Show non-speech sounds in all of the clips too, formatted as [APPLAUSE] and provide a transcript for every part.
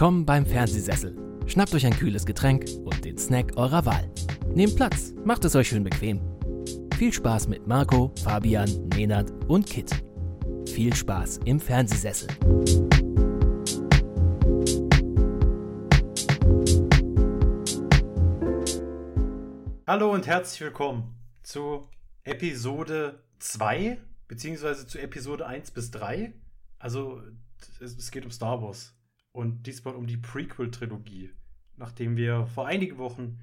Willkommen beim Fernsehsessel. Schnappt euch ein kühles Getränk und den Snack eurer Wahl. Nehmt Platz, macht es euch schön bequem. Viel Spaß mit Marco, Fabian, Nenad und Kit. Viel Spaß im Fernsehsessel. Hallo und herzlich willkommen zu Episode 2, beziehungsweise zu Episode 1 bis 3. Also, es, es geht um Star Wars. Und diesmal um die Prequel-Trilogie. Nachdem wir vor einigen Wochen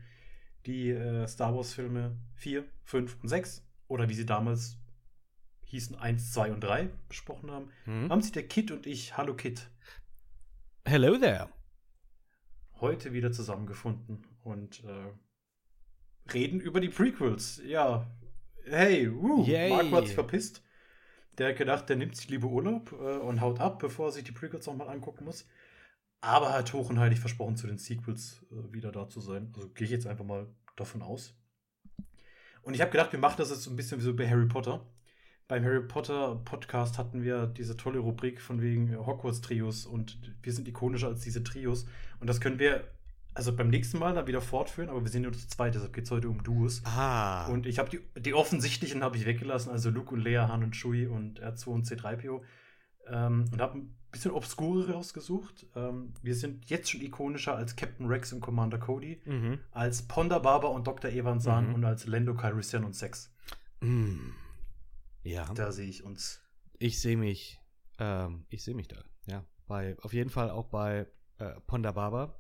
die äh, Star Wars-Filme 4, 5 und 6 oder wie sie damals hießen 1, 2 und 3 besprochen haben, Hm? haben sich der Kit und ich, hallo Kit, Hello there. heute wieder zusammengefunden und äh, reden über die Prequels. Ja, hey, woo, Yay. Marco hat sich verpisst. Der hat gedacht, der nimmt sich lieber Urlaub äh, und haut ab, bevor er sich die Prequels nochmal angucken muss. Aber er hat hoch und heilig versprochen, zu den Sequels äh, wieder da zu sein. Also gehe ich jetzt einfach mal davon aus. Und ich habe gedacht, wir machen das jetzt so ein bisschen wie so bei Harry Potter. Beim Harry Potter Podcast hatten wir diese tolle Rubrik von wegen äh, Hogwarts-Trios und wir sind ikonischer als diese Trios. Und das können wir also beim nächsten Mal dann wieder fortführen, aber wir sind nur zu zweit, deshalb geht es heute um Duos. Ah. Und ich habe die, die offensichtlichen habe ich weggelassen, also Luke und Leia, Han und Chewie und R2 und C3PO. Ähm, und habe ein bisschen obskure rausgesucht. Ähm, wir sind jetzt schon ikonischer als Captain Rex und Commander Cody, mhm. als Ponda Barber und Dr. Evan Zahn Mhm. und als Lando Calrissian und Sex. Mm. Ja. Da sehe ich uns. Ich sehe mich, ähm, ich sehe mich da, ja. Bei, auf jeden Fall auch bei äh, Ponda Baba,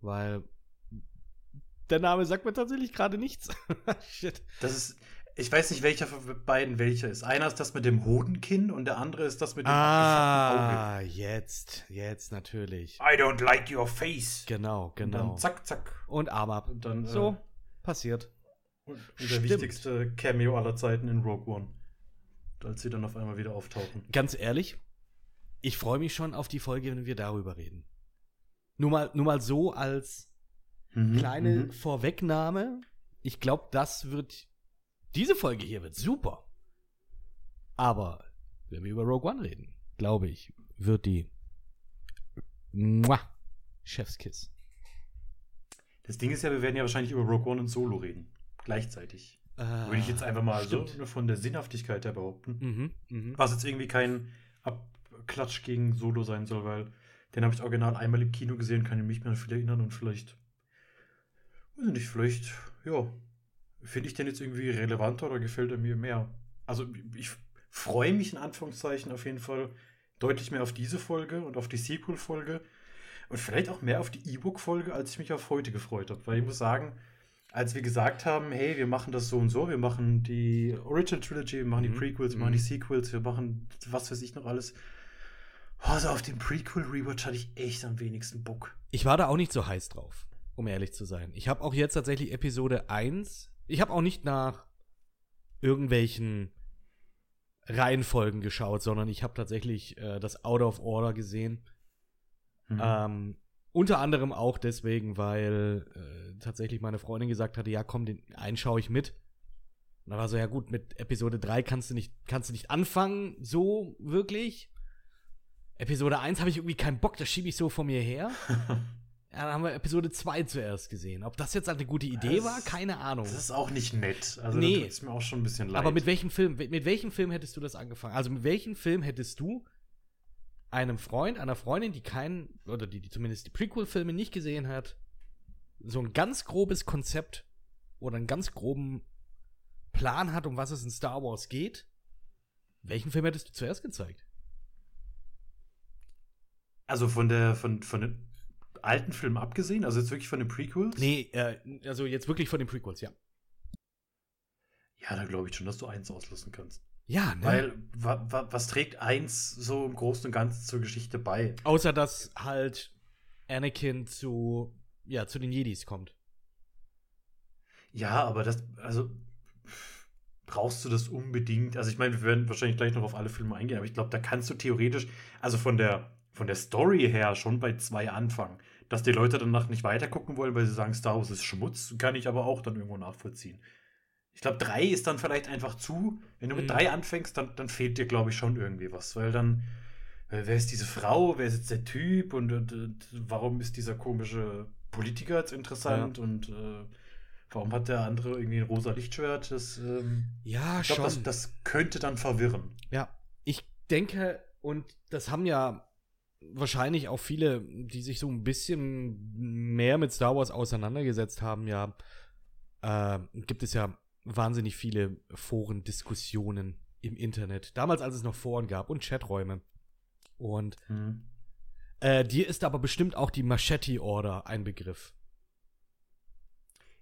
weil der Name sagt mir tatsächlich gerade nichts. [LAUGHS] Shit. Das ist, ich weiß nicht, welcher von beiden welcher ist. Einer ist das mit dem Hodenkinn und der andere ist das mit dem Ah, jetzt, jetzt natürlich. Auge. I don't like your face. Genau, Und genau. dann zack, zack. Und Arm ab. Und dann So, Äh, passiert. und, und der wichtigste Cameo aller Zeiten in Rogue One. Als sie dann auf einmal wieder auftauchen. Ganz ehrlich, ich freue mich schon auf die Folge, wenn wir darüber reden. Nur mal, nur mal so als kleine Mhm. Vorwegnahme. Ich glaube, das wird. Diese Folge hier wird super. Aber wenn wir über Rogue One reden, glaube ich, wird die. Mua, Chefskiss. Das Ding ist ja, wir werden ja wahrscheinlich über Rogue One und Solo reden. Gleichzeitig. Würde ich jetzt einfach mal so Stimmt. nur von der Sinnhaftigkeit her behaupten. Mhm, mhm. Was jetzt irgendwie kein Abklatsch gegen Solo sein soll, weil den habe ich original einmal im Kino gesehen, kann ich mich mehr viel erinnern und vielleicht, weiß ich nicht, vielleicht, ja, finde ich den jetzt irgendwie relevanter oder gefällt er mir mehr? Also ich freue mich in Anführungszeichen auf jeden Fall deutlich mehr auf diese Folge und auf die Sequel-Folge und vielleicht auch mehr auf die E-Book-Folge, als ich mich auf heute gefreut habe, weil ich muss sagen, als wir gesagt haben, hey, wir machen das so und so, wir machen die Original Trilogy, wir machen die Mhm. Prequels, wir Mhm. machen die Sequels, wir machen was weiß ich noch alles. Also auf den Prequel-Rewatch hatte ich echt am wenigsten Bock. Ich war da auch nicht so heiß drauf, um ehrlich zu sein. Ich habe auch jetzt tatsächlich Episode 1. Ich habe auch nicht nach irgendwelchen Reihenfolgen geschaut, sondern ich habe tatsächlich äh, das Out of Order gesehen. Mhm. Ähm, unter anderem auch deswegen, weil äh, tatsächlich meine Freundin gesagt hatte, ja komm, den einen schaue ich mit. Und da war so, ja gut, mit Episode 3 kannst du nicht, kannst du nicht anfangen, so wirklich. Episode 1 habe ich irgendwie keinen Bock, das schiebe ich so vor mir her. [LAUGHS] Ja, dann haben wir Episode 2 zuerst gesehen. Ob das jetzt halt eine gute Idee Das- war, keine Ahnung. Das ist auch nicht nett. Also Nee. es mir auch schon ein bisschen leid. Aber mit welchem Film, mit mit welchem Film hättest du das angefangen? Also mit welchem Film hättest du einem Freund, einer Freundin, die keinen, oder die, die zumindest die Prequel-Filme nicht gesehen hat, so ein ganz grobes Konzept oder einen ganz groben Plan hat, um was es in Star Wars geht, welchen Film hättest du zuerst gezeigt? also von der von, von den alten Filmen abgesehen, also jetzt wirklich von den Prequels? Nee, äh, also jetzt wirklich von den Prequels, ja. Ja, da glaube ich schon, dass du eins auslassen kannst. Ja, ne? Weil wa, wa, was trägt eins so im Großen und Ganzen zur Geschichte bei? Außer dass halt Anakin zu, ja, zu den Jedis kommt. Ja, aber das, also brauchst du das unbedingt? Also ich meine, wir werden wahrscheinlich gleich noch auf alle Filme eingehen, aber ich glaube, da kannst du theoretisch, also von der von der Story her schon bei zwei anfangen. Dass die Leute danach nicht weitergucken wollen, weil sie sagen, Star Wars ist Schmutz, kann ich aber auch dann irgendwo nachvollziehen. Ich glaube, drei ist dann vielleicht einfach zu. Wenn du mit Mhm. drei anfängst, dann, dann fehlt dir, glaube ich, schon irgendwie was, weil dann äh, wer ist diese Frau, wer ist jetzt der Typ und, und, und warum ist dieser komische Politiker jetzt interessant und äh, warum hat der andere irgendwie ein rosa Lichtschwert? Das, ähm, Ja, ich glaube, schon. das, das könnte dann verwirren. Ja, ich denke, und das haben ja wahrscheinlich auch viele, die sich so ein bisschen mehr mit Star Wars auseinandergesetzt haben, ja, äh, gibt es ja wahnsinnig viele Forendiskussionen im Internet. Damals, als es noch Foren gab und Chaträume. Und Hm. äh, dir ist aber bestimmt auch die Machete Order ein Begriff.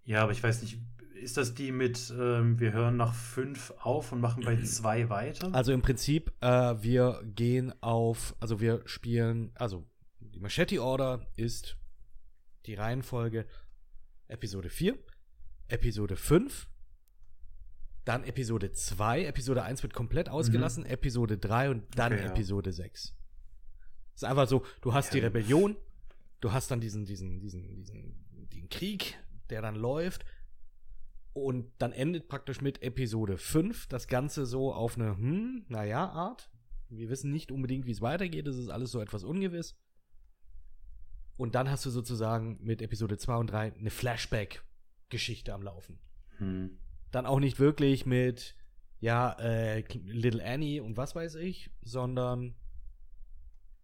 Ja, aber ich weiß nicht, ist das die mit, ähm, wir hören nach fünf auf und machen bei zwei weiter? Also im Prinzip, äh, wir gehen auf, also wir spielen, also die Machete Order ist die Reihenfolge Episode 4, Episode 5, dann Episode 2, Episode 1 wird komplett ausgelassen, Episode 3 und dann Mhm. Okay, ja. Episode 6. ist einfach so, du hast die Ja. Rebellion, du hast dann diesen, diesen, diesen, diesen, den Krieg, der dann läuft. Und dann endet praktisch mit Episode 5 das Ganze so auf eine, hm, naja, Art. Wir wissen nicht unbedingt, wie es weitergeht. Es ist alles so etwas ungewiss. Und dann hast du sozusagen mit Episode 2 und 3 eine Flashback-Geschichte am Laufen. Hm. Dann auch nicht wirklich mit, ja, äh, Little Annie und was weiß ich, sondern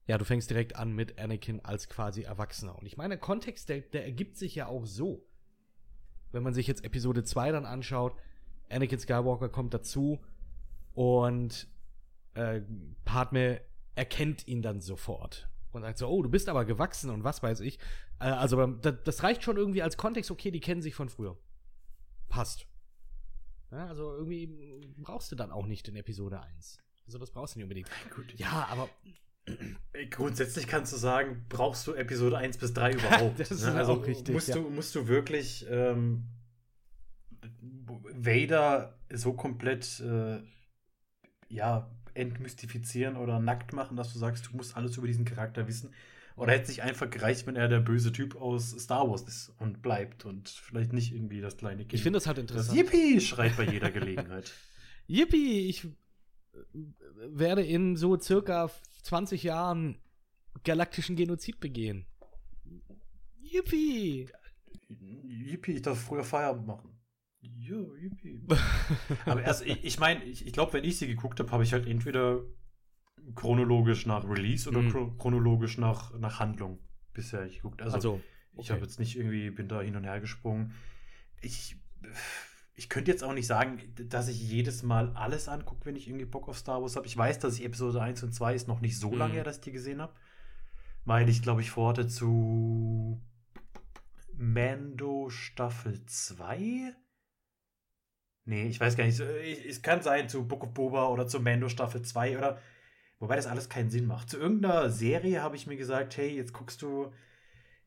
ja, du fängst direkt an mit Anakin als quasi Erwachsener. Und ich meine, der Kontext, der, der ergibt sich ja auch so. Wenn man sich jetzt Episode 2 dann anschaut, Anakin Skywalker kommt dazu und äh, Padme erkennt ihn dann sofort und sagt so, oh, du bist aber gewachsen und was weiß ich. Äh, also das, reicht schon irgendwie als Kontext, okay, die kennen sich von früher. Passt. Ja, also irgendwie brauchst du dann auch nicht in Episode 1. Also das brauchst du nicht unbedingt. Gut. Ja, aber Grundsätzlich kannst du sagen, brauchst du Episode 1 bis 3 [LAUGHS] überhaupt. Das ist ne? also auch richtig, Musst, ja. du, musst du wirklich ähm, Vader so komplett äh, ja, entmystifizieren oder nackt machen, dass du sagst, du musst alles über diesen Charakter wissen. Oder hätte sich einfach gereicht, wenn er der böse Typ aus Star Wars ist und bleibt und vielleicht nicht irgendwie das kleine Kind. ich finde das halt das interessant. Yippie schreit bei jeder Gelegenheit. [LAUGHS] Yippie, ich äh, werde in so circa 20 Jahren galaktischen Genozid begehen. Yippie! Yippie, ich darf früher Feierabend machen. Ja, yippie. [LAUGHS] Aber erst, ich, ich meine, ich, ich glaube, wenn ich sie geguckt habe, habe ich halt entweder chronologisch nach Release oder Mhm. chro- chronologisch nach, nach Handlung bisher ich geguckt. Also, Also, ich okay. habe jetzt nicht irgendwie, bin da hin und her gesprungen. Ich, ich könnte jetzt auch nicht sagen, dass ich jedes Mal alles angucke, wenn ich irgendwie Bock auf Star Wars habe. Ich weiß, dass ich Episode 1 und 2 ist noch nicht so Mhm. lange her, dass ich die gesehen habe. Weil ich, glaube ich, vorhatte zu Mando Staffel 2. Nee, ich weiß gar nicht. Es kann sein zu Book of Boba oder zu Mando Staffel 2 oder. Wobei das alles keinen Sinn macht. Zu irgendeiner Serie habe ich mir gesagt, hey, jetzt guckst du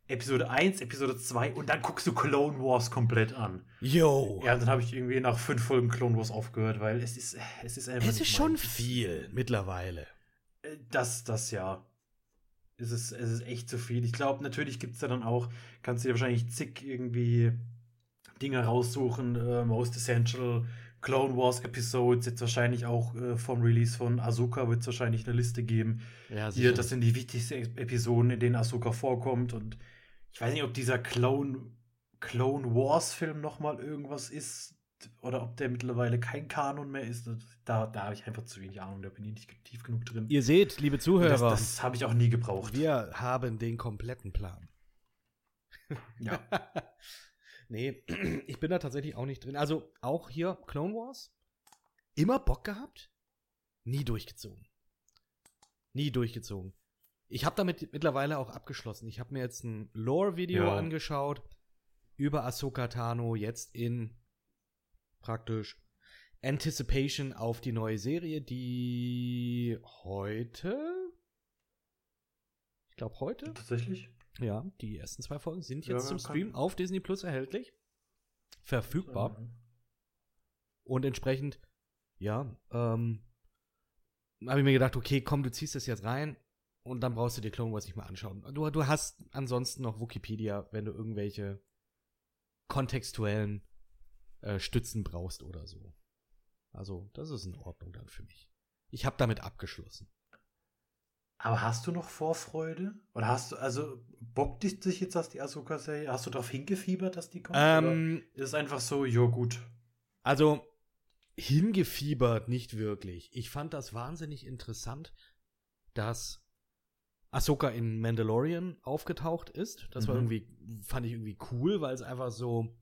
Episode 1, Episode 2 und dann guckst du Clone Wars komplett an. Yo! Ja, dann habe ich irgendwie nach fünf Folgen Clone Wars aufgehört, weil es ist, es ist einfach es ist schon viel mittlerweile. Äh, Das, das ja. Es ist, es ist echt zu viel. Ich glaube, natürlich gibt es da dann auch, kannst du dir wahrscheinlich zig irgendwie Dinge raussuchen. Äh, Most Essential, Clone Wars Episodes, jetzt wahrscheinlich auch äh, vom Release von Ahsoka wird es wahrscheinlich eine Liste geben. Ja, Hier, das sind die wichtigsten Ep- Episoden, in denen Ahsoka vorkommt. Und ich weiß nicht, ob dieser Clone, Clone Wars Film nochmal irgendwas ist. Oder ob der mittlerweile kein Kanon mehr ist. Da, da habe ich einfach zu wenig Ahnung, da bin ich nicht tief genug drin. Ihr seht, liebe Zuhörer, Das, das habe ich auch nie gebraucht. wir haben den kompletten Plan. Ja. [LAUGHS] nee, [CLEARS THROAT] ich bin da tatsächlich auch nicht drin. Also auch hier Clone Wars. Immer Bock gehabt, nie durchgezogen. Nie durchgezogen. Ich habe damit mittlerweile auch abgeschlossen. Ich habe mir jetzt ein Lore-Video Ja. angeschaut über Ahsoka Tano jetzt in praktisch Anticipation auf die neue Serie, die heute, ich glaube heute, Tatsächlich? ja, die ersten zwei Folgen sind Ja, jetzt zum kann- Stream auf Disney Plus erhältlich. Verfügbar. Und entsprechend, ja, ähm, habe ich mir gedacht, okay, komm, du ziehst das jetzt rein und dann brauchst du dir Clone Wars nicht mehr anschauen. Du, du hast ansonsten noch Wikipedia, wenn du irgendwelche kontextuellen äh, Stützen brauchst oder so. Also, das ist in Ordnung dann für mich. Ich habe damit abgeschlossen. Aber hast du noch Vorfreude? Oder hast du, also, bockt dich jetzt das die Ahsoka-Serie? Hast du darauf hingefiebert, dass die kommt? Ähm, oder ist einfach so, jo, gut. Also, hingefiebert nicht wirklich. Ich fand das wahnsinnig interessant, dass Ahsoka in Mandalorian aufgetaucht ist. Das war Mhm. irgendwie, fand ich irgendwie cool, weil es einfach so,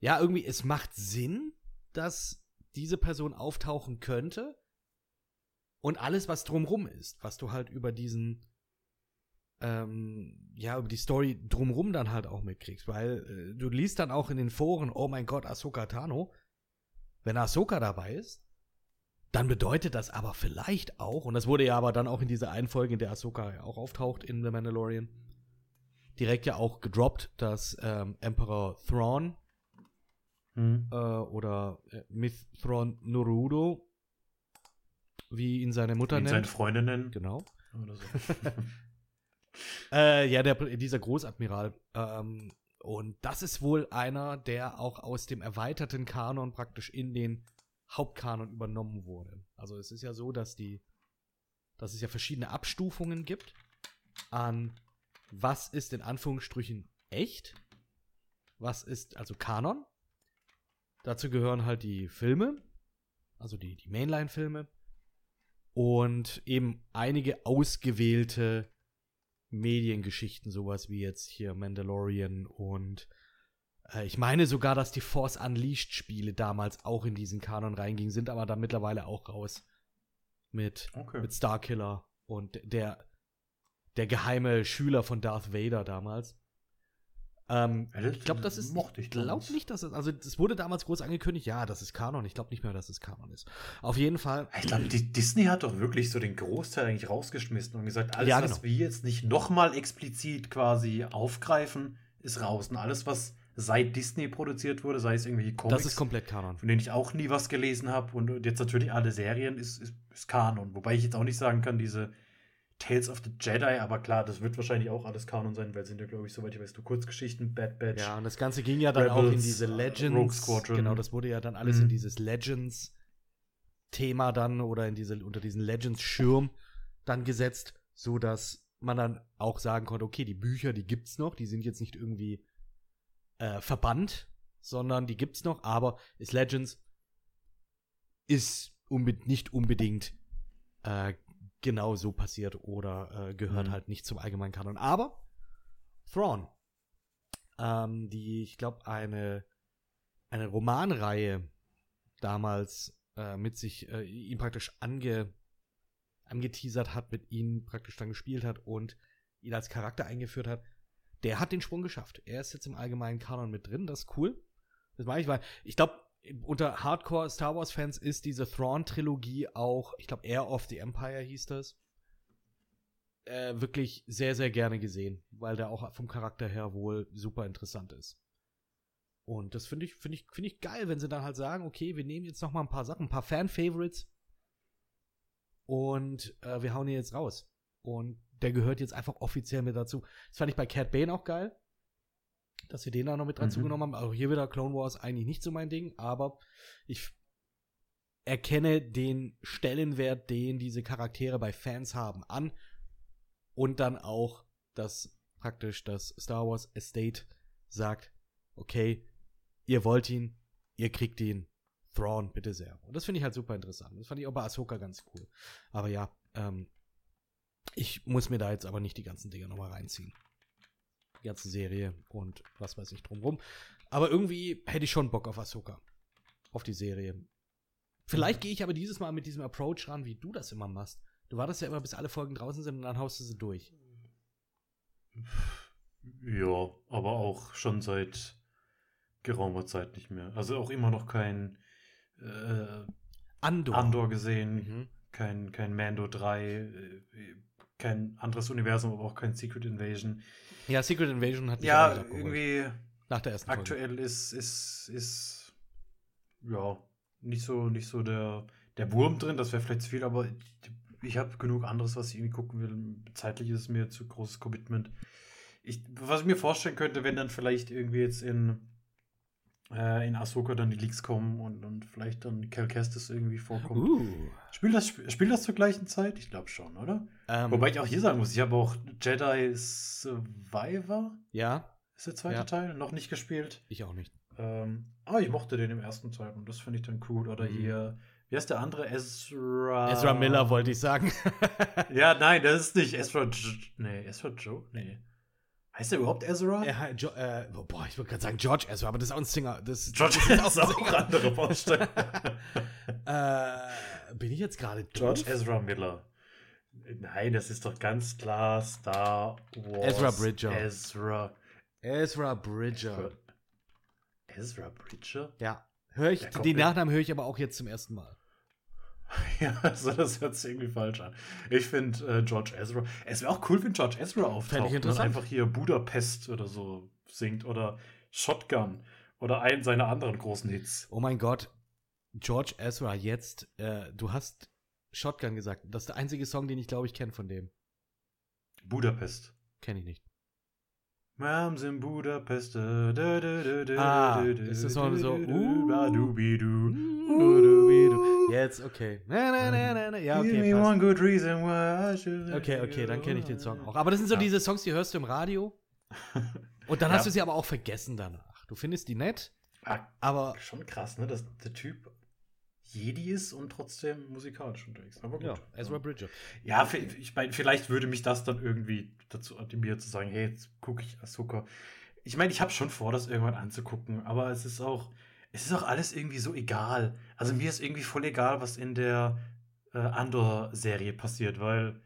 ja, irgendwie, es macht Sinn, dass diese Person auftauchen könnte. Und alles, was drumrum ist, was du halt über diesen, ähm, ja, über die Story drumrum dann halt auch mitkriegst, weil äh, du liest dann auch in den Foren, oh mein Gott, Ahsoka Tano. Wenn Ahsoka dabei ist, dann bedeutet das aber vielleicht auch, und das wurde ja aber dann auch in dieser einen Folge, in der Ahsoka ja auch auftaucht in The Mandalorian, direkt ja auch gedroppt, dass ähm, Emperor Thrawn Hm. äh, oder äh, Myth Thrawn Norudo, wie ihn seine Mutter Ihn seine nennt. Freunde nennen. Genau. Oder so. [LAUGHS] [LAUGHS] Äh, ja, der, dieser Großadmiral. Ähm, und das ist wohl einer, der auch aus dem erweiterten Kanon praktisch in den Hauptkanon übernommen wurde. Also es ist ja so, dass die, dass es ja verschiedene Abstufungen gibt an was ist in Anführungsstrichen echt, was ist also Kanon. Dazu gehören halt die Filme, also die, die Mainline-Filme und eben einige ausgewählte Mediengeschichten, sowas wie jetzt hier Mandalorian und ich meine sogar, dass die Force Unleashed Spiele damals auch in diesen Kanon reingingen, sind aber dann mittlerweile auch raus mit, Okay. mit Starkiller und der, der geheime Schüler von Darth Vader damals. Ähm, ich glaube, das ist. mochte ich glaube nicht, dass es. Also, es wurde damals groß angekündigt, ja, das ist Kanon. Ich glaube nicht mehr, dass es Kanon ist. Auf jeden Fall. Ich glaube, Disney hat doch wirklich so den Großteil eigentlich rausgeschmissen und gesagt, alles, Ja, was genau. wir jetzt nicht nochmal explizit quasi aufgreifen, ist raus. Und alles, was seit Disney produziert wurde, sei es irgendwelche Comics, Das ist komplett Kanon. von denen ich auch nie was gelesen habe und jetzt natürlich alle Serien, ist, ist, ist Kanon. Wobei ich jetzt auch nicht sagen kann, diese Tales of the Jedi, aber klar, das wird wahrscheinlich auch alles Kanon sein, weil es sind ja, glaube ich, soweit ich weiß, nur Kurzgeschichten, Bad Batch. Ja, und das Ganze ging ja dann auch in Rebels, diese äh, Legends. Rogue Squadron. Genau, das wurde ja dann alles Mhm. in dieses Legends-Thema dann oder in diese, unter diesen Legends-Schirm dann gesetzt, so dass man dann auch sagen konnte, okay, die Bücher, die gibt's noch, die sind jetzt nicht irgendwie äh, verbannt, sondern die gibt's noch, aber ist Legends ist unbe nicht unbedingt äh, genau so passiert oder äh, gehört Mhm. halt nicht zum allgemeinen Kanon. Aber Thrawn, ähm, die, ich glaube, eine, eine Romanreihe damals äh, mit sich, äh, ihn praktisch ange, angeteasert hat, mit ihm praktisch dann gespielt hat und ihn als Charakter eingeführt hat, der hat den Sprung geschafft. Er ist jetzt im allgemeinen Kanon mit drin, das ist cool. Das meine ich, weil ich glaube, unter Hardcore Star Wars Fans ist diese Thrawn-Trilogie auch, ich glaube, Air of the Empire hieß das, äh, wirklich sehr, sehr gerne gesehen, weil der auch vom Charakter her wohl super interessant ist. Und das finde ich, finde ich, finde ich geil, wenn sie dann halt sagen, okay, wir nehmen jetzt noch mal ein paar Sachen, ein paar Fan-Favorites und äh, wir hauen ihn jetzt raus. Und der gehört jetzt einfach offiziell mit dazu. Das fand ich bei Cat Bane auch geil, dass sie den da noch mit dazu Mhm. genommen haben. Auch hier wieder Clone Wars eigentlich nicht so mein Ding, aber ich erkenne den Stellenwert, den diese Charaktere bei Fans haben, an und dann auch, dass praktisch das Star Wars Estate sagt, okay, ihr wollt ihn, ihr kriegt ihn, Thrawn, bitte sehr. Und das finde ich halt super interessant. Das fand ich auch bei Ahsoka ganz cool. Aber ja, ähm, ich muss mir da jetzt aber nicht die ganzen Dinge nochmal reinziehen. Die ganze Serie und was weiß ich drumrum. Aber irgendwie hätte ich schon Bock auf Ahsoka. Auf die Serie. Vielleicht gehe ich aber dieses Mal mit diesem Approach ran, wie du das immer machst. Du wartest ja immer, bis alle Folgen draußen sind und dann haust du sie durch. Ja, aber auch schon seit geraumer Zeit nicht mehr. Also auch immer noch kein äh, Andor. Andor gesehen, Mhm. kein, kein Mando 3, äh, kein anderes Universum, aber auch kein Secret Invasion. Ja, Secret Invasion hat mich Ja, irgendwie Nach der ersten Folge. aktuell ist, ist, ist ja nicht so, nicht so der, der Wurm drin, das wäre vielleicht zu viel, aber ich, ich habe genug anderes, was ich irgendwie gucken will. Zeitlich ist es mir zu großes Commitment. Ich, was ich mir vorstellen könnte, wenn dann vielleicht irgendwie jetzt in äh, in Ahsoka dann die Leaks kommen und, und vielleicht dann Cal Kestis irgendwie vorkommt. Uh. Spielt, das, spielt das zur gleichen Zeit? Ich glaube schon, oder? Ähm, Wobei ich auch hier sagen muss, ich habe auch Jedi Survivor, Ja, ist der zweite Ja. Teil, noch nicht gespielt. ich auch nicht. Ähm, aber ich mochte den im ersten Teil und das finde ich dann cool. Oder Mhm. hier, wie heißt der andere? Ezra. Ezra Miller wollte ich sagen. [LAUGHS] Ja, nein, das ist nicht Ezra. J nee, Ezra Joe? Nee. Heißt der überhaupt Ezra? Er hat jo äh, boah, ich wollte gerade sagen George Ezra, aber das ist auch ein Singer. Das, George das ist auch ein Singer. andere Baustelle. [LAUGHS] äh, bin ich jetzt gerade George? Ezra Miller. Nein, das ist doch ganz klar Star Wars. Ezra Bridger. Ezra. Ezra Bridger. Ezra Bridger? Ja. Höre ich, den Nachnamen höre ich aber auch jetzt zum ersten Mal. [LAUGHS] Ja, also das hört sich irgendwie falsch an. Ich finde äh, George Ezra. Es wäre auch cool, wenn George Ezra auftaucht und interessant. einfach hier Budapest oder so singt oder Shotgun oder einen seiner anderen großen Hits. Oh mein Gott. George Ezra jetzt, äh, du hast Shotgun gesagt. Das ist der einzige Song, den ich glaube ich kenne von dem. Budapest. Kenne ich nicht. Mams in Budapest. Da, da, da, da, Ah, ist das da, so- so, uh. Jetzt, okay. Na, na, na, na, na. Ja, Give okay, me passt. one good reason why I should Okay, okay, dann kenne ich den Song auch. Aber das sind so Ja. diese Songs, die hörst du im Radio. [LAUGHS] Und dann Ja. hast du sie aber auch vergessen danach. Du findest die nett, Ah, aber schon krass, ne, dass der Typ Jedi ist und trotzdem musikalisch unterwegs. Aber gut. ja, Ezra Bridger. Ja, vi- ich meine, vielleicht würde mich das dann irgendwie dazu animieren zu sagen, hey, jetzt gucke ich Ahsoka. Ich meine, ich habe schon vor, das irgendwann anzugucken, aber es ist auch, es ist auch alles irgendwie so egal. Also mir ist irgendwie voll egal, was in der äh, Andor-Serie passiert, weil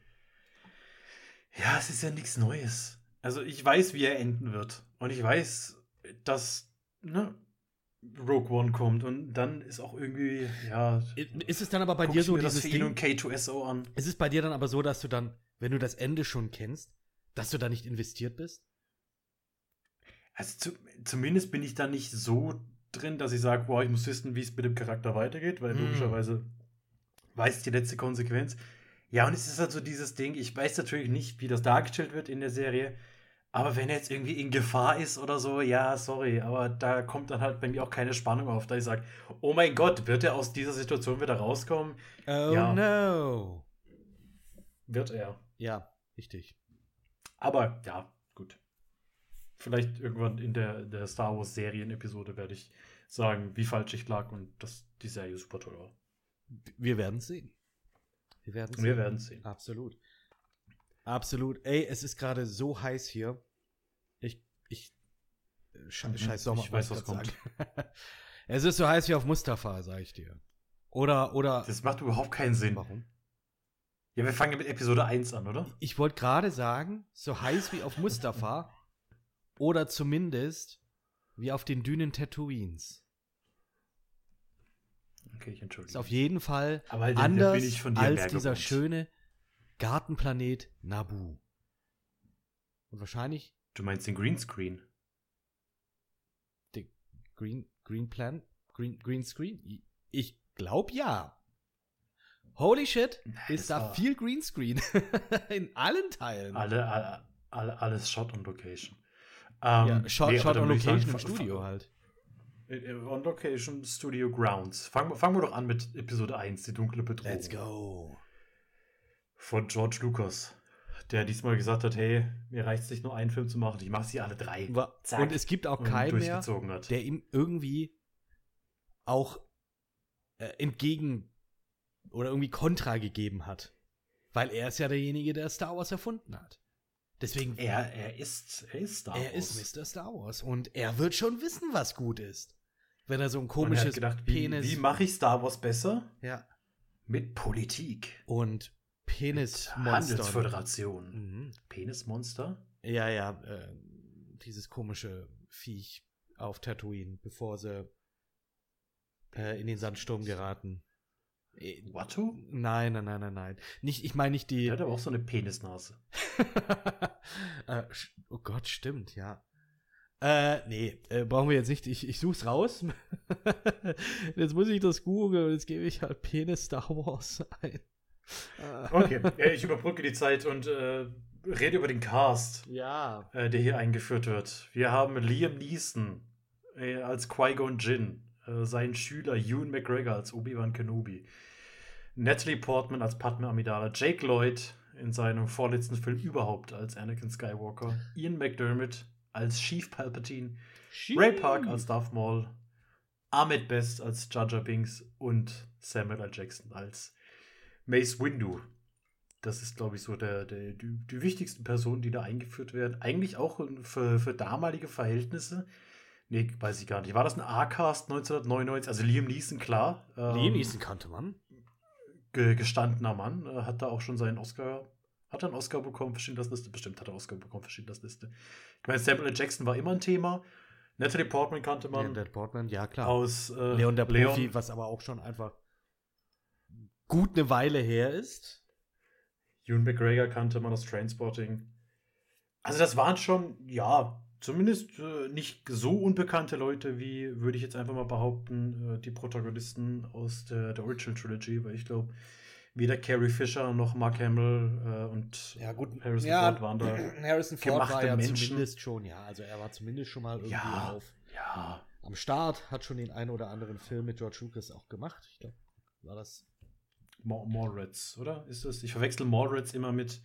ja, es ist ja nichts Neues. Also ich weiß, wie er enden wird und ich weiß, dass ne, Rogue One kommt und dann ist auch irgendwie, ja, Ist es dann aber bei dir so das dieses ihn Ding? und K2SO an. Ist es bei dir dann aber so, dass du dann, wenn du das Ende schon kennst, dass du da nicht investiert bist? Also zu, zumindest bin ich da nicht so drin, dass ich sage, boah, ich muss wissen, wie es mit dem Charakter weitergeht, weil Mm. logischerweise weiß die letzte Konsequenz. Ja, und es ist halt so dieses Ding, ich weiß natürlich nicht, wie das dargestellt wird in der Serie, aber wenn er jetzt irgendwie in Gefahr ist oder so, ja, sorry, aber da kommt dann halt bei mir auch keine Spannung auf, da ich sage, oh mein Gott, wird er aus dieser Situation wieder rauskommen? Oh Ja. no. Wird er. Ja, richtig. Aber ja. Vielleicht irgendwann in der, der Star Wars Serien-Episode werde ich sagen, wie falsch ich lag und dass die Serie super toll war. Wir werden sehen. Wir werden sehen. Wir werden sehen. Absolut. Absolut. Ey, es ist gerade so heiß hier. Ich, ich, äh, sche Mhm, scheiß Sommer. ich weiß, was sagen. [LAUGHS] es ist so heiß wie auf Mustafa, sag ich dir. Oder, oder. Das macht überhaupt keinen Sinn. warum? Ja, wir fangen ja mit Episode 1 an, oder? Ich wollte gerade sagen, so heiß wie auf Mustafa. Oder zumindest wie auf den Dünen Tatooines. Okay, ich entschuldige. Ist auf jeden Fall dann anders als dieser gewohnt. schöne Gartenplanet Nabu. Und wahrscheinlich Du meinst den Greenscreen? der Green, Green Plan? Green, Green Screen? Ich glaube ja. Holy shit, ist da viel Greenscreen. [LAUGHS] In allen Teilen. Alle, alle, alle, alles Shot on Location. Ähm, ja, Shot, nee, Shot on Location im Studio halt. äh, On Location Studio Grounds. Fangen, wir- fangen wir doch an mit Episode 1, die dunkle Bedrohung. Let's go. Von George Lucas. Der diesmal gesagt hat, hey, mir reicht es nicht nur einen Film zu machen, ich mache sie alle drei. Zack. Und es gibt auch keinen mehr, hat. der ihm irgendwie auch äh, entgegen oder irgendwie Kontra gegeben hat. Weil er ist ja derjenige, der Star Wars erfunden hat. Deswegen, er, er, er ist, er ist Star Wars. ist Mr. Star Wars und er wird schon wissen, was gut ist. Wenn er so ein er komisches gedacht, wie, Penis. wie mache ich Star Wars besser? ja. Mit Politik. Und Penismonster. Handelsföderation. Mhm. Penismonster? Ja, ja, äh, dieses komische Viech auf Tatooine, bevor sie äh, in den Sandsturm geraten. Äh, Watto? Nein, nein, nein, nein, nein. Nicht, ich meine nicht die. Der hat aber auch so eine Penisnase. [LAUGHS] äh, oh Gott, stimmt, ja. Äh, nee, äh, brauchen wir jetzt nicht. Ich, ich such's raus. [LAUGHS] jetzt muss ich das googeln und jetzt gebe ich halt Penis Star Wars ein. Äh, Okay, äh, ich überbrücke die Zeit und äh, rede über den Cast, Ja. äh, der hier eingeführt wird. Wir haben Liam Neeson als Qui-Gon Jinn, äh, sein Schüler Ewan McGregor als Obi-Wan Kenobi, Natalie Portman als Padme Amidala, Jake Lloyd in seinem vorletzten Film überhaupt als Anakin Skywalker, Ian McDermott als Chief Palpatine, Ray Park als Darth Maul, Ahmed Best als Jar Jar Binks und Samuel L. Jackson als Mace Windu. Das ist, glaube ich, so der, der, die, die wichtigsten Personen, die da eingeführt werden. Eigentlich auch für, für damalige Verhältnisse. Nee, weiß ich gar nicht. War das ein A-Cast 1999? Also Liam Neeson, klar. Ähm, Liam Neeson kannte man. Ge gestandener Mann. Äh, hat da auch schon seinen Oscar. Hat er einen Oscar bekommen für Schindlers Liste? Bestimmt hat er Oscar bekommen für Schindlers Liste. Ich meine, Samuel L. Jackson war immer ein Thema. Natalie Portman kannte man. Leon Portman, ja klar. Aus äh, Leon der Profi, Leon. was aber auch schon einfach gut eine Weile her ist. Ewan McGregor kannte man aus Trainspotting. Also das waren schon, ja, zumindest äh, nicht so unbekannte Leute wie, würde ich jetzt einfach mal behaupten, äh, die Protagonisten aus der, der Original Trilogy, weil ich glaube, weder Carrie Fisher noch Mark Hamill äh, und ja, gut, Harrison ja, Ford waren da. [CLEARS THROAT] Harrison Ford war ja Menschen. zumindest schon, ja, also er war zumindest schon mal irgendwie ja, auf. Ja. Am Start hat schon den einen oder anderen Film mit George Lucas auch gemacht. Ich glaube, war das Moritz, oder? Ist das? Ich verwechsel Moritz immer mit.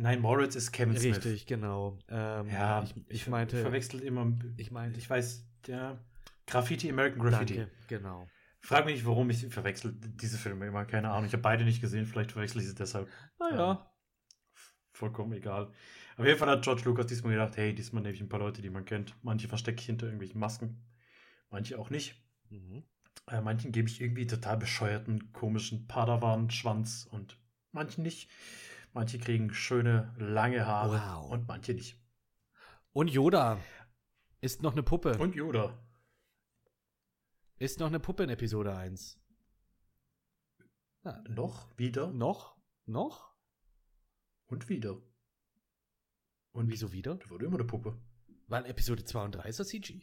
Nein, Moritz ist Kevin Smith. Richtig, genau. Ähm, ja, ich, ich meinte. Ich verwechsel immer. Ich meinte. Ich weiß, der Graffiti, American Graffiti. Danke, genau. Frag mich nicht, warum ich verwechsel diese Filme immer. Keine Ahnung. Ich habe beide nicht gesehen. Vielleicht verwechsel ich sie deshalb. Naja. Ähm, vollkommen egal. Auf jeden Fall hat George Lucas diesmal gedacht: hey, diesmal nehme ich ein paar Leute, die man kennt. Manche verstecke ich hinter irgendwelchen Masken. Manche auch nicht. Mhm. Äh, manchen gebe ich irgendwie total bescheuerten, komischen Padawan-Schwanz und manchen nicht. Manche kriegen schöne, lange Haare wow. und manche nicht. Und Yoda ist noch eine Puppe. Und Yoda. Ist noch eine Puppe in Episode 1. Ja. Noch? Wieder? Noch? Noch? Und wieder. Und wieso wieder? Da wurde immer eine Puppe. Weil Episode 2 und 3 ist das CG.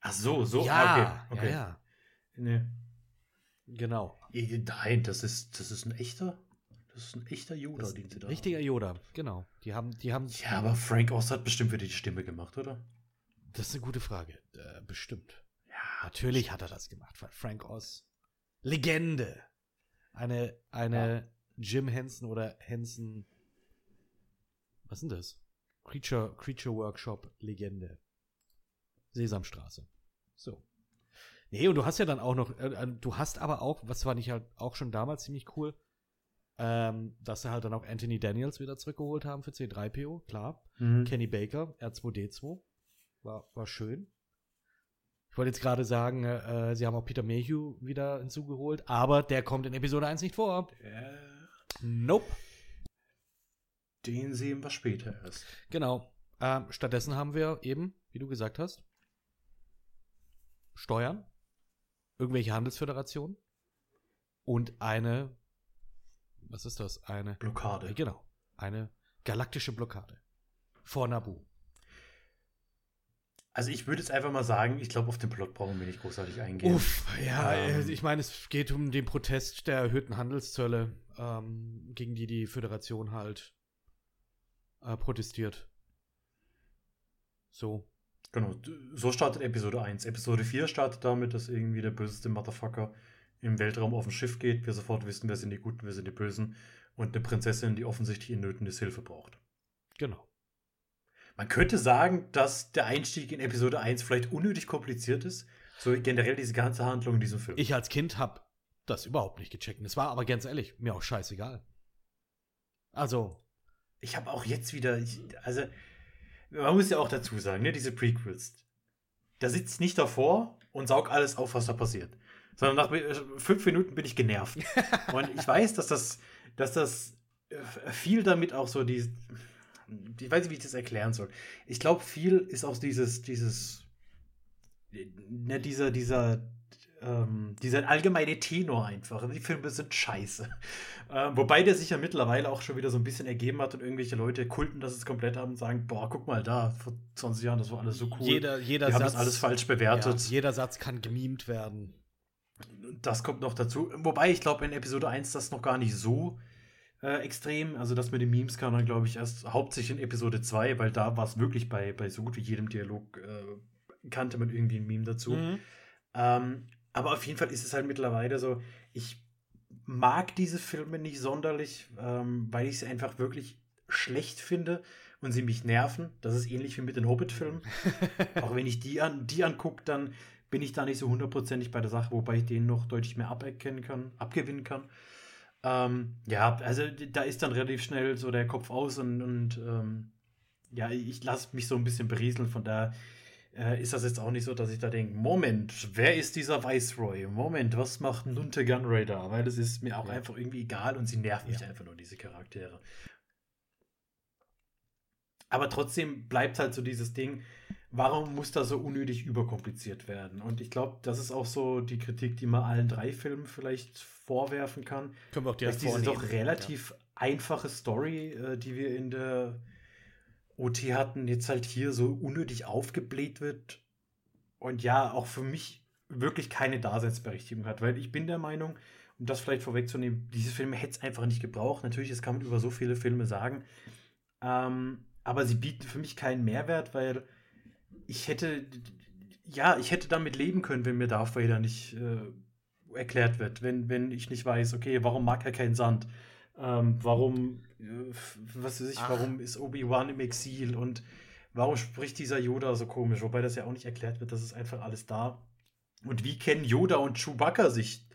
Ach so, so. Ja, ah, okay. okay. Ja, ja. Nee. Genau. Nein, das ist, das ist ein echter. Das ist ein echter Yoda, den sie da Richtiger haben. Yoda, genau. Die haben, die haben. Ja, aber Frank Oz hat bestimmt wieder die Stimme gemacht, oder? Das ist eine gute Frage. Äh, bestimmt. Ja. Natürlich hat er das gemacht. Frank Oz. Legende. Eine, eine ja. Jim Henson oder Henson. Was sind das? Creature, Creature Workshop Legende. Sesamstraße. So. Nee, und du hast ja dann auch noch, äh, äh, du hast aber auch, was fand ich halt auch schon damals ziemlich cool, ähm, dass sie halt dann auch Anthony Daniels wieder zurückgeholt haben für C3PO, klar. Mhm. Kenny Baker, R2D2. War, war schön. Ich wollte jetzt gerade sagen, äh, sie haben auch Peter Mayhew wieder hinzugeholt, aber der kommt in Episode 1 nicht vor. Der nope. Den sehen wir später erst. Genau. Ähm, stattdessen haben wir eben, wie du gesagt hast, Steuern, irgendwelche Handelsföderationen und eine, was ist das? Eine Blockade. Äh, genau, eine galaktische Blockade vor Nabu. Also ich würde jetzt einfach mal sagen, ich glaube, auf den Plot brauchen wir nicht großartig eingehen. Uff, ja, ähm, ich meine, es geht um den Protest der erhöhten Handelszölle, ähm, gegen die die Föderation halt äh, protestiert. So. Genau, so startet Episode 1. Episode 4 startet damit, dass irgendwie der böseste Motherfucker im Weltraum auf ein Schiff geht. Wir sofort wissen, wer sind die Guten, wer sind die Bösen. Und eine Prinzessin, die offensichtlich in Nöten des Hilfe braucht. Genau. Man könnte sagen, dass der Einstieg in Episode 1 vielleicht unnötig kompliziert ist. So generell diese ganze Handlung in diesem Film. Ich als Kind habe das überhaupt nicht gecheckt. Es war aber ganz ehrlich, mir auch scheißegal. Also. Ich habe auch jetzt wieder, also man muss ja auch dazu sagen, ne, diese Prequels, da sitzt nicht davor und saugt alles auf, was da passiert. Sondern nach äh, fünf Minuten bin ich genervt. [LAUGHS] und ich weiß, dass das, dass das äh, viel damit auch so die, ich weiß nicht, wie ich das erklären soll. Ich glaube, viel ist auch dieses, dieses, ne, dieser, dieser, ähm, dieser allgemeine Tenor einfach. Die Filme sind scheiße. Ähm, wobei der sich ja mittlerweile auch schon wieder so ein bisschen ergeben hat und irgendwelche Leute kulten das es komplett haben und sagen, boah, guck mal da, vor 20 Jahren, das war alles so cool. Jeder, jeder Satz, haben das alles falsch bewertet. Ja, jeder Satz kann gemimt werden. Das kommt noch dazu. Wobei ich glaube, in Episode 1 das noch gar nicht so äh, extrem. Also das mit den Memes kam dann, glaube ich, erst hauptsächlich in Episode 2, weil da war es wirklich bei, bei so gut wie jedem Dialog, äh, kannte man irgendwie ein Meme dazu. Mhm. Ähm, aber auf jeden Fall ist es halt mittlerweile so, ich mag diese Filme nicht sonderlich, ähm, weil ich sie einfach wirklich schlecht finde und sie mich nerven. Das ist ähnlich wie mit den Hobbit-Filmen. [LAUGHS] Auch wenn ich die, an, die angucke, dann bin ich da nicht so hundertprozentig bei der Sache, wobei ich denen noch deutlich mehr aberkennen kann, abgewinnen kann. Ähm, ja, also da ist dann relativ schnell so der Kopf aus und, und ähm, ja, ich lasse mich so ein bisschen berieseln. Von da äh, ist das jetzt auch nicht so, dass ich da denke, Moment, wer ist dieser Viceroy? Moment, was macht Nunte Gunraider? Weil das ist mir auch Ja. einfach irgendwie egal und sie nerven mich Ja. einfach nur, diese Charaktere. Aber trotzdem bleibt halt so dieses Ding, warum muss das so unnötig überkompliziert werden? Und ich glaube, das ist auch so die Kritik, die man allen drei Filmen vielleicht vorwerfen kann. Können wir auch Dass direkt diese vornehmen. doch relativ einfache Story, äh, die wir in der OT hatten, jetzt halt hier so unnötig aufgebläht wird und ja, auch für mich wirklich keine Daseinsberechtigung hat, weil ich bin der Meinung, um das vielleicht vorwegzunehmen, diese Filme hätte es einfach nicht gebraucht. Natürlich, das kann man über so viele Filme sagen. Ähm, aber sie bieten für mich keinen Mehrwert, weil ich hätte, ja, ich hätte damit leben können, wenn mir Darth Vader nicht äh, erklärt wird, wenn, wenn ich nicht weiß, okay, warum mag er keinen Sand? Ähm, warum, äh, was weiß ich, Ach. warum ist Obi-Wan im Exil und warum spricht dieser Yoda so komisch? Wobei das ja auch nicht erklärt wird, das ist einfach alles da. Und wie kennen Yoda und Chewbacca sich?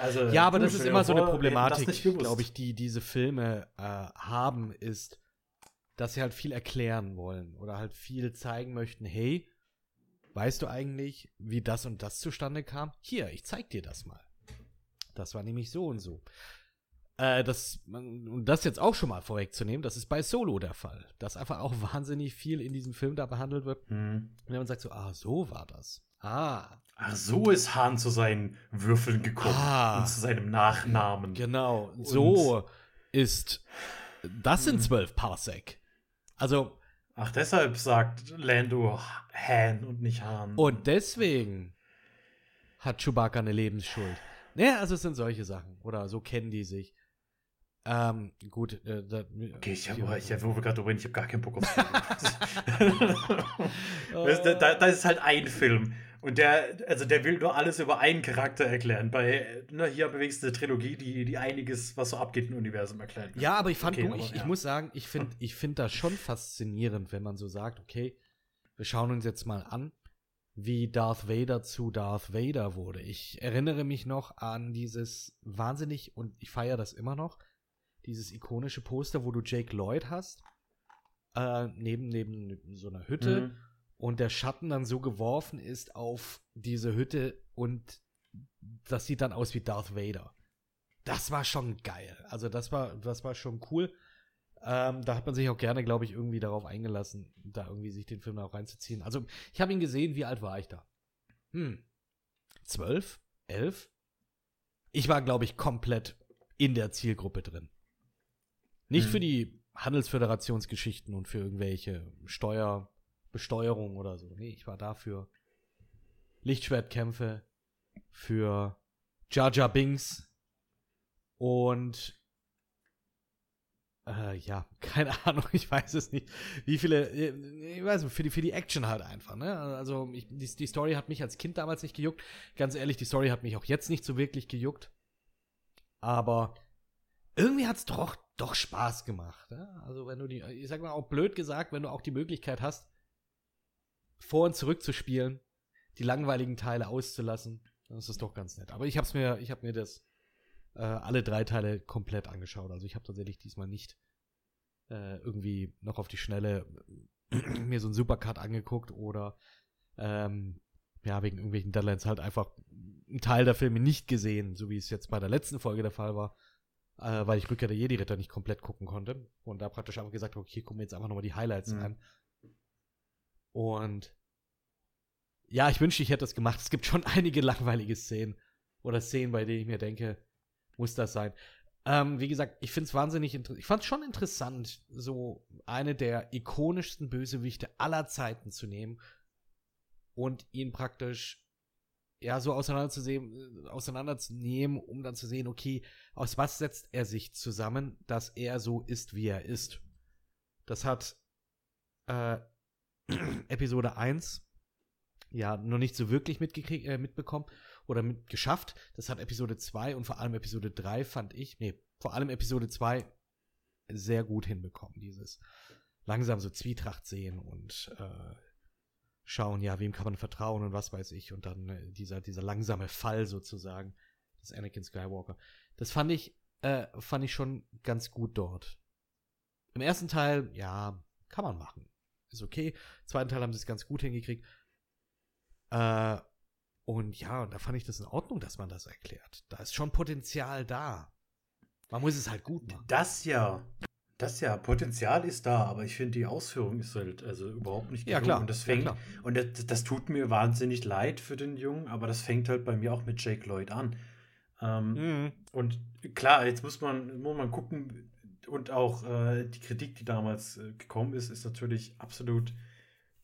Also, Ja, aber das ist immer so eine Problematik, glaube ich, die diese Filme äh, haben, ist, dass sie halt viel erklären wollen oder halt viel zeigen möchten. Hey, weißt du eigentlich, wie das und das zustande kam? Hier, ich zeig dir das mal. Das war nämlich so und so. Äh, das, um das jetzt auch schon mal vorwegzunehmen, das ist bei Solo der Fall. Dass einfach auch wahnsinnig viel in diesem Film da behandelt wird. Hm. Und wenn man sagt so, ah, so war das. Ah, Ach, so ist Hahn zu seinen Würfeln gekommen Ah. und zu seinem Nachnamen. Genau, so ist. Das sind zwölf Parsec. Also, Ach, deshalb sagt Lando Han und nicht Hahn. und deswegen hat Chewbacca eine Lebensschuld. Naja, also es sind solche Sachen. Oder so kennen die sich. Ähm, gut, äh, da, Okay, ich habe, ich hab, wo wir gerade reden, ich habe gar keinen Bock auf [LAUGHS] [LAUGHS] das, da, da, das ist halt ein Film. Und der, also der will nur alles über einen Charakter erklären. Bei, ne, hier bewegst du eine Trilogie, die, die einiges, was so abgeht im Universum erklärt. Ja, aber ich fand, Okay, du, ich, ich ja. muss sagen, ich finde ich find das schon faszinierend, wenn man so sagt, okay, wir schauen uns jetzt mal an, wie Darth Vader zu Darth Vader wurde. Ich erinnere mich noch an dieses wahnsinnig, und ich feiere das immer noch, dieses ikonische Poster, wo du Jake Lloyd hast, äh, neben, neben so einer Hütte Mhm. Und der Schatten dann so geworfen ist auf diese Hütte und das sieht dann aus wie Darth Vader. Das war schon geil. Also das war, das war schon cool. Ähm, da hat man sich auch gerne, glaube ich, irgendwie darauf eingelassen, da irgendwie sich den Film auch reinzuziehen. Also ich habe ihn gesehen, wie alt war ich da? Hm. Zwölf? Elf? Ich war, glaube ich, komplett in der Zielgruppe drin. Nicht Mhm. für die Handelsföderationsgeschichten und für irgendwelche Steuer, Besteuerung oder so. Nee, ich war dafür Lichtschwertkämpfe, für Jar Binks und äh, ja, [LAUGHS] keine Ahnung, ich weiß es nicht. Wie viele, äh, ich weiß nicht, für die, für die Action halt einfach, ne? Also, ich, die, die Story hat mich als Kind damals nicht gejuckt. Ganz ehrlich, die Story hat mich auch jetzt nicht so wirklich gejuckt. Aber irgendwie hat's doch, doch Spaß gemacht. Ne? Also, wenn du die, ich sag mal auch blöd gesagt, wenn du auch die Möglichkeit hast, vor und zurück zu spielen, die langweiligen Teile auszulassen, dann ist das doch ganz nett. Aber ich hab's mir, ich hab mir das äh, alle drei Teile komplett angeschaut. Also ich habe tatsächlich diesmal nicht äh, irgendwie noch auf die Schnelle [CLEARS THROAT] mir so einen Supercut angeguckt oder ähm, ja, wegen irgendwelchen Deadlines halt einfach einen Teil der Filme nicht gesehen, so wie es jetzt bei der letzten Folge der Fall war, äh, weil ich Rückkehr der Jedi-Ritter nicht komplett gucken konnte und da praktisch einfach gesagt habe, okay, gucken wir jetzt einfach nochmal die Highlights Mhm. an. Und ja, ich wünschte, ich hätte das gemacht. Es gibt schon [LAUGHS] einige langweilige Szenen oder Szenen, bei denen ich mir denke, muss das sein. Ähm, wie gesagt, ich finde es wahnsinnig interessant. Ich fand es schon interessant, so eine der ikonischsten Bösewichte aller Zeiten zu nehmen und ihn praktisch ja, so auseinanderzusehen, auseinanderzunehmen, um dann zu sehen, okay, aus was setzt er sich zusammen, dass er so ist, wie er ist. Das hat äh, [CLEARS THROAT] Episode 1 ja noch nicht so wirklich mitgekriegt, äh, mitbekommen oder mit geschafft. Das hat Episode 2 und vor allem Episode 3 fand ich, nee, vor allem Episode 2 sehr gut hinbekommen. Dieses langsam so Zwietracht sehen und äh, schauen, ja, wem kann man vertrauen und was weiß ich. Und dann äh, dieser, dieser langsame Fall sozusagen des Anakin Skywalker. Das fand ich, äh, fand ich schon ganz gut dort. Im ersten Teil, ja, kann man machen. Ist okay. Im zweiten Teil haben sie es ganz gut hingekriegt. Äh, und ja, und da fand ich das in Ordnung, dass man das erklärt. Da ist schon Potenzial da. Man muss es halt gut machen. Das ja. Das ja, Potenzial ist da, aber ich finde, die Ausführung ist halt also überhaupt nicht Ja, klar. Und das fängt, ja, klar. und das, das tut mir wahnsinnig leid für den Jungen, aber das fängt halt bei mir auch mit Jake Lloyd an. Ähm, Mhm. Und klar, jetzt muss man, muss man gucken, und auch äh, die Kritik, die damals äh, gekommen ist, ist natürlich absolut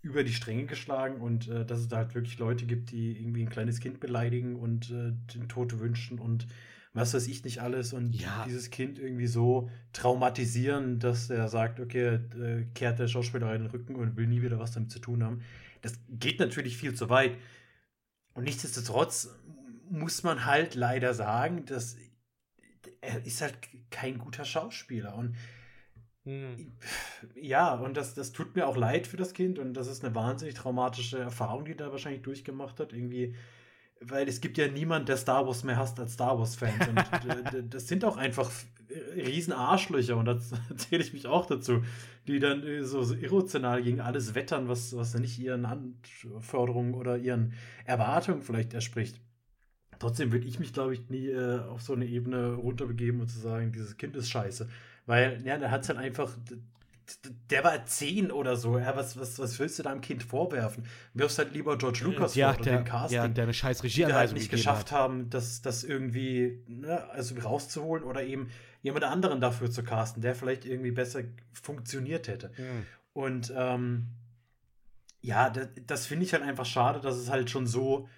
über die Stränge geschlagen und äh, dass es da halt wirklich Leute gibt, die irgendwie ein kleines Kind beleidigen und äh, den Tod wünschen und was weiß ich nicht alles und Ja. dieses Kind irgendwie so traumatisieren, dass er sagt, okay, äh, kehrt der Schauspielerei den Rücken und will nie wieder was damit zu tun haben. Das geht natürlich viel zu weit. Und nichtsdestotrotz muss man halt leider sagen, dass er ist halt kein guter Schauspieler. Und Mhm. ja, und das, das tut mir auch leid für das Kind und das ist eine wahnsinnig traumatische Erfahrung, die er da wahrscheinlich durchgemacht hat. Irgendwie, weil es gibt ja niemand, der Star Wars mehr hasst als Star Wars-Fans. Und [LAUGHS] das sind auch einfach riesen Arschlöcher und da [LAUGHS] zähle ich mich auch dazu, die dann äh, so, so irrational gegen alles wettern, was, was nicht ihren Anforderungen oder ihren Erwartungen vielleicht entspricht. Trotzdem würde ich mich, glaube ich, nie äh, auf so eine Ebene runterbegeben und zu sagen, dieses Kind ist scheiße. Weil, ja, der hat es halt einfach. Der war zehn oder so. Ja, was, was, was willst du deinem Kind vorwerfen? Wirfst halt lieber George Lucas ja, vor der, den Casting, ja, der eine scheiß die da halt nicht geschafft hat. haben, das, das irgendwie ne, also rauszuholen oder eben jemand anderen dafür zu casten, der vielleicht irgendwie besser funktioniert hätte. Mhm. Und ähm, ja, das, das finde ich halt einfach schade, dass es halt schon so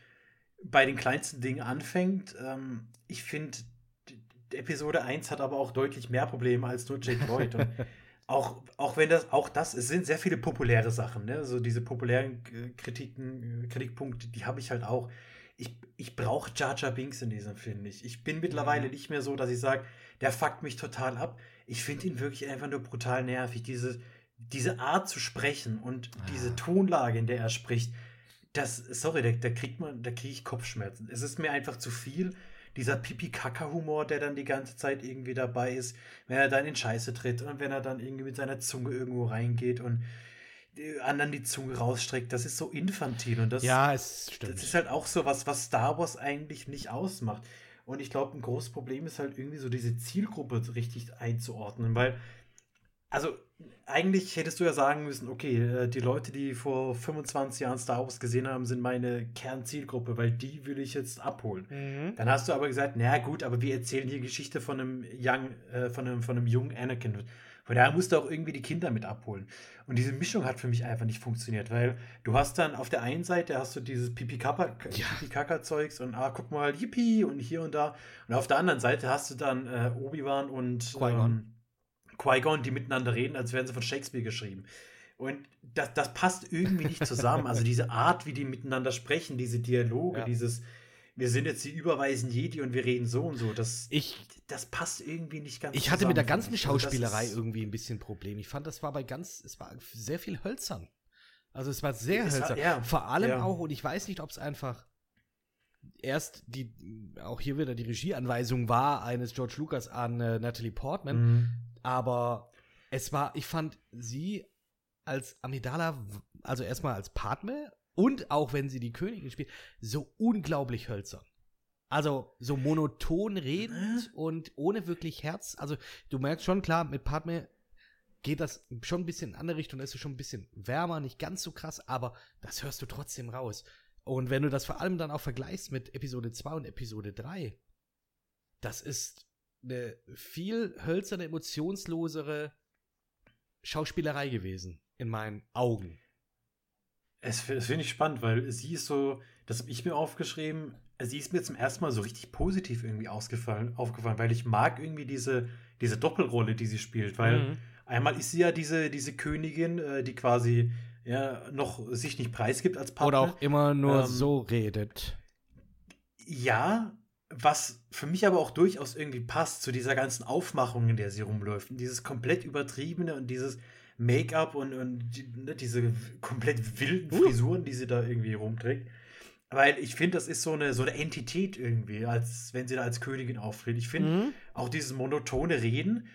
bei den kleinsten Dingen anfängt. Ähm, ich finde, Episode 1 hat aber auch deutlich mehr Probleme als nur Jake Lloyd. Und [LAUGHS] auch, auch wenn das, auch das, es sind sehr viele populäre Sachen, ne? So diese populären äh, Kritiken, äh, Kritikpunkte, die habe ich halt auch. Ich, ich brauche Jar Jar Binks in diesem Film nicht. Ich bin mittlerweile Mhm. nicht mehr so, dass ich sage, der fuckt mich total ab. Ich finde ihn wirklich einfach nur brutal nervig. Diese, diese Art zu sprechen und Ah. diese Tonlage, in der er spricht, das, sorry, da, da kriegt man, da kriege ich Kopfschmerzen. Es ist mir einfach zu viel. Dieser Pipi-Kaka-Humor, der dann die ganze Zeit irgendwie dabei ist, wenn er dann in Scheiße tritt und wenn er dann irgendwie mit seiner Zunge irgendwo reingeht und anderen die Zunge rausstreckt, das ist so infantil und das, Ja, es stimmt. das ist halt auch so was, was Star Wars eigentlich nicht ausmacht. Und ich glaube, ein großes Problem ist halt irgendwie so diese Zielgruppe richtig einzuordnen, weil, also eigentlich hättest du ja sagen müssen, okay, äh, die Leute, die vor 25 Jahren Star Wars gesehen haben, sind meine Kernzielgruppe, weil die will ich jetzt abholen. Mhm. Dann hast du aber gesagt, na gut, aber wir erzählen hier Geschichte von einem young, äh, von einem, von einem jungen Anakin. Von daher musst du auch irgendwie die Kinder mit abholen. Und diese Mischung hat für mich einfach nicht funktioniert, weil du hast dann auf der einen Seite hast du dieses Pipi-Kaka-Zeugs und ah, guck mal, Yippie und hier und da. Und auf der anderen Seite hast du dann äh, Obi-Wan und Qui-Gon. ähm, Qui-Gon, die miteinander reden, als wären sie von Shakespeare geschrieben. Und das, das passt irgendwie nicht zusammen. Also diese Art, wie die miteinander sprechen, diese Dialoge, Ja. dieses, wir sind jetzt die überweisen Jedi und wir reden so und so, das, Ich, das passt irgendwie nicht ganz ich hatte mit der zusammen, ganzen. Also Schauspielerei ist- irgendwie ein bisschen Problem. Ich fand, das war bei ganz, es war sehr viel hölzern. Also es war sehr Es war- hölzern. ja, Vor allem ja. auch, und ich weiß nicht, ob es einfach erst die, auch hier wieder die Regieanweisung war eines George Lucas an äh, Natalie Portman, Mhm. Aber es war, ich fand sie als Amidala, also erstmal als Padme und auch wenn sie die Königin spielt, so unglaublich hölzern. Also so monoton redend und ohne wirklich Herz. Also du merkst schon, klar, mit Padme geht das schon ein bisschen in eine andere Richtung, ist sie schon ein bisschen wärmer, nicht ganz so krass, aber das hörst du trotzdem raus. Und wenn du das vor allem dann auch vergleichst mit Episode 2 und Episode 3, das ist eine viel hölzerne, emotionslosere Schauspielerei gewesen, in meinen Augen. Es, es finde ich spannend, weil sie ist so das habe ich mir aufgeschrieben, sie ist mir zum ersten Mal so richtig positiv irgendwie ausgefallen, aufgefallen, weil ich mag irgendwie diese, diese Doppelrolle, die sie spielt, weil Mhm. einmal ist sie ja diese, diese Königin, äh, die quasi ja noch sich nicht preisgibt als Partner. Oder auch immer nur Ähm, so redet. Ja, was für mich aber auch durchaus irgendwie passt zu dieser ganzen Aufmachung, in der sie rumläuft. Und dieses komplett übertriebene und dieses Make-up und, und ne, diese komplett wilden Uh. Frisuren, die sie da irgendwie rumträgt. Weil ich finde, das ist so eine, so eine Entität irgendwie, als wenn sie da als Königin auftritt. Ich finde, Mhm. auch dieses monotone Reden,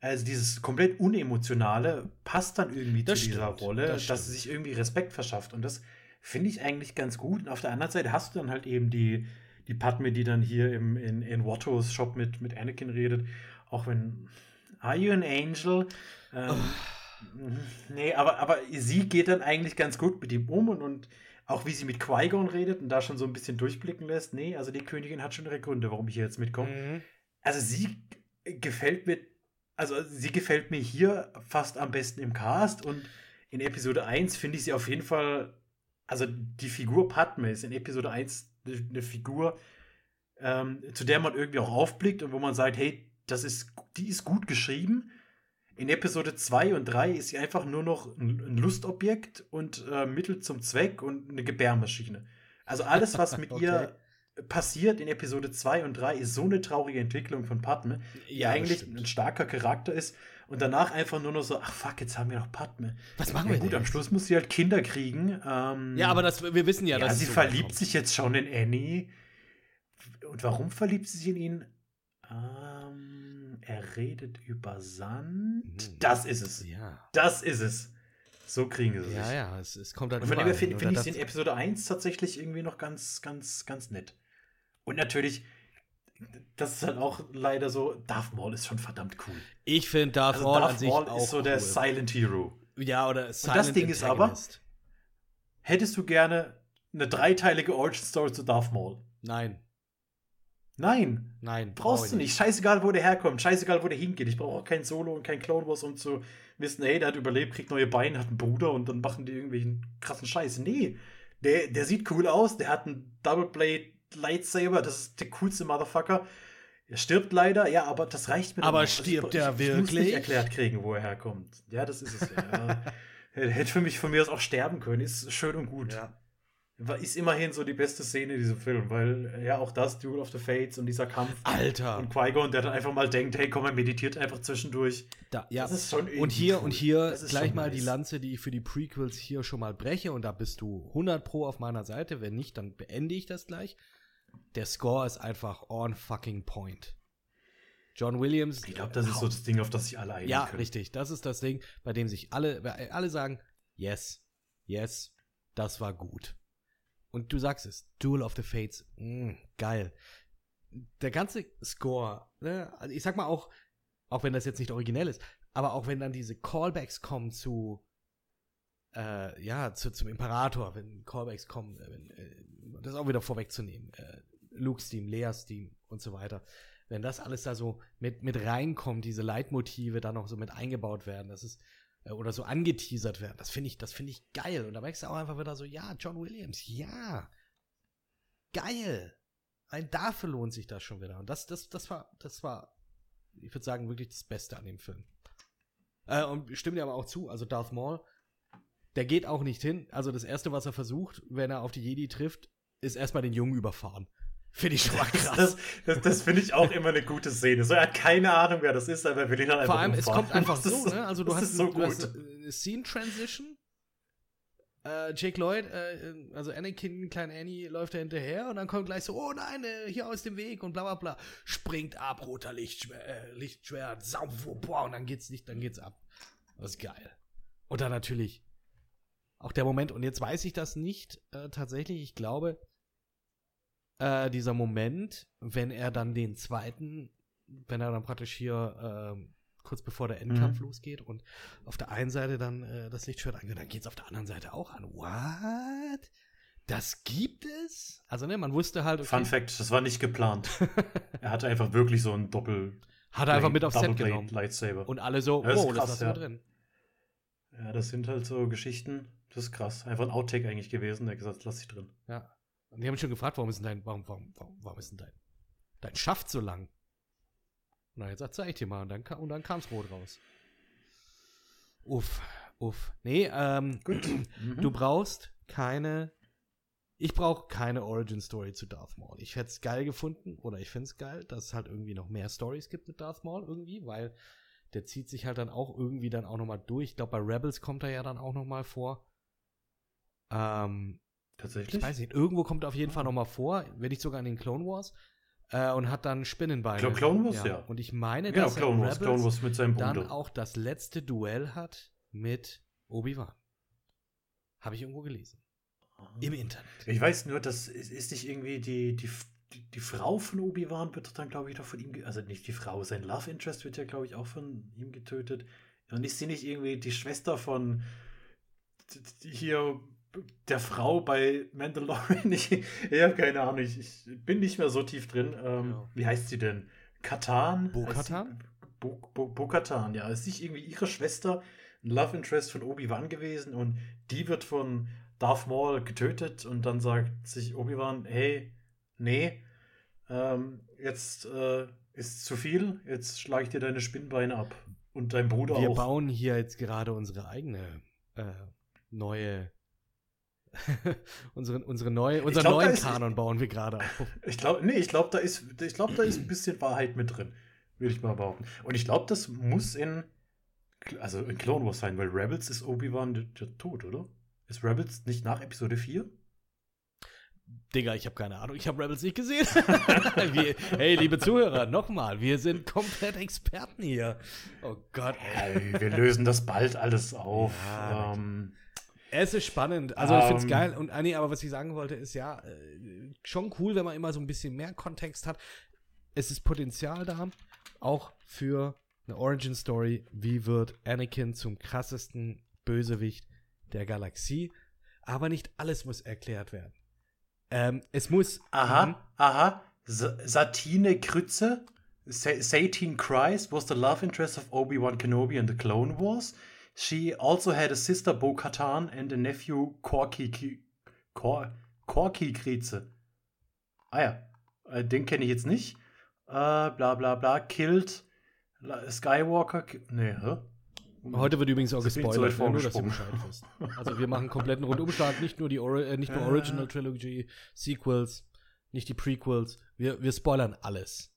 also dieses komplett unemotionale, passt dann irgendwie Das zu dieser stimmt, Rolle, das dass sie sich irgendwie Respekt verschafft. Und das finde ich eigentlich ganz gut. Und auf der anderen Seite hast du dann halt eben die, die Padme, die dann hier im, in, in Wattos Shop mit, mit Anakin redet. Auch wenn, are you an angel? Ähm, Nee, aber, aber sie geht dann eigentlich ganz gut mit ihm um und, und auch wie sie mit Qui-Gon redet und da schon so ein bisschen durchblicken lässt. Nee, also die Königin hat schon ihre Gründe, warum ich hier jetzt mitkomme. Mhm. Also sie gefällt mir, also sie gefällt mir hier fast am besten im Cast und in Episode 1 finde ich sie auf jeden Fall, also die Figur Padme ist in Episode 1 eine Figur, ähm, zu der man irgendwie auch aufblickt und wo man sagt, hey, das ist, die ist gut geschrieben. In Episode 2 und 3 ist sie einfach nur noch ein, Lustobjekt und äh, Mittel zum Zweck und eine Gebärmaschine. Also alles, was mit [LAUGHS] ihr passiert in Episode 2 und 3, ist so eine traurige Entwicklung von Padme, die Ja, eigentlich ein starker Charakter ist und danach einfach nur noch so, ach fuck, jetzt haben wir noch Padme. Was machen Ja, wir gut, denn am? Schluss muss sie halt Kinder kriegen. Ähm, Ja, aber das, wir wissen ja, ja, dass sie es so verliebt sich jetzt schon in Annie. Und warum verliebt sie sich in ihn? Ähm, er redet über Sand. Mhm. Das ist es. Ja. Das ist es. So kriegen sie sich. Ja, ja, es, es kommt halt Und von dem her finde find ich in Episode 1 tatsächlich irgendwie noch ganz, ganz, ganz nett. Und natürlich, das ist halt auch leider so, Darth Maul ist schon verdammt cool. Ich finde Darth Also Maul an Darth sich Maul auch ist so der cool. Silent Hero. Ja, oder Silent Ding ist aber-. Hättest du gerne eine dreiteilige Origin Story zu Darth Maul? Nein, Nein, nein. brauch Brauchst ich du nicht. Scheißegal, wo der herkommt. Scheißegal, wo der hingeht. Ich brauche auch kein Solo und kein Clone Wars, um zu wissen, hey, der hat überlebt, kriegt neue Beine, hat einen Bruder und dann machen die irgendwelchen krassen Scheiß. Nee, der, der sieht cool aus. Der hat einen Double Blade Lightsaber. Das ist der coolste Motherfucker. Er stirbt leider, ja, aber das reicht mir. Aber auch. Also stirbt ich, er ich, ich muss wirklich? nicht erklärt kriegen, wo er herkommt. Ja, das ist es ja. Er [LAUGHS] Hätte für mich von mir aus auch sterben können. Ist schön und gut. Ja. Ist immerhin so die beste Szene in diesem Film, weil ja auch das, Duel of the Fates und dieser Kampf. Alter. Und Qui-Gon, der dann einfach mal denkt, hey, komm, er meditiert einfach zwischendurch. Da, ja. Das ist schon irgendwie und hier cool. und hier ist gleich mal die nice. Lanze, die ich für die Prequels hier schon mal breche und da bist du 100 pro auf meiner Seite. Wenn nicht, dann beende ich das gleich. Der Score ist einfach on fucking point. John Williams. Ich glaube, das ist so das Ding, auf das sich alle einigen Ja, können. richtig. Das ist das Ding, bei dem sich alle, bei- alle sagen, yes, yes, das war gut. Und du sagst es, Duel of the Fates, mh, geil. Der ganze Score, ne, also ich sag mal auch, auch wenn das jetzt nicht originell ist, aber auch wenn dann diese Callbacks kommen zu, äh, ja, zu, zum Imperator, wenn Callbacks kommen, äh, wenn, äh, das auch wieder vorwegzunehmen, äh, Luke's Team, Leas Team und so weiter. Wenn das alles da so mit, mit reinkommt, diese Leitmotive da noch so mit eingebaut werden, das ist, äh, oder so angeteasert werden, das finde ich, das finde ich geil. Und da merkst du auch einfach wieder so, ja, John Williams, ja, geil. Ein dafür lohnt sich das schon wieder. Und das, das, das war, das war, ich würde sagen, wirklich das Beste an dem Film. Äh, und stimme dir aber auch zu, also Darth Maul, der geht auch nicht hin. Also das Erste, was er versucht, wenn er auf die Jedi trifft, ist erstmal den Jungen überfahren. Finde ich schon mal krass. Das, das, das finde ich auch immer eine gute Szene. So, er hat keine Ahnung, wer das ist, aber er will ihn dann einfach Vor allem, es umfahren. kommt einfach [LAUGHS] so, ne? Also du das hast, so du hast eine Scene Transition. Äh, Jake Lloyd, äh, also Anakin, klein Annie, läuft da hinterher und dann kommt gleich so, oh nein, äh, hier aus dem Weg und bla bla bla. Springt ab, roter Lichtschwert, äh, Lichtschwert, sau, boah, und dann geht's nicht, dann geht's ab. Das ist geil. Und dann natürlich auch der Moment, und jetzt weiß ich das nicht äh, tatsächlich, ich glaube, äh, dieser Moment, wenn er dann den zweiten, wenn er dann praktisch hier ähm, kurz bevor der Endkampf Mhm. losgeht und auf der einen Seite dann äh, das Lichtschwert angeht, dann geht's auf der anderen Seite auch an. What? Das gibt es? Also ne, man wusste halt, okay, Fun Fact, das war nicht geplant. [LAUGHS] er hatte einfach wirklich so einen Doppel hat er einfach mit aufs Set genommen. Lightsaber. Und alle so, Ja, das ist oh, das krass, lassen ja. wir drin. ja, das sind halt so Geschichten. Das ist krass. Einfach ein Outtake eigentlich gewesen. Der hat gesagt, lass ich drin. Ja. Und die haben mich schon gefragt, warum ist denn dein, warum, warum, warum, warum ist denn dein, dein Schaft so lang? Und dann jetzt zeig ich dir mal. Und dann, und dann kam's rot raus. Uff, uff. Nee, ähm, Gut. [CLEARS THROAT] Mhm. du brauchst keine. Ich brauche keine Origin Story zu Darth Maul. Ich hätte es geil gefunden, oder ich finde es geil, dass es halt irgendwie noch mehr Stories gibt mit Darth Maul irgendwie, weil der zieht sich halt dann auch irgendwie dann auch nochmal durch. Ich glaube, bei Rebels kommt er ja dann auch nochmal vor. Ähm, Tatsächlich? ich weiß nicht, irgendwo kommt er auf jeden Fall nochmal vor, wenn nicht sogar in den Clone Wars. Äh, und hat dann Spinnenbeine. Clo- Clone Wars, ja. Und ich meine, Genau, dass er Clone Wars, Clone Wars mit seinem dann auch das letzte Duell hat mit Obi-Wan. Habe ich irgendwo gelesen. Im Internet. Ich weiß nur, das ist, nicht irgendwie die, die, die, Frau von Obi-Wan wird dann, glaube ich, doch von ihm, also nicht die Frau, sein Love Interest wird ja, glaube ich, auch von ihm getötet. Und ist sie nicht irgendwie die Schwester von hier der Frau bei Mandalorian? [LAUGHS] Ich, ich habe keine Ahnung, ich, ich bin nicht mehr so tief drin. Ähm, Ja. Wie heißt sie denn? Katan? Bo-Katan? Bo- Bo-Katan, ja. Ist nicht irgendwie ihre Schwester ein Love Interest von Obi-Wan gewesen und die wird von Darth Maul getötet und dann sagt sich Obi-Wan, hey, nee, ähm, jetzt äh, ist zu viel, jetzt schlage ich dir deine Spinnbeine ab. Und dein Bruder Wir auch. bauen hier jetzt gerade unsere eigene äh, neue unseren, [LAUGHS] unsere neue, unseren glaub, neuen ist- Kanon bauen wir gerade auf. [LAUGHS] Ich glaube, nee, ich glaube, da ist, ich glaube, da ist ein bisschen Wahrheit mit drin, würde ich mal behaupten. Und ich glaube, das muss in, also in Clone Wars sein, weil Rebels ist Obi-Wan der, Tod, oder? Ist Rebels nicht nach Episode 4? Digga, ich habe keine Ahnung, ich habe Rebels nicht gesehen. [LAUGHS] wir, hey, liebe Zuhörer, nochmal, wir sind komplett Experten hier. Oh Gott, ey. Ey, wir lösen das bald alles auf. Ja, ähm, Es ist spannend. Also ich finde es Ähm. geil. Und ah, nee, aber was ich sagen wollte, ist ja äh, schon cool, wenn man immer so ein bisschen mehr Kontext hat. Es ist Potenzial da, auch für eine Origin Story. Wie wird Anakin zum krassesten Bösewicht der Galaxie? Aber nicht alles muss erklärt werden. Ähm, es muss. aha, Mhm. aha. Sa- Satine Krütze, Sa Satine Christ was the love interest of Obi-Wan Kenobi in the Clone Wars. She also had a sister Bo-Katan and a nephew Corky, Cor Corky Krize. Ah ja, äh, den kenne ich jetzt nicht. Äh, bla bla bla, killed Skywalker. Nee, hä? Heute wird übrigens auch gespoilert, weit ne? nur dass ihr. Bescheid wisst. [LAUGHS] Also wir machen einen kompletten Rundumschlag, nicht nur die Ori äh, nicht nur Ja. Original Trilogy, Sequels, nicht die Prequels. Wir, wir spoilern alles.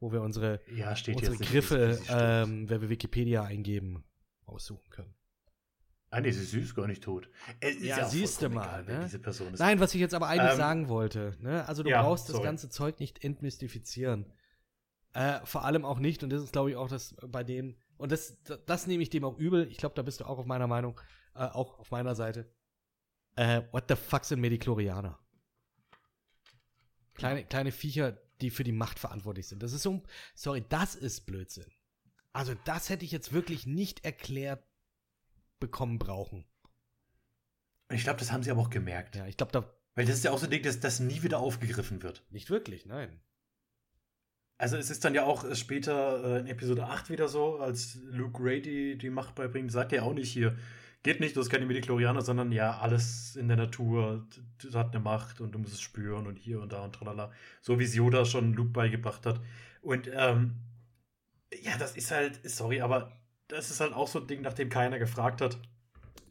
Wo wir unsere, Ja, unsere. Griffe, ähm, wenn wir Wikipedia eingeben, aussuchen können. Ah, nee, sie ist gar nicht tot. Es Ja, auch siehst du mal, egal, ne? diese Person ist. Nein, was ich jetzt aber eigentlich Ähm, sagen wollte, ne? Also du ja, brauchst das sorry. ganze Zeug nicht entmystifizieren. Äh, vor allem auch nicht, und das ist, glaube ich, auch das bei dem, und das, das, das nehme ich dem auch übel, ich glaube, da bist du auch auf meiner Meinung, äh, auch auf meiner Seite. Äh, what the fuck sind Mediklorianer? Kleine, kleine Viecher, die für die Macht verantwortlich sind. Das ist so, sorry, das ist Blödsinn. Also das hätte ich jetzt wirklich nicht erklärt bekommen brauchen. Ich glaube, das haben sie aber auch gemerkt. Ja, ich glaube, da Weil das ist ja auch so ein Ding, dass das nie wieder aufgegriffen wird. nicht wirklich, nein. Also es ist dann ja auch später äh, in Episode 8 wieder so, als Luke Ray die, Macht beibringt, sagt er auch nicht hier, geht nicht, du hast keine Mediklorianer, sondern ja, alles in der Natur hat eine Macht und du musst es spüren und hier und da und tralala. So wie es Yoda schon Luke beigebracht hat. Und ähm, ja, das ist halt, sorry, aber das ist halt auch so ein Ding, nach dem keiner gefragt hat.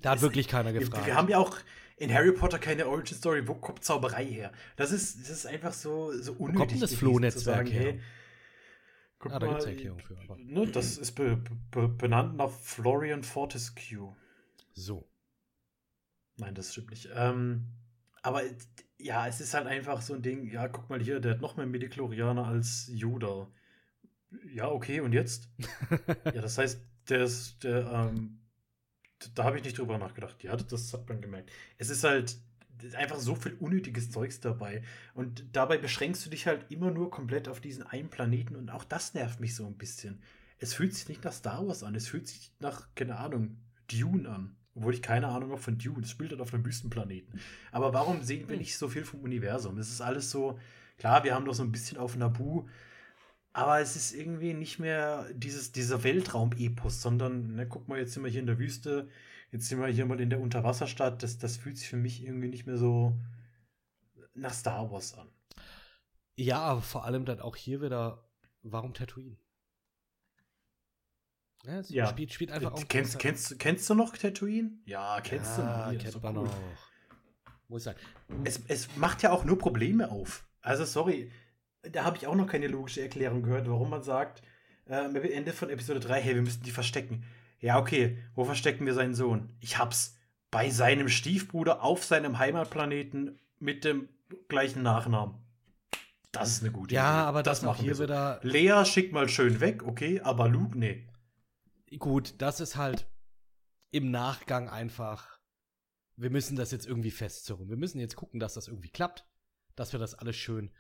Da hat Es- wirklich keiner Wir, gefragt. wir haben ja auch in Harry Potter keine Origin Story. Wo kommt Zauberei her? Das ist, das ist einfach so, so unnötig. kommt denn das Flohnetzwerk her? Hey, guck Ah, da mal, gibt's eine Erklärung für, aber- Ne, das ist be, be, benannt nach Florian Fortescue. so. Nein, das stimmt nicht. Ähm, aber ja, es ist halt einfach so ein Ding. Ja, guck mal hier, der hat noch mehr Mediklorianer als Yoda. Ja, okay, und jetzt? ja, das heißt, der ist, der, ähm, da habe ich nicht drüber nachgedacht. Ja, das hat man gemerkt. Es ist halt einfach so viel unnötiges Zeugs dabei. Und dabei beschränkst du dich halt immer nur komplett auf diesen einen Planeten. Und auch das nervt mich so ein bisschen. Es fühlt sich nicht nach Star Wars an. Es fühlt sich nach, keine Ahnung, Dune an. Obwohl ich keine Ahnung habe von Dune. Es spielt halt auf einem Wüstenplaneten. Aber warum sehen wir nicht so viel vom Universum? Es ist alles so, klar, wir haben doch so ein bisschen auf Nabu, aber es ist irgendwie nicht mehr dieses, dieser Weltraum-Epos, sondern, ne, guck mal, jetzt sind wir hier in der Wüste, jetzt sind wir hier mal in der Unterwasserstadt. Das, das fühlt sich für mich irgendwie nicht mehr so, nach Star Wars an. Ja, aber vor allem dann auch hier wieder, warum Tatooine? Ja, es ja. Spielt, spielt einfach auch. Kennst, kennst, kennst du noch Tatooine? Ja, kennst ja, du noch. Kennt man cool. noch. Muss sein. Es, es macht ja auch nur Probleme auf. Also, sorry, da habe ich auch noch keine logische Erklärung gehört, warum man sagt, äh, am Ende von Episode 3, hey, wir müssen die verstecken. Ja, okay, wo verstecken wir seinen Sohn? Ich hab's. Bei seinem Stiefbruder auf seinem Heimatplaneten mit dem gleichen Nachnamen. Das ist eine gute ja, Idee. Ja, aber das, das machen wir so. wieder. Lea schickt mal schön weg, okay, aber Luke, nee. Gut, das ist halt im Nachgang einfach. Wir müssen das jetzt irgendwie festzurren. Wir müssen jetzt gucken, dass das irgendwie klappt, dass wir das alles schön,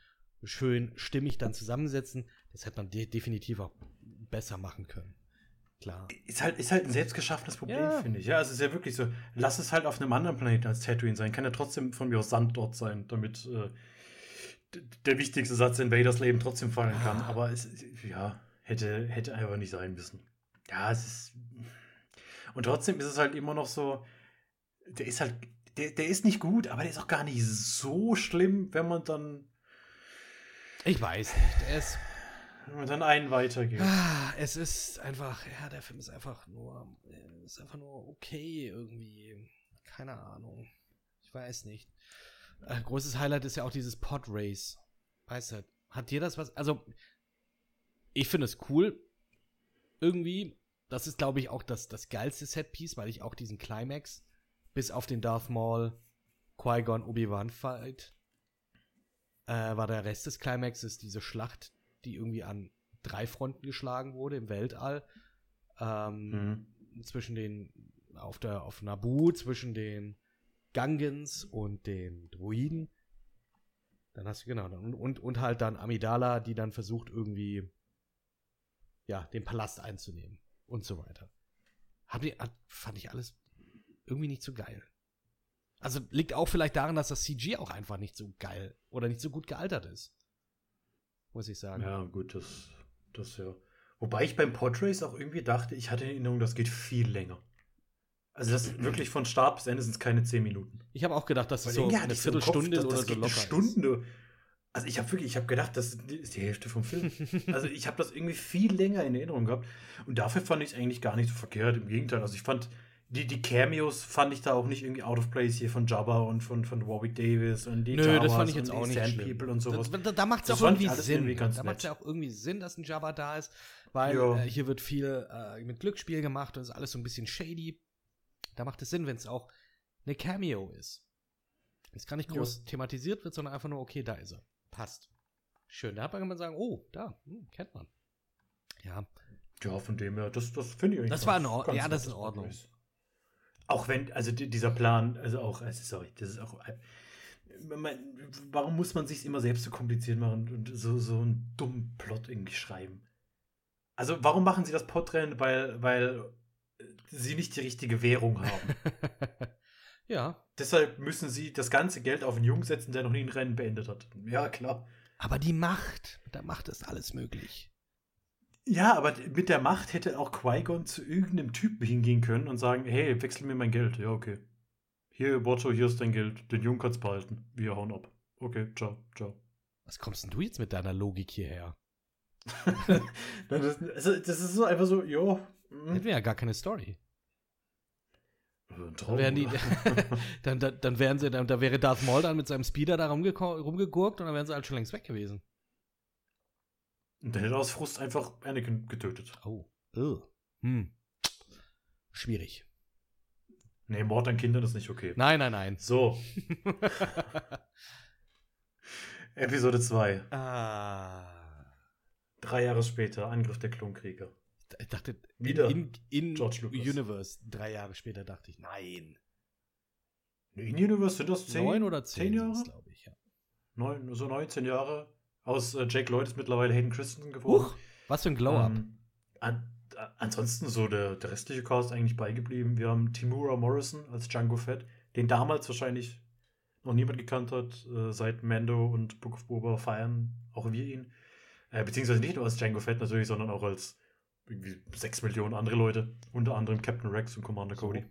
schön stimmig dann zusammensetzen. Das hätte man de definitiv auch besser machen können. Klar. Ist halt, ist halt ein selbstgeschaffenes Problem, ja. finde ich. Ja, es ist ja wirklich so. Lass es halt auf einem anderen Planeten als Tatooine sein. Kann ja trotzdem von mir aus Sand dort sein, damit äh, der wichtigste Satz in Vaders Leben trotzdem fallen kann. Ah. Aber es, ja, hätte, hätte einfach nicht sein müssen. Ja, es ist. Und trotzdem ist es halt immer noch so. Der ist halt. Der, der ist nicht gut, aber der ist auch gar nicht so schlimm, wenn man dann. Ich weiß nicht. Wenn man dann einen weitergeht. Ah, es ist einfach, ja, der Film ist einfach nur, ist einfach nur okay irgendwie. Keine Ahnung. Ich weiß nicht. Äh, großes Highlight ist ja auch dieses Pod Race. Weißt du, hat dir das was? Also, ich finde es cool. Irgendwie. Das ist, glaube ich, auch das, das geilste Setpiece, weil ich auch diesen Climax bis auf den Darth Maul Qui-Gon Obi-Wan Fight äh, war der Rest des Climaxes diese Schlacht, die irgendwie an drei Fronten geschlagen wurde im Weltall. Ähm, mhm. Zwischen den, auf der, auf Naboo, zwischen den Gangans und den Druiden. Dann hast du, genau, und, und, und halt dann Amidala, die dann versucht irgendwie, ja, den Palast einzunehmen und so weiter. Hab fand ich alles irgendwie nicht so geil. Also liegt auch vielleicht daran, dass das CG auch einfach nicht so geil oder nicht so gut gealtert ist muss ich sagen. Ja, gut, das, das ja. Wobei ich beim Portraits auch irgendwie dachte, ich hatte in Erinnerung, das geht viel länger. Also das ist wirklich von Start bis Ende sind es keine zehn Minuten. Ich habe auch gedacht, dass es so eine Viertelstunde Kopf, das, das oder so locker eine Stunde. Also ich habe wirklich, ich habe gedacht, das ist die Hälfte vom Film. [LAUGHS] also ich habe das irgendwie viel länger in Erinnerung gehabt und dafür fand ich es eigentlich gar nicht so verkehrt. Im Gegenteil, also ich fand die, die Cameos fand ich da auch nicht irgendwie out of place hier von Jabba und von, von Warwick Davis und die Nö, Jawas das fand ich jetzt auch nicht Sand People und sowas. Da, da, da macht es auch irgendwie Sinn. Irgendwie da macht es ja auch irgendwie Sinn, dass ein Jabba da ist, weil äh, hier wird viel äh, mit Glücksspiel gemacht und ist alles so ein bisschen shady. Da macht es Sinn, wenn es auch eine Cameo ist. Es gar nicht groß ja. thematisiert wird, sondern einfach nur, okay, da ist er. Passt. Schön. Da hat man sagen, oh, da, hm, kennt man. Ja. Ja, von dem her, das, das finde ich eigentlich. Das war in Ordnung. Ja, das ist in Ordnung. Ist. Auch wenn, also dieser Plan, also auch, also sorry, das ist auch. Äh, warum muss man sich immer selbst so kompliziert machen und so, so einen dummen Plot irgendwie schreiben? Also, warum machen sie das Podrennen? Weil, weil sie nicht die richtige Währung haben. [LAUGHS] ja. Deshalb müssen sie das ganze Geld auf einen Jungen setzen, der noch nie ein Rennen beendet hat. Ja, klar. Aber die Macht, da Macht ist alles möglich. Ja, aber mit der Macht hätte auch Qui-Gon zu irgendeinem Typen hingehen können und sagen, hey, wechsel mir mein Geld. Ja, okay. Hier, Watto, hier ist dein Geld. Den Jungen kannst behalten. Wir hauen ab. Okay, ciao, ciao. Was kommst denn du jetzt mit deiner Logik hierher? [LAUGHS] das, also, das ist so einfach so, ja. Hm. Hätten wir ja gar keine Story. Traum, dann, wären die, [LAUGHS] dann, dann, dann wären sie, dann, da wäre Darth Maul dann mit seinem Speeder da rumgegurkt und dann wären sie halt schon längst weg gewesen. Und dann hätte er aus Frust einfach Anakin getötet. Oh. Hm. Schwierig. Nee, Mord an Kindern ist nicht okay. Nein, nein, nein. So. [LAUGHS] Episode 2. Ah. Drei Jahre später, Angriff der Klonkrieger. Ich dachte, wieder in, in George Lucas. Universe, drei Jahre später dachte ich, nein. In Universe sind das zehn, Neun oder zehn, zehn Jahre? glaube ich, ja. Neun, so 19 Jahre. Aus äh, Jake Lloyd ist mittlerweile Hayden Christensen geworden. Huch, was für ein Glow-Up. Ähm, an, ansonsten so der, der restliche Cast eigentlich beigeblieben. Wir haben Timura Morrison als Django Fett, den damals wahrscheinlich noch niemand gekannt hat. Äh, seit Mando und Book of Boba feiern auch wir ihn. Äh, beziehungsweise nicht nur als Django Fett natürlich, sondern auch als irgendwie sechs Millionen andere Leute. Unter anderem Captain Rex und Commander Cody.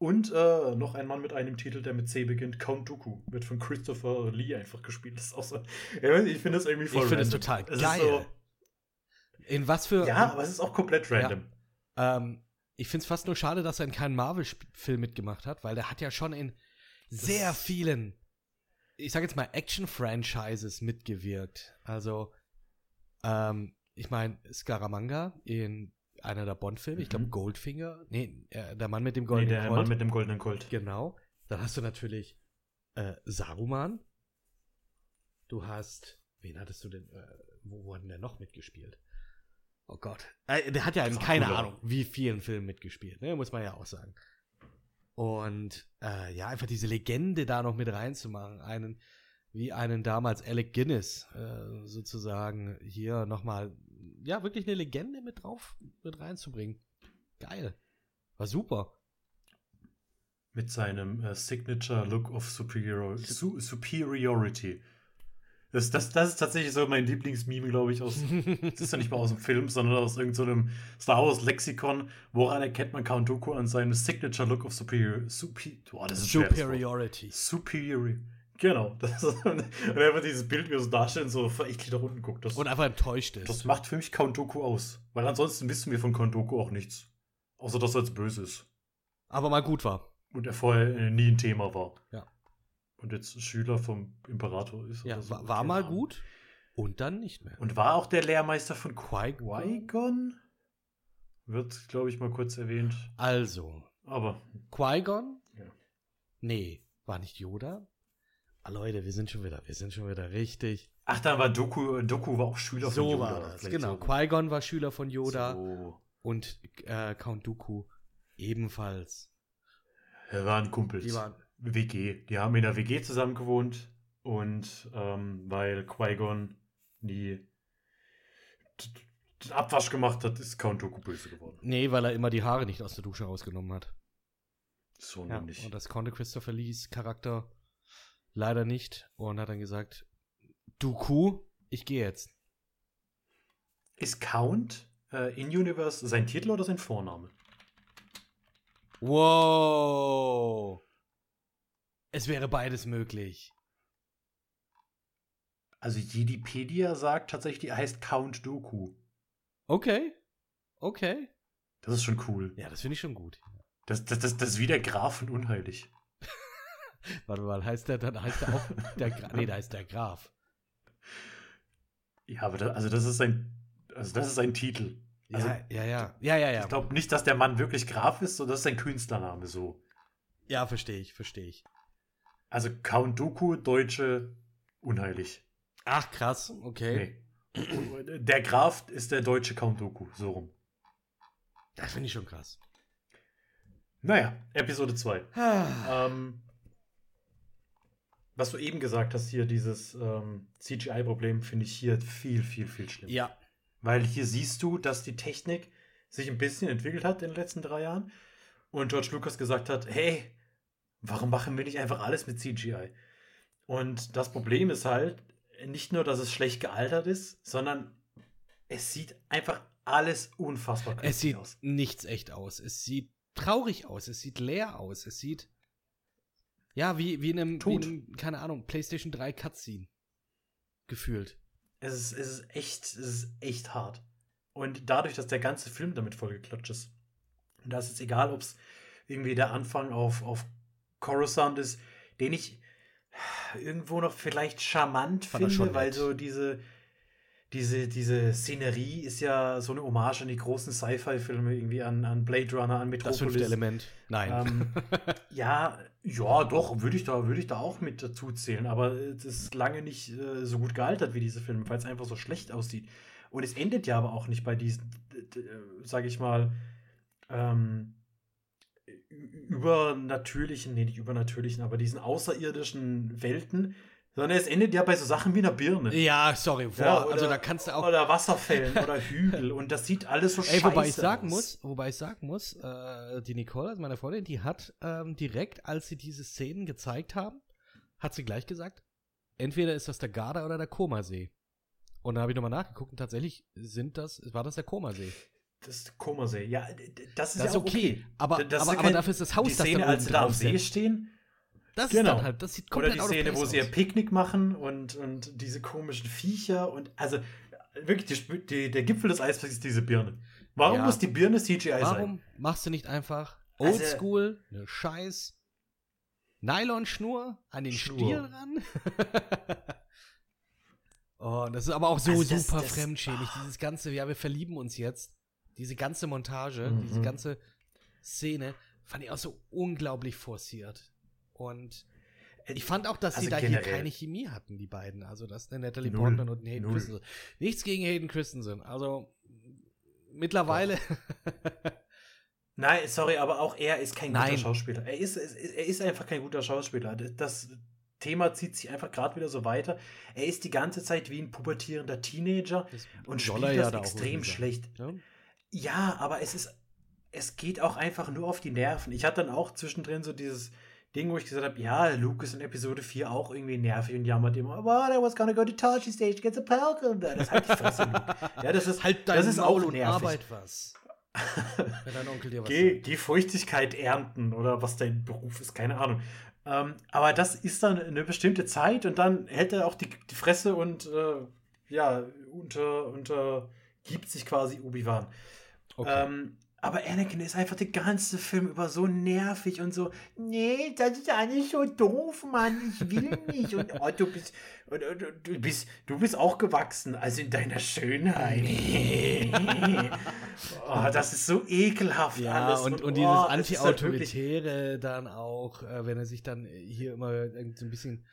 Und äh, noch ein Mann mit einem Titel, der mit C beginnt, Count Dooku, wird von Christopher Lee einfach gespielt. Das ist auch so, ich finde das irgendwie voll Ich finde es total Es geil. so- in was für. ja, aber es ist auch komplett random. Ähm, ich finde es fast nur schade, dass er in keinem Marvel-Film mitgemacht hat, weil der hat ja schon in sehr Das- vielen, ich sage jetzt mal, Action-Franchises mitgewirkt. Also, ähm, ich meine, Scaramanga in einer der Bond-Filme, ich glaube Mhm. Goldfinger, nee, äh, der Mann mit dem Nee, goldenen der Colt. Mann mit dem goldenen Colt. Genau. Dann hast du natürlich äh, Saruman. Du hast, wen hattest du denn, äh, wo, wo hat denn der noch mitgespielt? Oh Gott. Äh, der hat ja in keine Ahnung, wie vielen Filmen mitgespielt, ne? muss man ja auch sagen. Und äh, ja, einfach diese Legende da noch mit reinzumachen, einen, wie einen damals Alec Guinness, äh, sozusagen, hier nochmal, ja, wirklich eine Legende mit drauf, mit reinzubringen. Geil. War super. Mit seinem äh, Signature Look of Superior Su Superiority. Das, das, das ist tatsächlich so mein Lieblingsmeme, glaube ich, aus. [LAUGHS] Das ist ja nicht mal aus dem Film, sondern aus irgendeinem Star Wars Lexikon. Woran erkennt man Count Dooku an seinem Signature Look of Superior. Supi oh. Superiority. Superior. Genau. [LAUGHS] Das ist, und einfach dieses Bild, wie er so darstellt und so verächtlich nach unten guckt. Das, Und einfach enttäuscht ist. das macht für mich Count Dooku aus. Weil ansonsten wissen wir von Count Dooku auch nichts. Außer, dass er jetzt böse ist. aber mal gut war. Und er vorher äh, nie ein Thema war. Ja. Und jetzt Schüler vom Imperator ist. Ja, so. war, war mal Ahnung. gut und dann nicht mehr. Und war auch der Lehrmeister von Qui-Gon? Qui-Gon? Wird, glaube ich, mal kurz erwähnt. Also, Aber Qui-Gon? Ja. Nee, war nicht Yoda? Ah, Leute, wir sind schon wieder, wir sind schon wieder richtig. Ach, dann war Doku, Doku war auch Schüler von so Yoda. war das, genau. so. Qui-Gon war Schüler von Yoda So. und äh, Count Dooku ebenfalls. Wir waren Kumpels. Die waren, WG. Die haben in der WG zusammen gewohnt und ähm, weil Qui-Gon nie Abwasch gemacht hat, ist Count Dooku böse geworden. nee, weil er immer die Haare nicht aus der Dusche rausgenommen hat. So Ja, nämlich. und das konnte Christopher Lees Charakter leider nicht und hat dann gesagt, Dooku, ich gehe jetzt. Ist Count äh, in Universe sein Titel oder sein Vorname? Wow. Es wäre beides möglich. Also Jedipedia sagt tatsächlich, er heißt Count Dooku. Okay. Okay. Das ist schon cool. Ja, das finde ich schon gut. Das, das, das, das ist wie der Graf von Unheilig. Warte mal, heißt der, dann heißt der auch der Graf. Nee, da heißt der Graf. Ja, aber da, also das ist sein, also das ist sein Titel. Also ja, ja, ja. Ja, ja, ja. ich glaube nicht, dass der Mann wirklich Graf ist, sondern das ist sein Künstlername so. Ja, verstehe ich, verstehe ich. Also Count Dooku, Deutsche, Unheilig. Ach, krass, okay. Nee. Der Graf ist der deutsche Count Dooku, so rum. Das finde ich schon krass. Naja, Episode 2. Ah. Ähm, was du eben gesagt hast, hier dieses ähm, CGI-Problem, finde ich hier viel, viel, viel schlimmer. Ja, Weil hier siehst du, dass die Technik sich ein bisschen entwickelt hat in den letzten drei Jahren und George Lucas gesagt hat, hey, warum machen wir nicht einfach alles mit CGI? Und das Problem ist halt nicht nur, dass es schlecht gealtert ist, sondern es sieht einfach alles unfassbar es künstlich sieht aus. nichts echt aus. Es sieht traurig aus. Es sieht leer aus. Es sieht. Ja, wie, wie in einem, wie in einem, keine Ahnung, PlayStation 3 Cutscene. Gefühlt. Es ist, es ist echt, es ist echt hart. Und dadurch, dass der ganze Film damit vollgeklatscht ist, und da ist es egal, ob es irgendwie der Anfang auf, auf Coruscant ist, den ich irgendwo noch vielleicht charmant Fand finde, schon weil so diese, diese, diese Szenerie ist ja so eine Hommage an die großen Sci-Fi-Filme, irgendwie an, an Blade Runner, an Das Metropolis. fünfte Element. Nein. Ähm, [LAUGHS] ja, ja, doch, würde ich, da, würde ich da auch mit dazu zählen. Aber es ist lange nicht äh, so gut gealtert wie diese Filme, weil es einfach so schlecht aussieht. Und es endet ja aber auch nicht bei diesen, sage ich mal, ähm, übernatürlichen, nee, nicht übernatürlichen, aber diesen außerirdischen Welten, sondern es endet ja bei so Sachen wie einer Birne. ja, sorry. Boah, Ja, also oder- da kannst du auch. Oder Wasserfällen oder Hügel. Und das sieht alles so Ey, scheiße wobei ich sagen aus. muss, wobei ich sagen muss, äh, die Nicole, also meine Freundin, die hat ähm, direkt, als sie diese Szenen gezeigt haben, hat sie gleich gesagt, entweder ist das der Garda oder der Komasee. Und dann habe ich nochmal nachgeguckt und tatsächlich sind das, war das der Komasee. das Komasee. Ja, das ist Das ist ja auch okay. okay. Aber, Das ist aber, ja aber dafür ist das Haus, die das Szene, da als oben sie da am See stehen. Das Genau. ist dann halt, das sieht Oder komplett die out of Szene, wo sie ihr aus. Picknick machen und, und diese komischen Viecher und also wirklich die, die, der Gipfel des Eisbergs ist diese Birne. Warum Ja. muss die Birne CGI sein? Warum machst du nicht einfach Also- oldschool eine scheiß Nylonschnur an den Schnur. Stiel ran? [LAUGHS] oh, das ist aber auch so Also das- super das- fremdschämig. Dieses ganze, ja, wir verlieben uns jetzt. Diese ganze Montage, Mhm. diese ganze Szene fand ich auch so unglaublich forciert. Und ich fand auch, dass sie Also da hier keine Chemie hatten, die beiden. Also, dass der Natalie Null. Portman und Hayden Null. Christensen. Nichts gegen Hayden Christensen. Also, mittlerweile. [LAUGHS] Nein, sorry, aber auch er ist kein Nein. guter Schauspieler. Er ist, er ist einfach kein guter Schauspieler. Das Thema zieht sich einfach gerade wieder so weiter. Er ist die ganze Zeit wie ein pubertierender Teenager Das und spielt er ja das da extrem schlecht. Ja? Ja, aber es ist, es geht auch einfach nur auf die Nerven. Ich hatte dann auch zwischendrin so dieses Ding, wo ich gesagt habe, ja, Luke ist in Episode 4 auch irgendwie nervig und jammert immer, well, I was gonna go to Tashi Stage, get the Falcon. Das ist halt die Fresse, Luke. Ja, das ist, Halt dein das ist auch und nervig. Arbeit was. [LAUGHS] Wenn dein Onkel dir was Geh, sagt. geh Feuchtigkeit ernten oder was dein Beruf ist, keine Ahnung. Ähm, aber das ist dann eine bestimmte Zeit und dann hält er auch die, die Fresse und äh, ja, unter, untergibt sich quasi Obi-Wan. Okay. Ähm, aber Anakin ist einfach den ganzen Film über so nervig und so, nee, das ist alles so doof, Mann, ich will [LAUGHS] nicht. Und oh, du bist, und, und, und, du bist, du bist auch gewachsen, also in deiner Schönheit. [LAUGHS] oh, das ist so ekelhaft ja, alles. und, und oh, dieses wirklich- Anti-Autoritäre dann auch, äh, wenn er sich dann hier immer so ein bisschen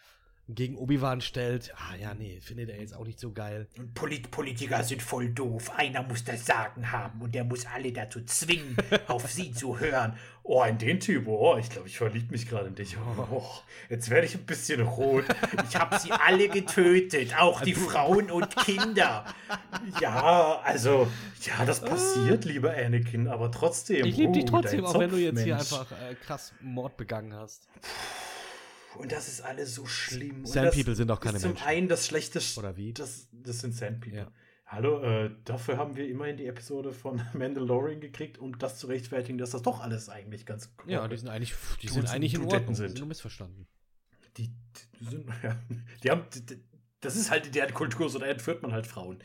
gegen Obi-Wan stellt. Ah ja, nee, findet er jetzt auch nicht so geil. Und Polit Politiker sind voll doof. Einer muss das Sagen haben und der muss alle dazu zwingen, [LAUGHS] auf sie zu hören. Oh, in den Typ, oh, ich glaube, ich verliebe mich gerade in dich. Oh, jetzt werde ich ein bisschen rot. Ich habe sie alle getötet, auch die [LAUGHS] Frauen und Kinder. Ja, also, ja, das passiert, lieber Anakin, aber trotzdem. Ich liebe dich oh, trotzdem, dein auch wenn du jetzt hier Zopfmensch. einfach äh, krass Mord begangen hast. Und das ist alles so schlimm. Und Sand das People sind doch keine zum Menschen. einen das Schlechteste. Oder wie? Das, das sind Sand People. Ja. Hallo, äh, dafür haben wir immerhin die Episode von [LAUGHS] Mandalorian gekriegt, um das zu rechtfertigen, dass das doch alles eigentlich ganz Ja, die sind eigentlich, die sind zum eigentlich in Ordnung. sind. Die sind nur missverstanden. die, die sind, [LAUGHS] ja, die haben, die, das ist halt deren Kultur, so da entführt man halt Frauen.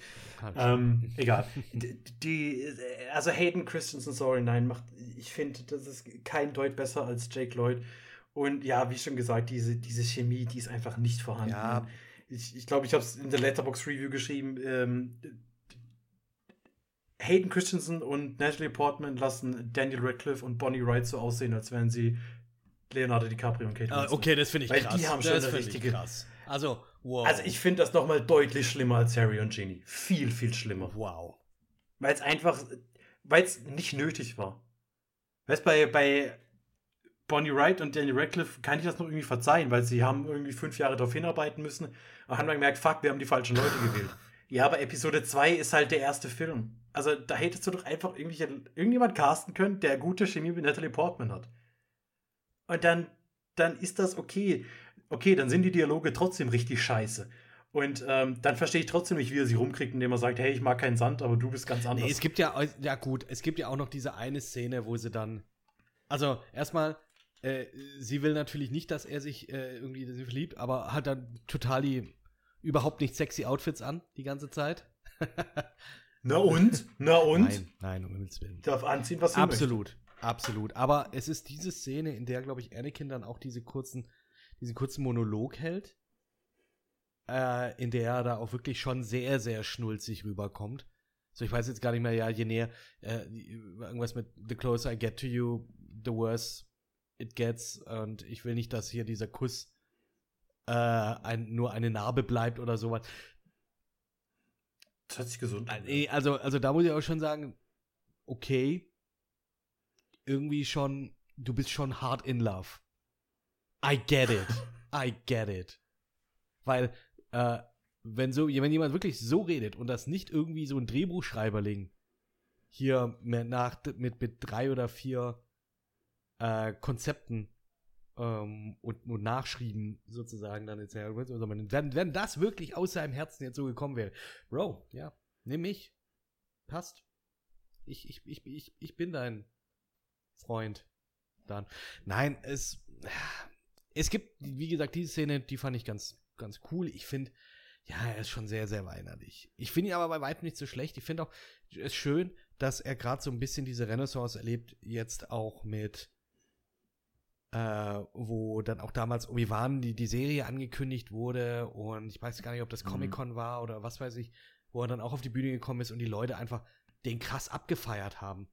Ähm, egal. Die, die, also Hayden Christensen, sorry, nein, macht, ich finde, das ist kein Deut besser als Jake Lloyd. Und ja, wie schon gesagt, diese, diese Chemie, die ist einfach nicht vorhanden. Ja. Ich glaube, ich, glaub, ich habe es in der Letterbox Review geschrieben. Ähm, Hayden Christensen und Natalie Portman lassen Daniel Radcliffe und Bonnie Wright so aussehen, als wären sie Leonardo DiCaprio und Kate Ah, Winslet. okay, das finde ich Weil krass. die haben schon das eine richtige- krass. Also, wow. Also ich finde das noch mal deutlich schlimmer als Harry und Ginny. Viel, viel schlimmer. Wow. Weil es einfach, weil es nicht nötig war. Weißt bei, bei Bonnie Wright und Daniel Radcliffe kann ich das noch irgendwie verzeihen, weil sie haben irgendwie fünf Jahre darauf hinarbeiten müssen und haben dann gemerkt, fuck, wir haben die falschen Leute gewählt. [LAUGHS] Ja, aber Episode 2 ist halt der erste Film. Also da hättest du doch einfach irgendjemand casten können, der gute Chemie mit Natalie Portman hat. Und dann, dann ist das okay. Okay, dann sind die Dialoge trotzdem richtig scheiße. Und ähm, dann verstehe ich trotzdem nicht, wie er sie rumkriegt, indem er sagt, hey, ich mag keinen Sand, aber du bist ganz anders. Nee, es gibt ja, ja gut, es gibt ja auch noch diese eine Szene, wo sie dann, also erstmal, äh, sie will natürlich nicht, dass er sich äh, irgendwie sie verliebt, aber hat dann total die überhaupt nicht sexy Outfits an, die ganze Zeit. [LAUGHS] Na und? Na und? Nein, nein, um Himmels Willen. Darf anziehen, was sie Absolut, absolut. Aber es ist diese Szene, in der, glaube ich, Anakin dann auch diese kurzen, diesen kurzen Monolog hält, äh, in der er da auch wirklich schon sehr, sehr schnulzig rüberkommt. So, ich weiß jetzt gar nicht mehr, ja, je näher, äh, irgendwas mit The closer I get to you, the worse it gets. Und ich will nicht, dass hier dieser Kuss äh, ein, nur eine Narbe bleibt oder sowas. Das hört sich gesund. Nee, also, also da muss ich auch schon sagen, okay, irgendwie schon, du bist schon hard in love. I get it. [LAUGHS] I get it. Weil, äh, wenn so, wenn jemand wirklich so redet und das nicht irgendwie so ein Drehbuchschreiberling hier nach, mit, mit drei oder vier äh, Konzepten ähm, und, und Nachschrieben sozusagen dann jetzt sondern wenn, wenn das wirklich aus seinem Herzen jetzt so gekommen wäre, Bro, ja, nimm mich. Passt. Ich, ich, ich, ich, ich bin dein Freund. Dann. Nein, es, es gibt, wie gesagt, diese Szene, die fand ich ganz, ganz cool. Ich finde, ja, er ist schon sehr, sehr weinerlich. Ich finde ihn aber bei weitem nicht so schlecht. Ich finde auch es schön, dass er gerade so ein bisschen diese Renaissance erlebt, jetzt auch mit, äh, wo dann auch damals Obi-Wan die, die Serie angekündigt wurde und ich weiß gar nicht, ob das mhm. Comic-Con war oder was weiß ich, wo er dann auch auf die Bühne gekommen ist und die Leute einfach den krass abgefeiert haben.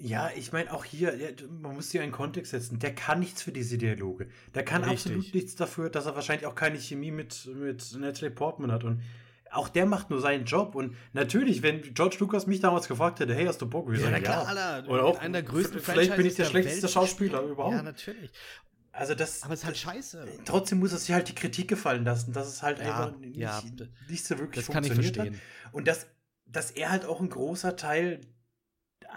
Ja, ich meine auch hier, man muss hier einen Kontext setzen. Der kann nichts für diese Dialoge. Der kann Richtig. absolut nichts dafür, dass er wahrscheinlich auch keine Chemie mit, mit Natalie Portman hat. Und auch der macht nur seinen Job. Und natürlich, wenn George Lucas mich damals gefragt hätte, hey, hast du Bock? Wir ja, sagen, klar, ja. Alter. Oder auch, einer der größten Vielleicht bin ich der, der schlechteste Welt Schauspieler überhaupt. Ja, natürlich. Also das, aber es ist halt scheiße. Trotzdem muss es sich halt die Kritik gefallen lassen, dass es halt ja, einfach nicht, ja, nicht so wirklich das funktioniert kann ich verstehen. Hat. Und dass, dass er halt auch ein großer Teil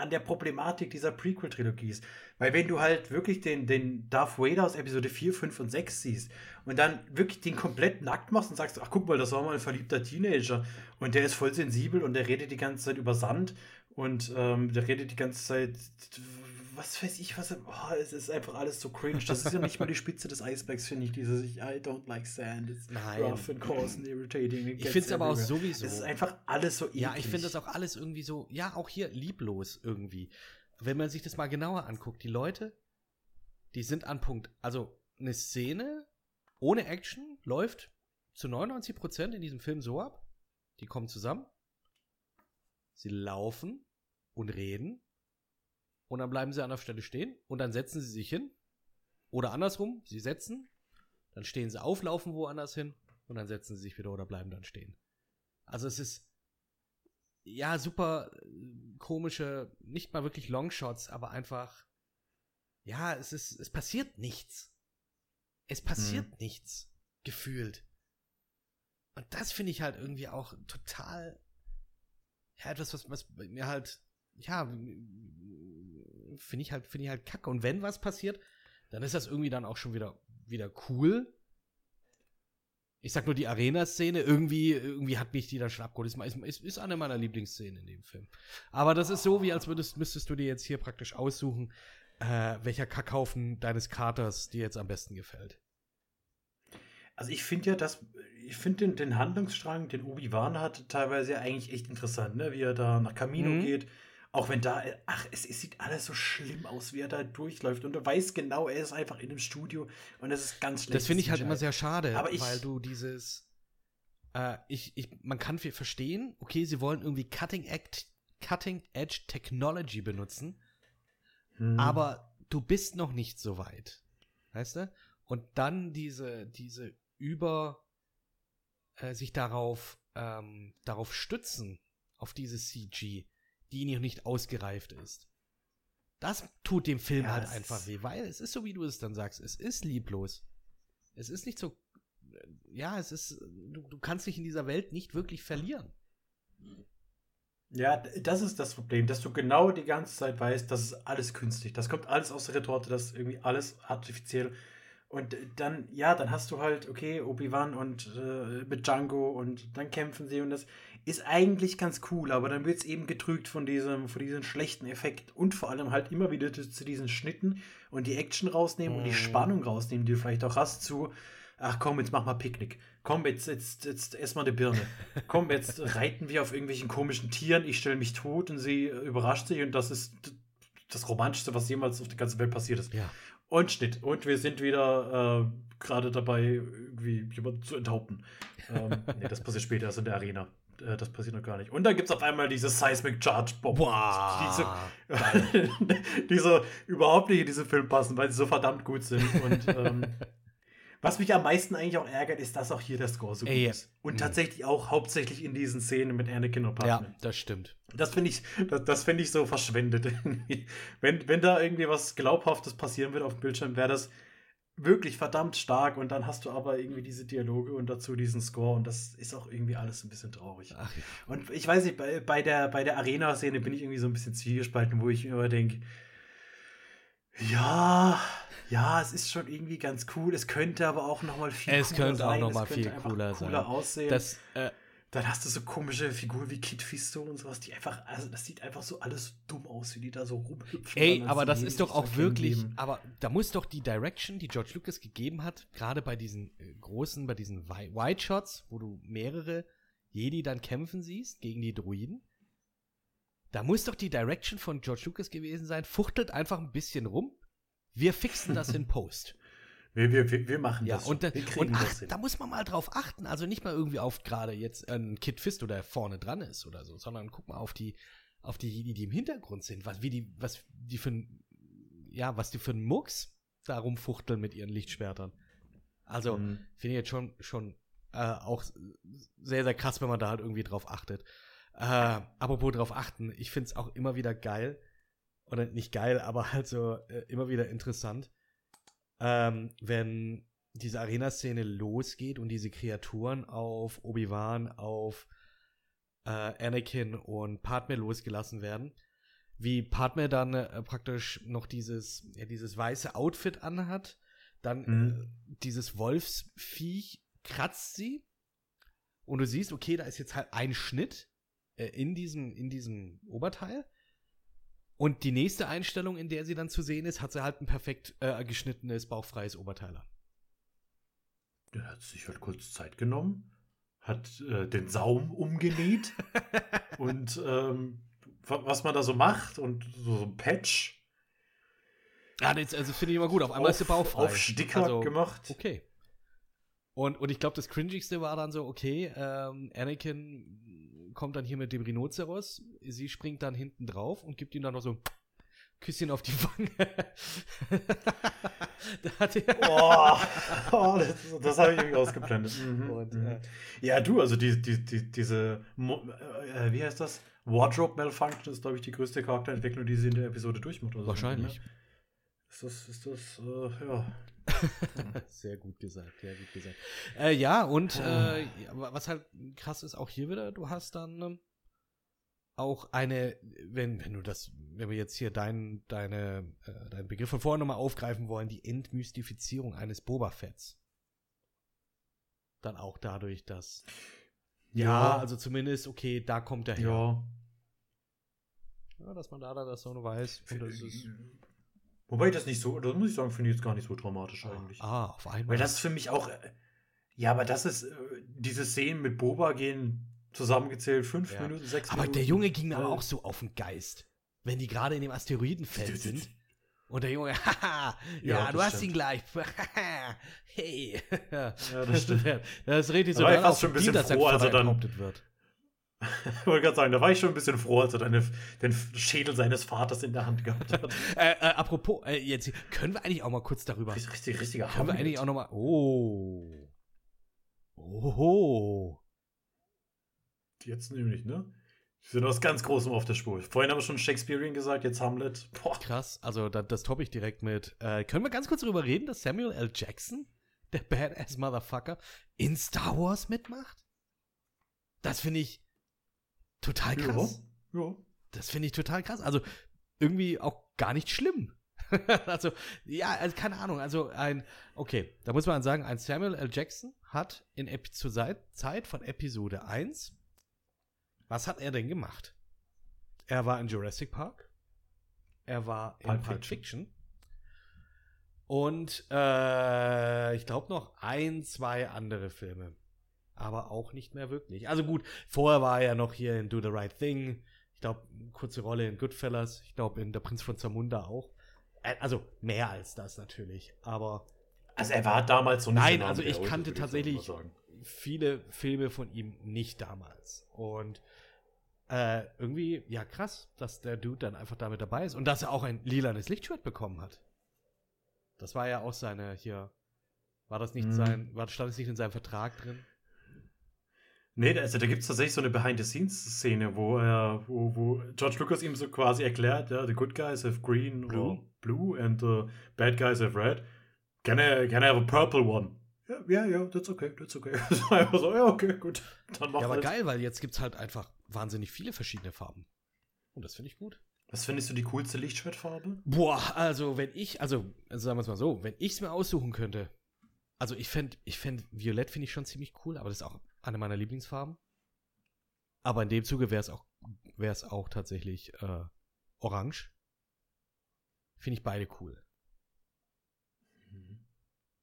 an der Problematik dieser Prequel-Trilogie ist. Weil wenn du halt wirklich den, den Darth Vader aus Episode 4, 5 und 6 siehst und dann wirklich den komplett nackt machst und sagst, ach guck mal, das war mal ein verliebter Teenager und der ist voll sensibel und der redet die ganze Zeit über Sand und ähm, der redet die ganze Zeit was weiß ich, was. Oh, es ist einfach alles so cringe. Das ist ja nicht mal die Spitze des Eisbergs, finde ich. Dieses I don't like sand. It's Nein. rough and coarse and irritating. ich finde es aber auch sowieso. Es ist einfach alles so eklig. Ja, ich finde das auch alles irgendwie so, ja, auch hier lieblos irgendwie. Wenn man sich das mal genauer anguckt, die Leute, die sind an Punkt. Also, eine Szene ohne Action läuft zu 99 Prozent in diesem Film so ab. Die kommen zusammen. Sie laufen und reden und dann bleiben sie an der Stelle stehen und dann setzen sie sich hin. Oder andersrum, sie setzen, dann stehen sie auf, laufen woanders hin und dann setzen sie sich wieder oder bleiben dann stehen. Also es ist ja super äh, komische, nicht mal wirklich Longshots, aber einfach ja, es ist es passiert nichts. Es passiert hm. nichts gefühlt. Und das finde ich halt irgendwie auch total ja, etwas, was, was mir halt ja, finde ich halt, finde ich halt kacke. Und wenn was passiert, dann ist das irgendwie dann auch schon wieder, wieder cool. Ich sag nur die Arena-Szene, irgendwie, irgendwie hat mich die dann schon abgeholt. Ist, ist, ist eine meiner Lieblingsszenen in dem Film. Aber das ist so, wie als würdest, müsstest du dir jetzt hier praktisch aussuchen, äh, welcher Kackhaufen deines Katers dir jetzt am besten gefällt. Also ich finde ja, dass ich finde den, den Handlungsstrang, den Obi-Wan hat, teilweise ja eigentlich echt interessant, ne? Wie er da nach Camino mhm. geht auch wenn da, ach, es, es, sieht alles so schlimm aus, wie er da durchläuft. Und du weißt genau, er ist einfach in einem Studio und es ist ganz schlecht. Das finde ich halt immer sehr schade, Aber ich, weil du dieses. Äh, ich, ich, man kann viel verstehen, okay, sie wollen irgendwie Cutting, Act, Cutting Edge Technology benutzen, hm. aber du bist noch nicht so weit. Weißt du? Und dann diese, diese über äh, sich darauf, ähm, darauf stützen, auf dieses CG die noch nicht ausgereift ist. Das tut dem Film ja, halt einfach weh, weil es ist so, wie du es dann sagst, es ist lieblos. Es ist nicht so, ja, es ist, du, du kannst dich in dieser Welt nicht wirklich verlieren. Ja, das ist das Problem, dass du genau die ganze Zeit weißt, das ist alles künstlich. Das kommt alles aus der Retorte, das ist irgendwie alles artifiziell. Und dann, ja, dann hast du halt, okay, Obi-Wan und äh, mit Django und dann kämpfen sie und das ist eigentlich ganz cool, aber dann wird es eben getrügt von diesem, von diesem schlechten Effekt und vor allem halt immer wieder zu, zu diesen Schnitten und die Action rausnehmen mm. und die mhm. Spannung rausnehmen, die du vielleicht auch hast zu, ach komm, jetzt mach mal Picknick. Komm, jetzt, jetzt, jetzt ess mal eine Birne. komm, jetzt [LAUGHS] reiten wir auf irgendwelchen komischen Tieren, ich stelle mich tot und sie überrascht sich und das ist das Romantischste, was jemals auf der ganzen Welt passiert ist. Ja. Und Schnitt. Und wir sind wieder äh, gerade dabei, irgendwie jemanden zu enthaupten. ähm, [LAUGHS] nee, das passiert später, erst in der Arena. Äh, das passiert noch gar nicht. Und dann gibt es auf einmal diese Seismic Charge Bomb. Boah, diese, [LAUGHS] diese überhaupt nicht in diesen Film passen, weil sie so verdammt gut sind. Und ähm, [LAUGHS] was mich am meisten eigentlich auch ärgert, ist, dass auch hier der Score so gut Ey, ist. Und mhm. tatsächlich auch hauptsächlich in diesen Szenen mit Anakin und Padme. Ja, das stimmt. Das finde ich, das, das finde ich so verschwendet. [LAUGHS] wenn, wenn da irgendwie was Glaubhaftes passieren wird auf dem Bildschirm, wäre das wirklich verdammt stark und dann hast du aber irgendwie diese Dialoge und dazu diesen Score und das ist auch irgendwie alles ein bisschen traurig. Ach, ja. Und ich weiß nicht, bei, bei der, bei der Arena-Szene bin ich irgendwie so ein bisschen zwiegespalten, wo ich immer denke, ja, ja, es ist schon irgendwie ganz cool. Es könnte aber auch noch mal viel es cooler könnte sein. Auch noch mal viel cooler, cooler aussehen. Das, äh, dann hast du so komische Figuren wie Kid Fisto und sowas, die einfach, also das sieht einfach so alles dumm aus, wie die da so rumhüpfen. Ey, aber das ist doch auch wirklich, aber da muss doch die Direction, die George Lucas gegeben hat, gerade bei diesen äh, großen, bei diesen Wi- White Shots, wo du mehrere Jedi dann kämpfen siehst gegen die Druiden, da muss doch die Direction von George Lucas gewesen sein, fuchtelt einfach ein bisschen rum, wir fixen das in [LAUGHS] Post. Wir, wir, wir, machen Ja, das. und, da, und das ach, hin. da muss man mal drauf achten. Also nicht mal irgendwie auf gerade jetzt ein Kid Fisto, der vorne dran ist oder so, sondern guck mal auf die, auf die Jedi, die im Hintergrund sind, was, wie die, was die für ein, ja, was die für ein Mucks da rumfuchteln mit ihren Lichtschwertern. Also, Mhm. finde ich jetzt schon, schon äh, auch sehr, sehr krass, wenn man da halt irgendwie drauf achtet. Äh, apropos drauf achten, ich finde es auch immer wieder geil, oder nicht geil, aber halt so äh, immer wieder interessant, ähm, wenn diese Arena-Szene losgeht und diese Kreaturen auf Obi-Wan, auf äh, Anakin und Padme losgelassen werden, wie Padme dann äh, praktisch noch dieses, ja, dieses weiße Outfit anhat, dann Mhm. äh, dieses Wolfsviech kratzt sie und du siehst, okay, da ist jetzt halt ein Schnitt äh, in, diesem, in diesem Oberteil. Und die nächste Einstellung, in der sie dann zu sehen ist, hat sie halt ein perfekt äh, geschnittenes, bauchfreies Oberteil an. Der hat sich halt kurz Zeit genommen, hat äh, den Saum umgenäht [LAUGHS] und ähm, wa- was man da so macht und so, ein Patch Ja, das also finde ich immer gut. Auf einmal ist sie bauchfrei. auf Sticker Also, gemacht. Okay. Und, und ich glaube, das Cringigste war dann so, okay, ähm, Anakin kommt dann hier mit dem Rhinoceros, sie springt dann hinten drauf und gibt ihm dann noch so ein Küsschen auf die Wange. [LAUGHS] da hat er Oh, oh, das, das habe ich irgendwie ausgeblendet. Mhm, [LAUGHS] Und, mhm. äh, ja, du, also die, die, die, diese, äh, wie heißt das? Wardrobe Malfunction ist, glaube ich, die größte Charakterentwicklung, die sie in der Episode durchmacht. oder so, Wahrscheinlich. ne? Ist das, ist das, äh, ja. [LAUGHS] Sehr gut gesagt, sehr gut gesagt. Äh, ja, und äh, ja, wa- was halt krass ist, auch hier wieder, du hast dann ähm, auch eine, wenn, wenn du das, wenn wir jetzt hier deinen deine, äh, deinen Begriff von vorhin nochmal aufgreifen wollen, die Entmystifizierung eines Boba Fetts. Dann auch dadurch, dass ja, also zumindest, okay, da kommt er her. ja. Ja, dass man da dann das so weiß. Und das ist, Wobei ich das nicht so, das muss ich sagen, finde ich jetzt gar nicht so dramatisch eigentlich. ah, auf einmal. Weil das ist für mich auch, äh, ja, aber das ist, äh, diese Szenen mit Boba gehen zusammengezählt fünf Ja. Minuten, sechs Aber Minuten. der Junge ging aber Äh, auch so auf den Geist. Wenn die gerade in dem Asteroidenfeld [LAUGHS] sind. Und der Junge, [LAUGHS] haha, ja, Ja, du hast stimmt. ihn gleich. [LAUGHS] hey. Ja, das stimmt. Das richtig so. Dann fast schon ein bisschen froh, als er dann- enthauptet wird. Ich [LAUGHS] wollte gerade sagen, da war ich schon ein bisschen froh, als er dann den Schädel seines Vaters in der Hand gehabt hat. [LAUGHS] Äh, äh, apropos, äh, jetzt können wir eigentlich auch mal kurz darüber. Richtig, richtig, richtiger Können wir eigentlich auch noch mal. Oh. Oh. Jetzt nämlich, ne? Wir sind aus ganz Großem auf der Spur. Vorhin haben wir schon Shakespearean gesagt, jetzt Hamlet. Boah. Krass, also da, das toppe ich direkt mit. Äh, können wir ganz kurz darüber reden, dass Samuel L. Jackson, der Badass Motherfucker, in Star Wars mitmacht? Das finde ich total krass. Ja. ja. Das finde ich total krass. Also irgendwie auch gar nicht schlimm. [LAUGHS] also, ja, also keine Ahnung. Also ein, okay, da muss man sagen, ein Samuel L. Jackson hat in Epi zur Zeit von Episode 1, was hat er denn gemacht? Er war in Jurassic Park. Er war in Pulp Pulp Fiction. Und äh, ich glaube noch ein, zwei andere Filme. Aber auch nicht mehr wirklich. Also gut, vorher war er ja noch hier in Do the Right Thing. Ich glaube, kurze Rolle in Goodfellas. Ich glaube, in Der Prinz von Zamunda auch. Also mehr als das natürlich. Aber Also er war damals so nicht Nein, also ich kannte tatsächlich- viele Filme von ihm nicht damals. Und äh, irgendwie, ja krass, dass der Dude dann einfach damit dabei ist. Und dass er auch ein lilanes Lichtschwert bekommen hat. Das war ja auch seine hier. War das nicht Mhm. sein, war, stand es nicht in seinem Vertrag drin? Nee, also da gibt es tatsächlich so eine Behind-the-Scenes-Szene, wo er, wo, wo George Lucas ihm so quasi erklärt, ja, the good guys have green Blue. or blue and the bad guys have red. Can I, can I have a purple one? Ja, ja, ja, that's okay, that's okay. [LAUGHS] Das war einfach so, ja, okay, gut. Dann mach Ja, aber halt. geil, weil jetzt gibt es halt einfach wahnsinnig viele verschiedene Farben. Und das finde ich gut. Was findest du die coolste Lichtschwertfarbe? Boah, also wenn ich, also, also sagen wir es mal so, wenn ich es mir aussuchen könnte, also ich fände, ich fänd, Violett finde ich schon ziemlich cool, aber das ist auch eine meiner Lieblingsfarben. Aber in dem Zuge wäre es auch, wäre es auch tatsächlich äh, orange. Finde ich beide cool.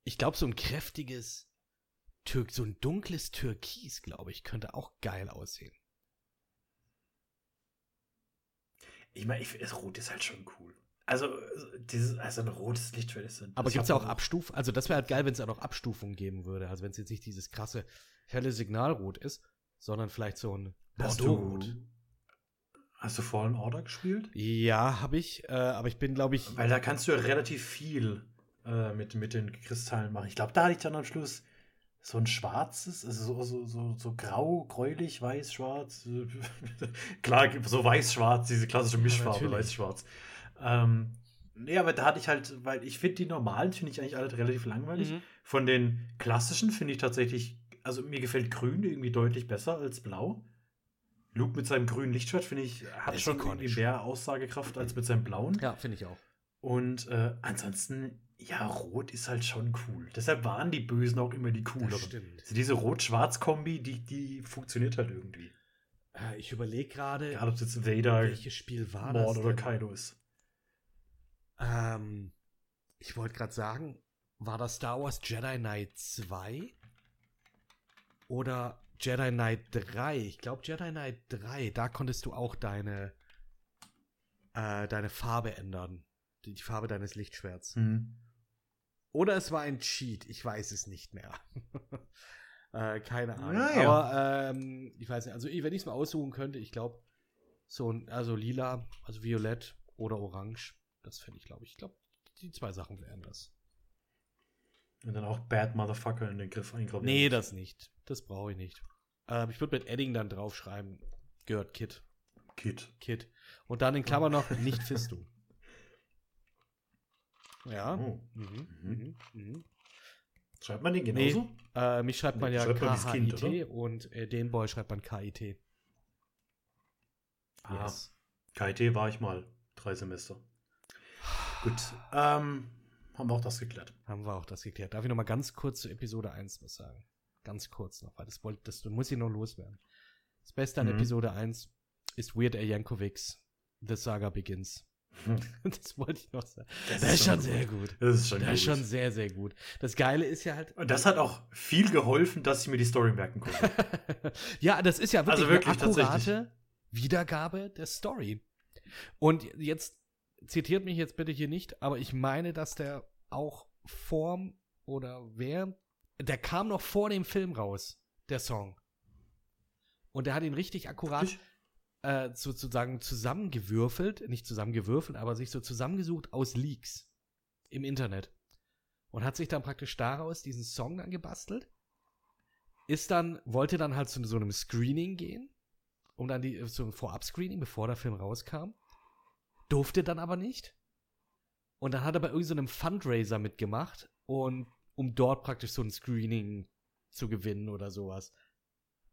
Ich glaube, so ein kräftiges Türk, so ein dunkles Türkis, glaube ich, könnte auch geil aussehen. Ich meine, ich, das Rot ist halt schon cool. Also, dieses, also ein rotes Lichtschwert ist. Aber gibt es ja auch Abstufungen? Also, das wäre halt geil, wenn es ja noch Abstufungen geben würde. Also, wenn es jetzt nicht dieses krasse helle Signalrot ist, sondern vielleicht so ein Bordeaux-Rot. Hast du Fallen Order gespielt? Ja, habe ich. Äh, aber ich bin, glaube ich. Weil da kannst du ja relativ viel äh, mit, mit den Kristallen machen. Ich glaube, da hatte ich dann am Schluss so ein schwarzes, also so, so, so, so grau, gräulich, weiß, schwarz. [LAUGHS] Klar, so weiß-schwarz, diese klassische Mischfarbe, weiß-schwarz. Ähm, nee, aber da hatte ich halt, weil ich finde die normalen, finde ich eigentlich alle relativ langweilig. Mhm. Von den klassischen finde ich tatsächlich, also mir gefällt grün irgendwie deutlich besser als blau. Luke mit seinem grünen Lichtschwert, finde ich, hat schon irgendwie mehr Aussagekraft als mit seinem blauen. Ja, finde ich auch. Und äh, ansonsten, ja, Rot ist halt schon cool. Deshalb waren die Bösen auch immer die cooleren. Das stimmt. Also diese Rot-Schwarz-Kombi, die, die funktioniert halt irgendwie. Äh, ich überlege gerade, welches Spiel war Mord das? oder Kaido ist. Ähm, ich wollte gerade sagen, war das Star Wars Jedi Knight 2? Oder Jedi Knight 3? Ich glaube Jedi Knight 3, da konntest du auch deine, äh, deine Farbe ändern. Die, die Farbe deines Lichtschwerts. Mhm. Oder es war ein Cheat, ich weiß es nicht mehr. [LAUGHS] äh, keine Ahnung. Ja, Aber ähm, ich weiß nicht, also wenn ich es mal aussuchen könnte, ich glaube, so ein, also lila, also violett oder orange das fände ich, glaube ich. Ich glaube, die zwei Sachen wären das. Und dann auch Bad Motherfucker in den Griff eingravieren. Nee, das nicht. Das brauche ich nicht. Ähm, ich würde mit Edding dann draufschreiben, gehört Kit. Kit. Kit. Und dann in Klammer noch, nicht Fistu. Ja. Oh. Mhm. Mhm. Mhm. Schreibt man den genauso? Nee, äh, mich schreibt man ja K-H-I-T und äh, den Boy schreibt man K-I-T. Ah, yes. KIT war ich mal drei Semester. Gut, ähm, haben wir auch das geklärt. Haben wir auch das geklärt. Darf ich noch mal ganz kurz zu Episode 1 was sagen? Ganz kurz noch, weil das, wollte, das muss ich noch loswerden. Das Beste an mhm. Episode 1 ist Weird Al Yankovic's The Saga Begins. [LAUGHS] das wollte ich noch sagen. Das, das ist schon sehr gut. Das ist schon Das ist schon sehr, sehr gut. Das Geile ist ja halt. Und das hat auch viel geholfen, dass ich mir die Story merken konnte. [LAUGHS] ja, das ist ja wirklich, also wirklich eine akkurate Wiedergabe der Story. Und jetzt zitiert mich jetzt bitte hier nicht, aber ich meine, dass der auch vorm oder während, der kam noch vor dem Film raus, der Song. Und der hat ihn richtig akkurat äh, sozusagen zusammengewürfelt, nicht zusammengewürfelt, aber sich so zusammengesucht aus Leaks im Internet. Und hat sich dann praktisch daraus diesen Song dann gebastelt. Ist dann, wollte dann halt zu so einem Screening gehen, um dann die, so ein Vorab-Screening, bevor der Film rauskam durfte dann aber nicht. Und dann hat er bei irgendeinem so Fundraiser mitgemacht und um dort praktisch so ein Screening zu gewinnen oder sowas.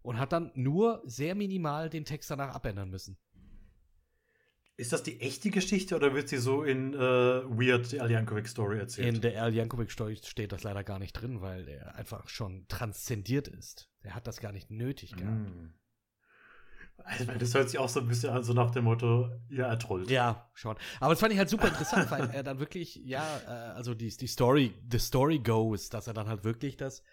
Und hat dann nur sehr minimal den Text danach abändern müssen. Ist das die echte Geschichte oder wird sie so in äh, Weird Al Yankovic Story erzählt? In der Al Yankovic Story steht das leider gar nicht drin, weil er einfach schon transzendiert ist. Er hat das gar nicht nötig gehabt. Mm. Also, das hört sich auch so ein bisschen an, so nach dem Motto, ja, er trollt. Ja, schon. Aber das fand ich halt super interessant, weil er dann wirklich, ja, äh, also die, die Story, the story goes, dass er dann halt wirklich das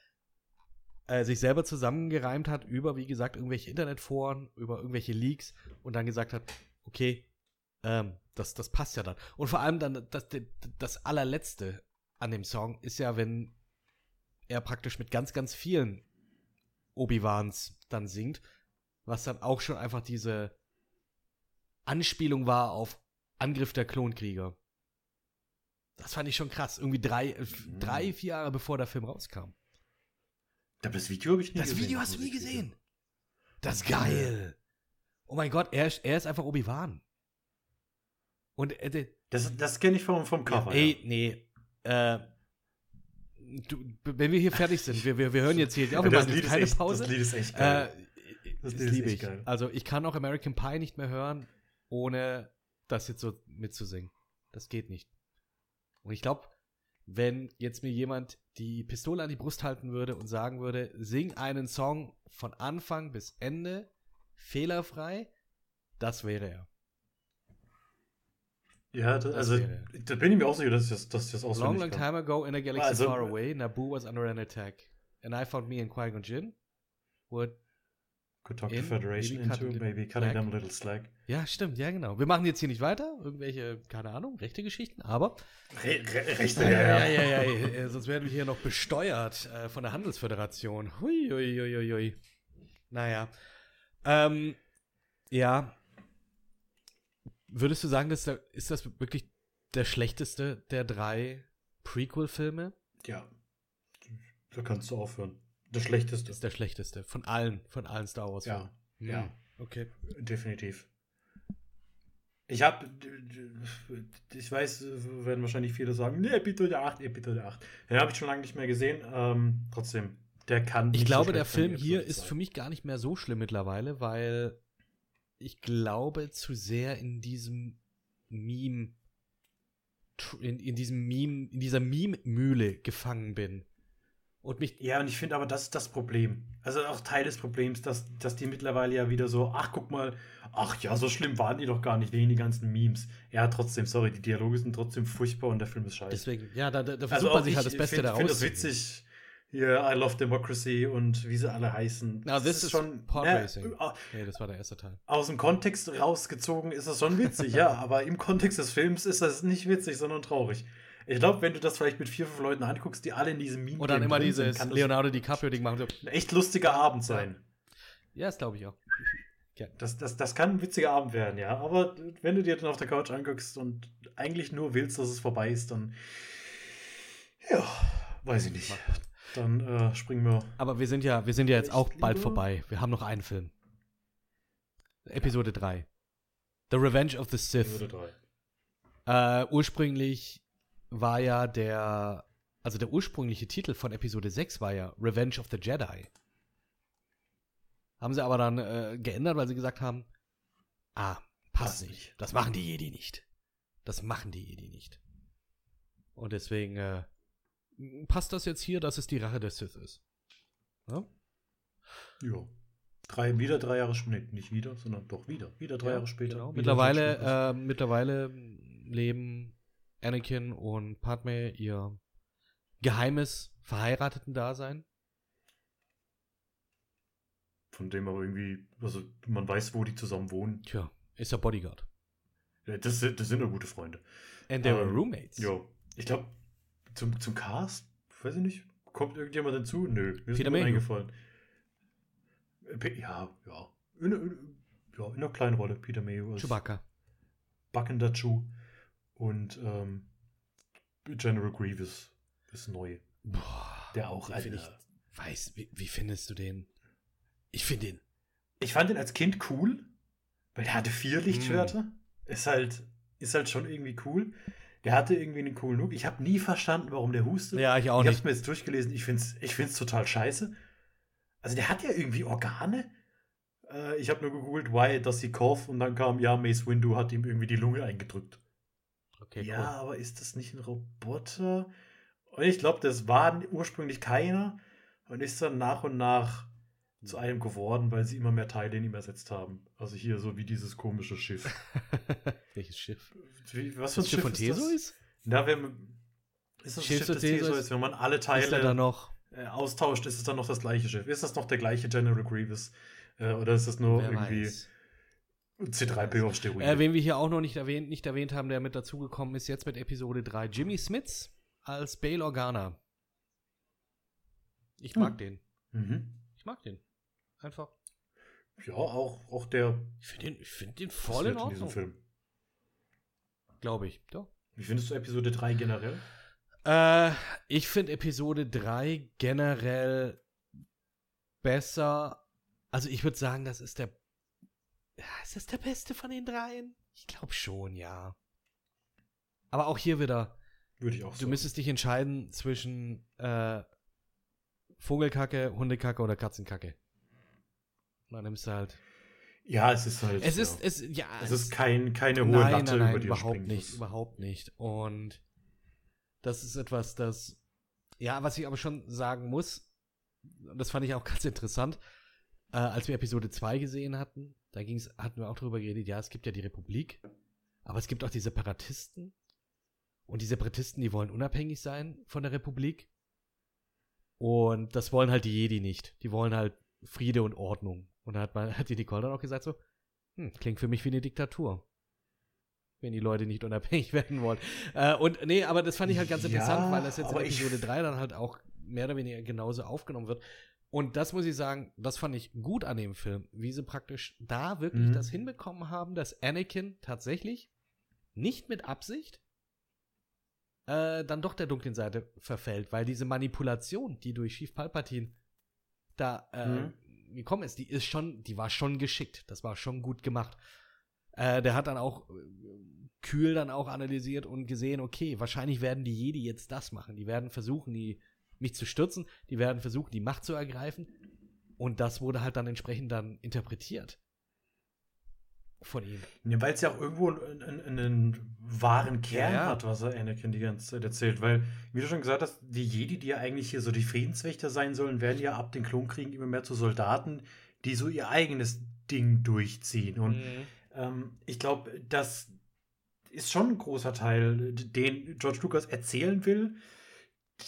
äh, sich selber zusammengereimt hat über, wie gesagt, irgendwelche Internetforen, über irgendwelche Leaks und dann gesagt hat, okay, ähm, das, das passt ja dann. Und vor allem dann das, das allerletzte an dem Song ist ja, wenn er praktisch mit ganz, ganz vielen Obi-Wans dann singt was dann auch schon einfach diese Anspielung war auf Angriff der Klonkrieger. Das fand ich schon krass. Irgendwie drei, äh, mhm. drei vier Jahre bevor der Film rauskam. Das Video habe ich nie das gesehen. Das Video hast du nie gesehen. Das ist geil. Oh mein Gott, er, er ist einfach Obi-Wan. Und äh, das, das kenne ich vom, vom Cover. Ey, ja. nee. Äh, du, wenn wir hier fertig sind, wir, wir, wir hören jetzt hier, ja, wir machen jetzt keine echt, Pause. Das Lied ist echt geil. Äh, das, das liebe ich. Geil. Also ich kann auch American Pie nicht mehr hören, ohne das jetzt so mitzusingen. Das geht nicht. Und ich glaube, wenn jetzt mir jemand die Pistole an die Brust halten würde und sagen würde, sing einen Song von Anfang bis Ende fehlerfrei, das wäre er. Ja, da, Das also wäre- da bin ich mir auch sicher, dass ich das, dass ich das Long, auswendig long kann. time ago in a galaxy Also- far away, Naboo was under an attack. And I found me and Qui-Gon Jinn would Could talk in, the Federation maybe cut into, it maybe cutting slack. them a little slack. Ja, stimmt, ja, genau. Wir machen jetzt hier nicht weiter. Irgendwelche, keine Ahnung, rechte Geschichten, aber. Re re rechte, Ja, ja, ja, ja, ja, äh, sonst werden wir hier noch besteuert äh, von der Handelsföderation. Hui, hui, hui, hui, hui. Naja. Ähm, ja. Würdest du sagen, dass da, ist das wirklich der schlechteste der drei Prequel-Filme? Ja. Da kannst du aufhören. Das Schlechteste. Ist der schlechteste. Von allen, von allen Star Wars-Filmen. ja, ja, Okay. definitiv. Ich habe, ich weiß, werden wahrscheinlich viele sagen, ne, Episode 8, Episode 8. Den habe ich schon lange nicht mehr gesehen. Ähm, trotzdem, der kann. Ich nicht so glaube, der sein Film hier ist 2. für mich gar nicht mehr so schlimm mittlerweile, weil ich glaube zu sehr in diesem Meme, in, in diesem Meme, in dieser Meme-Mühle gefangen bin. Und mich, Ja, und ich finde aber, das ist das Problem. Also auch Teil des Problems, dass, dass die mittlerweile ja wieder so, ach, guck mal, ach ja, so schlimm waren die doch gar nicht wegen die ganzen Memes. Ja, trotzdem, sorry, die Dialoge sind trotzdem furchtbar und der Film ist scheiße. deswegen, ja, da, da, da versucht also man sich ich halt das Beste find, daraus. find das zu witzig. Hier, I love democracy und wie sie alle heißen. Na, Das this is Pod ne, Racing. Nee, das war der erste Teil. aus dem Kontext rausgezogen ist das schon witzig, ja, [LAUGHS] aber im Kontext des Films ist das nicht witzig, sondern traurig. Ich glaube, wenn du das vielleicht mit vier, fünf Leuten anguckst, die alle in diesem Meme Und dann immer sind, dieses kann das Leonardo DiCaprio-Ding machen. So. ein echt lustiger Abend sein. Ja, das glaube ich auch. [LAUGHS] Das, das, das kann ein witziger Abend werden, ja. Aber wenn du dir dann auf der Couch anguckst und eigentlich nur willst, dass es vorbei ist, dann. Ja, weiß ich nicht. Dann äh, springen wir. Aber wir sind ja, wir sind ja jetzt auch bald vorbei. Wir haben noch einen Film. Episode 3. The Revenge of the Sith. Episode drei. Äh, ursprünglich war ja der, also der ursprüngliche Titel von Episode 6 war ja Revenge of the Jedi. Haben sie aber dann äh, geändert, weil sie gesagt haben, ah, passt Passt nicht. Das machen die Jedi nicht. Das machen die Jedi nicht. Und deswegen äh, passt das jetzt hier, dass es die Rache des Sith ist. Ja? Ja. Drei, wieder drei Jahre später. Nee, nicht wieder, sondern doch wieder. Wieder drei Ja, Jahre später. Genau. Wieder Mittlerweile, äh, mittlerweile leben Anakin und Padme ihr geheimes Verheirateten-Dasein. Von dem aber irgendwie, also man weiß, wo die zusammen wohnen. Tja, ist er Bodyguard. Ja, Das, sind- das sind ja gute Freunde. And they were Ähm, roommates. Ja. Ich glaube, zum, zum Cast, weiß ich nicht, kommt irgendjemand hinzu? Nö, mir ist Peter niemand eingefallen. Äh, Ja, ja. In, in, ja, in einer kleinen Rolle, Peter als Chewbacca. backender Chew. Und ähm, General Grievous ist neu. Boah, Der auch, Alter. ich, weiß, wie, wie findest du den? Ich finde den. Ich fand ihn als Kind cool, weil der hatte vier Lichtschwerter. Mm. Ist halt, ist halt schon irgendwie cool. Der hatte irgendwie einen coolen Look. Ich habe nie verstanden, warum der hustet. Ja, ich auch ich habe es nicht. mir jetzt durchgelesen. Ich finde es ich find's total scheiße. Also der hat ja irgendwie Organe. Äh, ich habe nur gegoogelt, why does he cough? Und dann kam, ja, Mace Windu hat ihm irgendwie die Lunge eingedrückt. Okay, ja, cool. aber ist das nicht ein Roboter? Und ich glaube, das war ursprünglich keiner und ist dann nach und nach zu einem geworden, weil sie immer mehr Teile in ihm ersetzt haben. Also hier so wie dieses komische Schiff. [LAUGHS] Welches Schiff? Wie, was für ein Das Schiff von das? ist? Na, wenn ist das Schiff Schiff von des ist- ist, wenn man alle Teile noch? äh, austauscht, ist es dann noch das gleiche Schiff? Ist das noch der gleiche General Grievous? Äh, oder ist das nur Wer irgendwie weiß. C3PO auf Steroiden? Äh, wen wir hier auch noch nicht erwähnt, nicht erwähnt haben, der mit dazugekommen ist, jetzt mit Episode 3. Jimmy Smits als Bail Organa. Ich mag Hm. den. mhm. Ich mag den. Einfach. Ja, auch, auch der Ich finde den, ich find den voll in Ordnung. Film. Glaube ich. Doch. Wie findest du Episode 3 generell? Äh, ich finde Episode 3 generell besser. Also ich würde sagen, das ist der. Ja, ist das der beste von den dreien? Ich glaube schon, ja. Aber auch hier wieder, Würde ich auch du sagen. müsstest dich entscheiden zwischen äh, Vogelkacke, Hundekacke oder Katzenkacke. Und dann nimmst du halt. Ja, es ist halt. Es ja. ist, es, ja. es ist kein, keine hohe nein, Latte, nein, nein, über die du überhaupt springen nicht, überhaupt nicht. Und das ist etwas, das, ja, was ich aber schon sagen muss, und das fand ich auch ganz interessant, äh, als wir Episode 2 gesehen hatten, da ging's, hatten wir auch darüber geredet, ja, es gibt ja die Republik, aber es gibt auch die Separatisten. Und die Separatisten, die wollen unabhängig sein von der Republik. Und das wollen halt die Jedi nicht. Die wollen halt Friede und Ordnung. Und da hat, man, [LAUGHS] hat die Nicole dann auch gesagt so, hm, klingt für mich wie eine Diktatur. Wenn die Leute nicht unabhängig [LAUGHS] werden wollen. Äh, und nee, aber das fand ich halt ganz Ja, interessant, weil das jetzt in Episode 3 dann halt auch mehr oder weniger genauso aufgenommen wird. Und das muss ich sagen, das fand ich gut an dem Film, wie sie praktisch da wirklich Mhm. das hinbekommen haben, dass Anakin tatsächlich nicht mit Absicht äh, dann doch der dunklen Seite verfällt, weil diese Manipulation, die durch Chief Palpatine da äh, Mhm. gekommen ist, die ist schon, die war schon geschickt, das war schon gut gemacht. Äh, der hat dann auch äh, kühl dann auch analysiert und gesehen, okay, wahrscheinlich werden die Jedi jetzt das machen. Die werden versuchen, die, mich zu stürzen, die werden versuchen, die Macht zu ergreifen. Und das wurde halt dann entsprechend dann interpretiert. Von ihm. Ja, weil es ja auch irgendwo einen, einen, einen wahren Kern ja. hat, was er Anakin die ganze Zeit erzählt. Weil, wie du schon gesagt hast, die Jedi, die ja eigentlich hier so die Friedenswächter sein sollen, werden ja ab den Klonkriegen immer mehr zu Soldaten, die so ihr eigenes Ding durchziehen. Und Mhm. ähm, ich glaube, das ist schon ein großer Teil, den George Lucas erzählen will,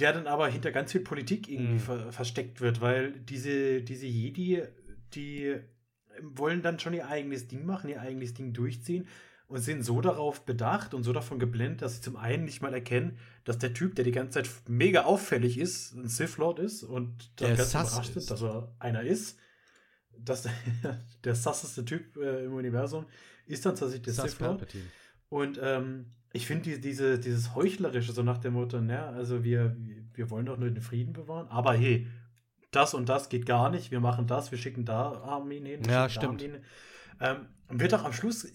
der dann aber hinter ganz viel Politik irgendwie Mhm. ver versteckt wird, weil diese, diese Jedi, die wollen dann schon ihr eigenes Ding machen, ihr eigenes Ding durchziehen und sind so darauf bedacht und so davon geblendet, dass sie zum einen nicht mal erkennen, dass der Typ, der die ganze Zeit mega auffällig ist, ein Sith Lord ist und Der ganz sass überrascht ist. dass er einer ist. Dass [LAUGHS] der sasseste Typ äh, im Universum ist dann tatsächlich der Sass Sith Lord. Palpatine. Und ähm, ich finde die, diese, dieses Heuchlerische, so nach dem Motto, ne, also wir, wir wollen doch nur den Frieden bewahren, aber hey, das und das geht gar nicht, wir machen das, wir schicken da Armeen hin. Ja, stimmt. Armeen hin. Ähm, und wird auch am Schluss,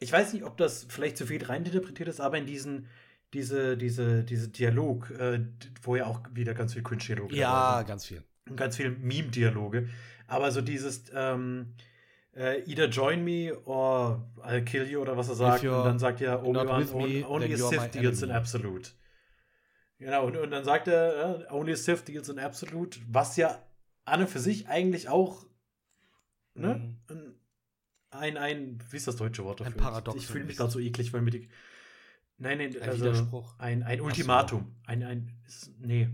ich weiß nicht, ob das vielleicht zu viel reininterpretiert ist, aber in diesen, diese, diese, diese Dialog, äh, wo ja auch wieder ganz viel Cringe-Dialog Ja, ganz viel. und ganz viel Meme-Dialoge. Aber so dieses ähm, äh, either join me or I'll kill you oder was er sagt. Und dann sagt er Obi-Wan, only, only a Sith deals in absolute. Genau, und, und dann sagt er, äh, only a Sith deals in absolute, was ja an und für sich eigentlich auch ne, Mhm. ein, ein, wie ist das deutsche Wort Ein dafür? Paradoxon Ich fühle mich gerade so eklig, weil mir die. Nein, nein, Ein also Widerspruch. ein, ein so. Ultimatum. Ein, ein, ist, nee,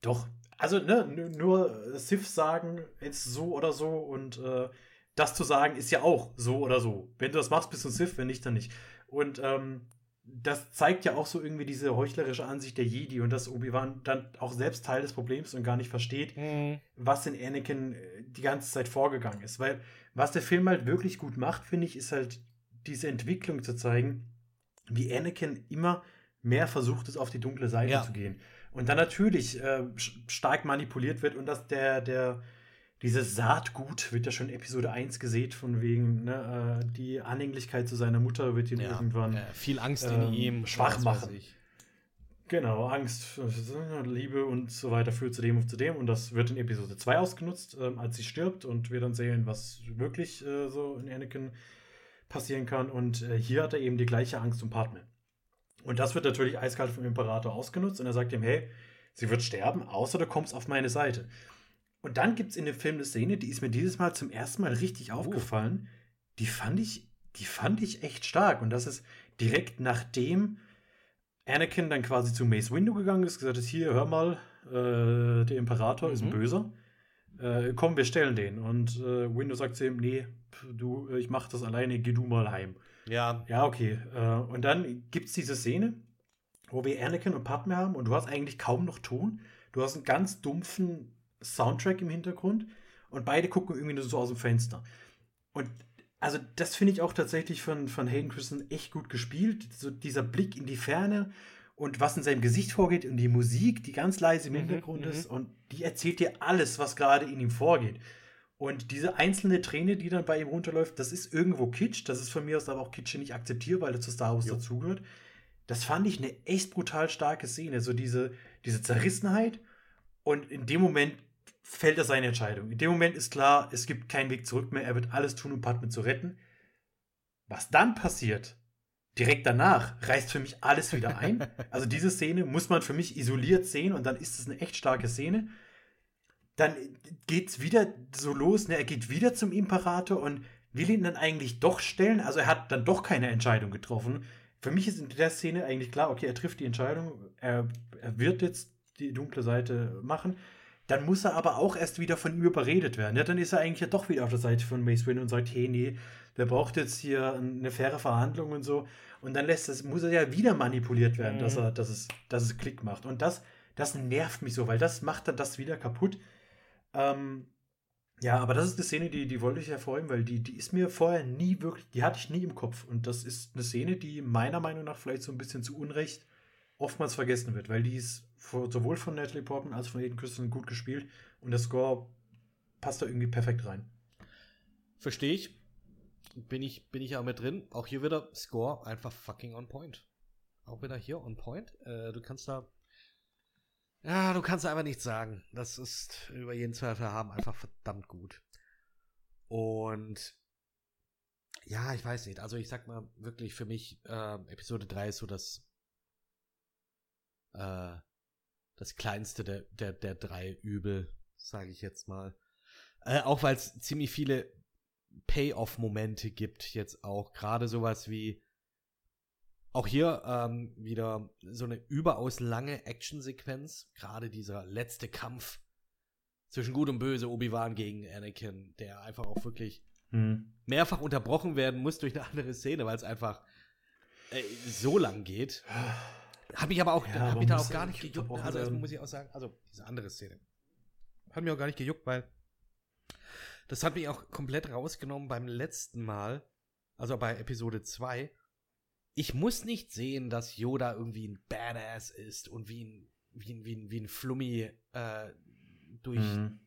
doch. Also, ne, nur Sith sagen, jetzt so oder so und äh, das zu sagen ist ja auch so oder so. Wenn du das machst, bist du ein Sith, wenn nicht, dann nicht. Und ähm, das zeigt ja auch so irgendwie diese heuchlerische Ansicht der Jedi und dass Obi-Wan dann auch selbst Teil des Problems und gar nicht versteht, Mhm. was in Anakin äh, die ganze Zeit vorgegangen ist. Weil was der Film halt wirklich gut macht, finde ich, ist halt diese Entwicklung zu zeigen, wie Anakin immer mehr versucht es, auf die dunkle Seite Ja. zu gehen. Und dann natürlich äh, stark manipuliert wird und dass der, der, dieses Saatgut wird ja schon in Episode 1 gesät, von wegen, ne, äh, die Anhänglichkeit zu seiner Mutter wird ihn Ja, irgendwann äh, viel Angst ähm, in ihm. schwach machen. Genau, Angst, äh, Liebe und so weiter führt zu dem und zu dem. Und das wird in Episode 2 ausgenutzt, ähm, als sie stirbt und wir dann sehen, was wirklich äh, so in Anakin passieren kann. Und äh, hier hat er eben die gleiche Angst um Padme. Und das wird natürlich eiskalt vom Imperator ausgenutzt und er sagt ihm, hey, sie wird sterben, außer du kommst auf meine Seite. Und dann gibt es in dem Film eine Szene, die ist mir dieses Mal zum ersten Mal richtig aufgefallen. Die fand ich, die fand ich echt stark. Und das ist direkt nachdem Anakin dann quasi zu Mace Windu gegangen ist, gesagt hat, hier, hör mal, äh, der Imperator ist ein Mhm. Böser. Äh, komm, wir stellen den. Und äh, Windu sagt zu ihm, nee, du, ich mach das alleine, geh du mal heim. Ja, Ja, okay. Äh, und dann gibt es diese Szene, wo wir Anakin und Padme haben und du hast eigentlich kaum noch Ton. Du hast einen ganz dumpfen Soundtrack im Hintergrund und beide gucken irgendwie nur so aus dem Fenster. Und also das finde ich auch tatsächlich von, von Hayden Christensen echt gut gespielt. So dieser Blick in die Ferne und was in seinem Gesicht vorgeht und die Musik, die ganz leise im Mhm, Hintergrund mhm. ist und die erzählt dir alles, was gerade in ihm vorgeht. Und diese einzelne Träne, die dann bei ihm runterläuft, das ist irgendwo Kitsch. Das ist von mir aus aber auch Kitsch nicht akzeptiert, weil er zu Star Wars Jo. dazugehört. Das fand ich eine echt brutal starke Szene. So diese, diese Zerrissenheit. Und in dem Moment fällt er seine Entscheidung. In dem Moment ist klar, es gibt keinen Weg zurück mehr. Er wird alles tun, um Padme zu retten. Was dann passiert, direkt danach, reißt für mich alles wieder ein. [LAUGHS] Also diese Szene muss man für mich isoliert sehen und dann ist es eine echt starke Szene. dann geht's wieder so los, ne? Er geht wieder zum Imperator und will ihn dann eigentlich doch stellen. Also er hat dann doch keine Entscheidung getroffen. Für mich ist in der Szene eigentlich klar, okay, er trifft die Entscheidung, er, er wird jetzt die dunkle Seite machen. Dann muss er aber auch erst wieder von ihm überredet werden. Ja, dann ist er eigentlich ja doch wieder auf der Seite von Mace Windu und sagt, hey, nee, der braucht jetzt hier eine faire Verhandlung und so. Und dann lässt es, muss er ja wieder manipuliert werden, mhm. dass er, dass es, dass es Klick macht. Und das, das nervt mich so, weil das macht dann das wieder kaputt. Ähm, ja, aber das ist eine Szene, die, die wollte ich hervorheben, weil die, die ist mir vorher nie wirklich, die hatte ich nie im Kopf. Und das ist eine Szene, die meiner Meinung nach vielleicht so ein bisschen zu Unrecht oftmals vergessen wird, weil die ist sowohl von Natalie Portman als von Aiden Christensen gut gespielt und der Score passt da irgendwie perfekt rein. Verstehe ich. Bin ich, bin ich auch mit drin. Auch hier wieder Score einfach fucking on point. Auch wieder hier on point. Äh, du kannst da ja, du kannst einfach nichts sagen. Das ist über jeden Zweifel haben einfach verdammt gut. Und ja, ich weiß nicht. Also ich sag mal wirklich für mich, äh, Episode 3 ist so das äh, das kleinste der, der, der drei Übel, sage ich jetzt mal. Äh, auch weil es ziemlich viele Payoff-Momente gibt, jetzt auch. Gerade sowas wie auch hier ähm, wieder so eine überaus lange Actionsequenz. Gerade dieser letzte Kampf zwischen Gut und Böse, Obi-Wan gegen Anakin, der einfach auch wirklich hm. mehrfach unterbrochen werden muss durch eine andere Szene, weil es einfach äh, so lang geht. [SIGHS] Hab ich aber auch, ja, hab mich da auch gar nicht gejuckt. Also erstmal muss ich auch sagen, also diese andere Szene. Hat mich auch gar nicht gejuckt, weil das hat mich auch komplett rausgenommen beim letzten Mal, also bei Episode 2 ich muss nicht sehen, dass Yoda irgendwie ein Badass ist und wie ein, wie ein, wie ein, wie ein Flummi äh, durch, mhm.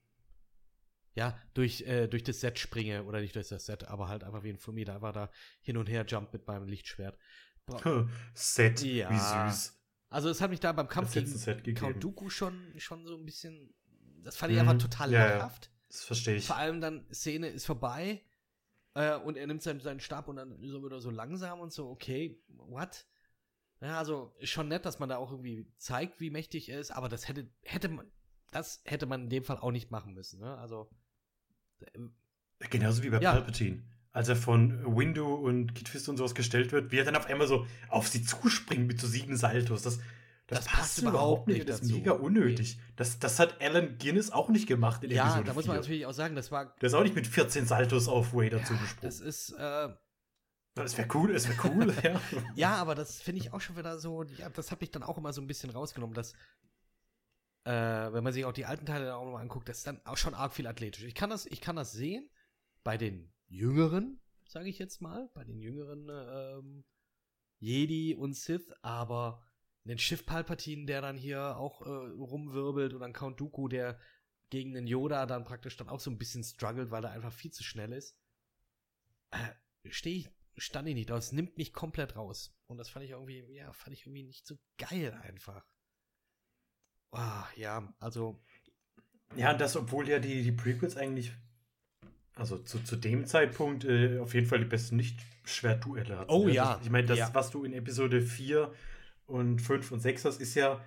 ja, durch, äh, durch das Set springe oder nicht durch das Set, aber halt einfach wie ein Flummi, da war da hin und her jump mit meinem Lichtschwert. Set, ja. wie süß. Also es hat mich da beim Kampf gegen Count Dooku schon, schon so ein bisschen, das fand ich mhm. einfach total ja, lachhaft. Das verstehe ich. Vor allem dann, Szene ist vorbei, äh, und er nimmt seinen, seinen Stab und dann so wieder so langsam und so, okay, what? Ja, also schon nett, dass man da auch irgendwie zeigt, wie mächtig er ist, aber das hätte, hätte man, das hätte man in dem Fall auch nicht machen müssen, ne? Also. Ähm, Genauso wie bei ja. Palpatine. Als er von Window und Kid Fist und sowas gestellt wird, wie er dann auf einmal so auf sie zuspringt mit so sieben Saltos. Das, das, das passt überhaupt nicht. Das ist mega unnötig. Das, das hat Alan Guinness auch nicht gemacht in Ja, Episode da muss man 4. natürlich auch sagen, das war. Der ist auch nicht mit 14 Saltos auf Vader ja, zugesprungen. Das ist. Äh, das wäre cool, das wäre cool, [LAUGHS] ja. ja, aber das finde ich auch schon wieder so. Ja, das hat mich dann auch immer so ein bisschen rausgenommen, dass. Äh, wenn man sich auch die alten Teile auch nochmal anguckt, das ist dann auch schon arg viel athletisch. Ich kann das, ich kann das sehen bei den Jüngeren, sage ich jetzt mal, bei den jüngeren ähm, Jedi und Sith, aber den Schiff Palpatine, der dann hier auch äh, rumwirbelt und dann Count Dooku, der gegen den Yoda dann praktisch dann auch so ein bisschen struggelt, weil er einfach viel zu schnell ist. Äh, Stehe ich, stand ich nicht, das nimmt mich komplett raus. Und das fand ich irgendwie, ja, fand ich irgendwie nicht so geil einfach. Oh, ja, also. Ja, und das, obwohl ja die, die Prequels eigentlich, also zu, zu dem Zeitpunkt äh, auf jeden Fall die besten Nicht-Schwertduelle hatten. Oh ja. Ich meine, das, ja. was du in Episode 4 und 5 und 6, das ist ja.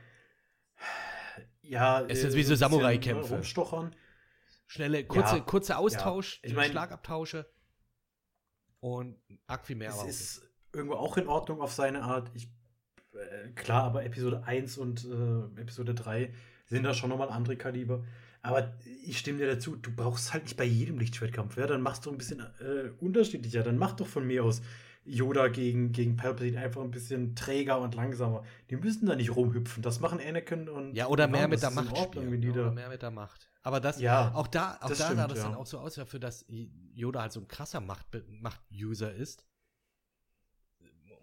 Ja. Es ist äh, wie so Samurai-Kämpfe. Rumstochern. Schnelle, kurze, ja, kurze Austausch, ja. ich mein, Schlagabtausche. Und arg viel mehr. Es ist irgendwo auch in Ordnung auf seine Art. Ich, äh, klar, aber Episode 1 und äh, Episode 3 sind da schon nochmal andere Kaliber. Aber ich stimme dir dazu, du brauchst halt nicht bei jedem Lichtschwertkampf. Ja? Dann machst du ein bisschen äh, unterschiedlicher. Dann mach doch von mir aus Yoda gegen, gegen Palpatine einfach ein bisschen träger und langsamer. Die müssen da nicht rumhüpfen. Das machen Anakin und. Ja, oder mehr mit der Macht spielen. Ne? Oder mehr mit der Macht. Aber das, ja, auch da, auch da stimmt, sah das ja. dann auch so aus, dafür, dass Yoda halt so ein krasser Macht-User ist.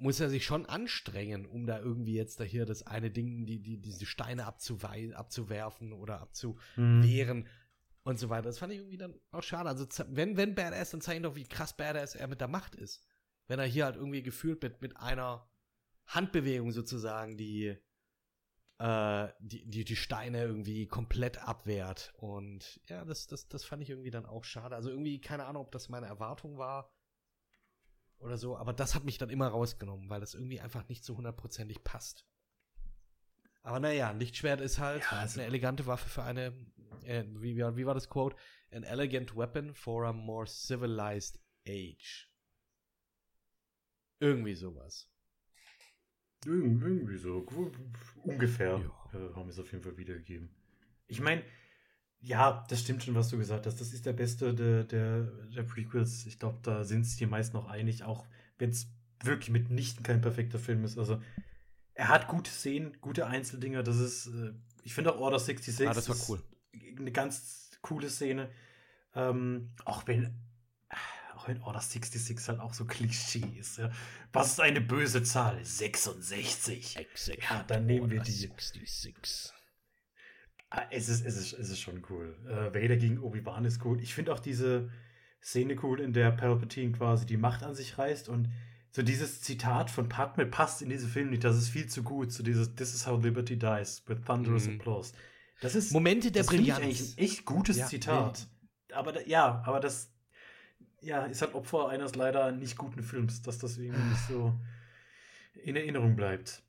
Muss er sich schon anstrengen, um da irgendwie jetzt da hier das eine Ding, die, die, diese Steine abzuwerfen oder abzuwehren. Mhm und so weiter. Das fand ich irgendwie dann auch schade. Also, wenn, wenn Badass, dann zeigen doch, wie krass Badass er mit der Macht ist wenn er hier halt irgendwie gefühlt mit, mit einer Handbewegung sozusagen die, äh, die, die, die Steine irgendwie komplett abwehrt. Und ja, das, das, das fand ich irgendwie dann auch schade. Also irgendwie, keine Ahnung, ob das meine Erwartung war oder so, aber das hat mich dann immer rausgenommen, weil das irgendwie einfach nicht so hundertprozentig passt. Aber naja, Lichtschwert ist halt Ja, also- eine elegante Waffe für eine, äh, wie, wie war das Quote? An elegant weapon for a more civilized age. Irgendwie sowas. Irg irgendwie so. Ungefähr Ja. äh, haben wir es auf jeden Fall wiedergegeben. Ich meine, ja, das stimmt schon, was du gesagt hast. Das ist der beste der, der, der Prequels. Ich glaube, da sind sich die meisten auch einig, auch wenn es wirklich mitnichten kein perfekter Film ist. Also, er hat gute Szenen, gute Einzeldinger. Das ist, äh, ich finde auch Order 66 Ah, das war cool. eine ganz coole Szene. Ähm, auch wenn auch wenn Order 66 halt auch so Klischee ist. Ja. Was ist eine böse Zahl? 66. Ja, dann nehmen wir die. 66. Ah, Es ist, es ist, es ist schon cool. Äh, Vader gegen Obi-Wan ist cool. Ich finde auch diese Szene cool, in der Palpatine quasi die Macht an sich reißt und so dieses Zitat von Padme passt in diesen Film nicht. Das ist viel zu gut. So dieses This is how liberty dies with thunderous Mhm. applause. Das ist Momente der das finde ich Brillanz. eigentlich ein echt gutes Ja, Zitat. Aber da, ja, aber das ja, ist halt Opfer eines leider nicht guten Films, dass das irgendwie nicht so in Erinnerung bleibt.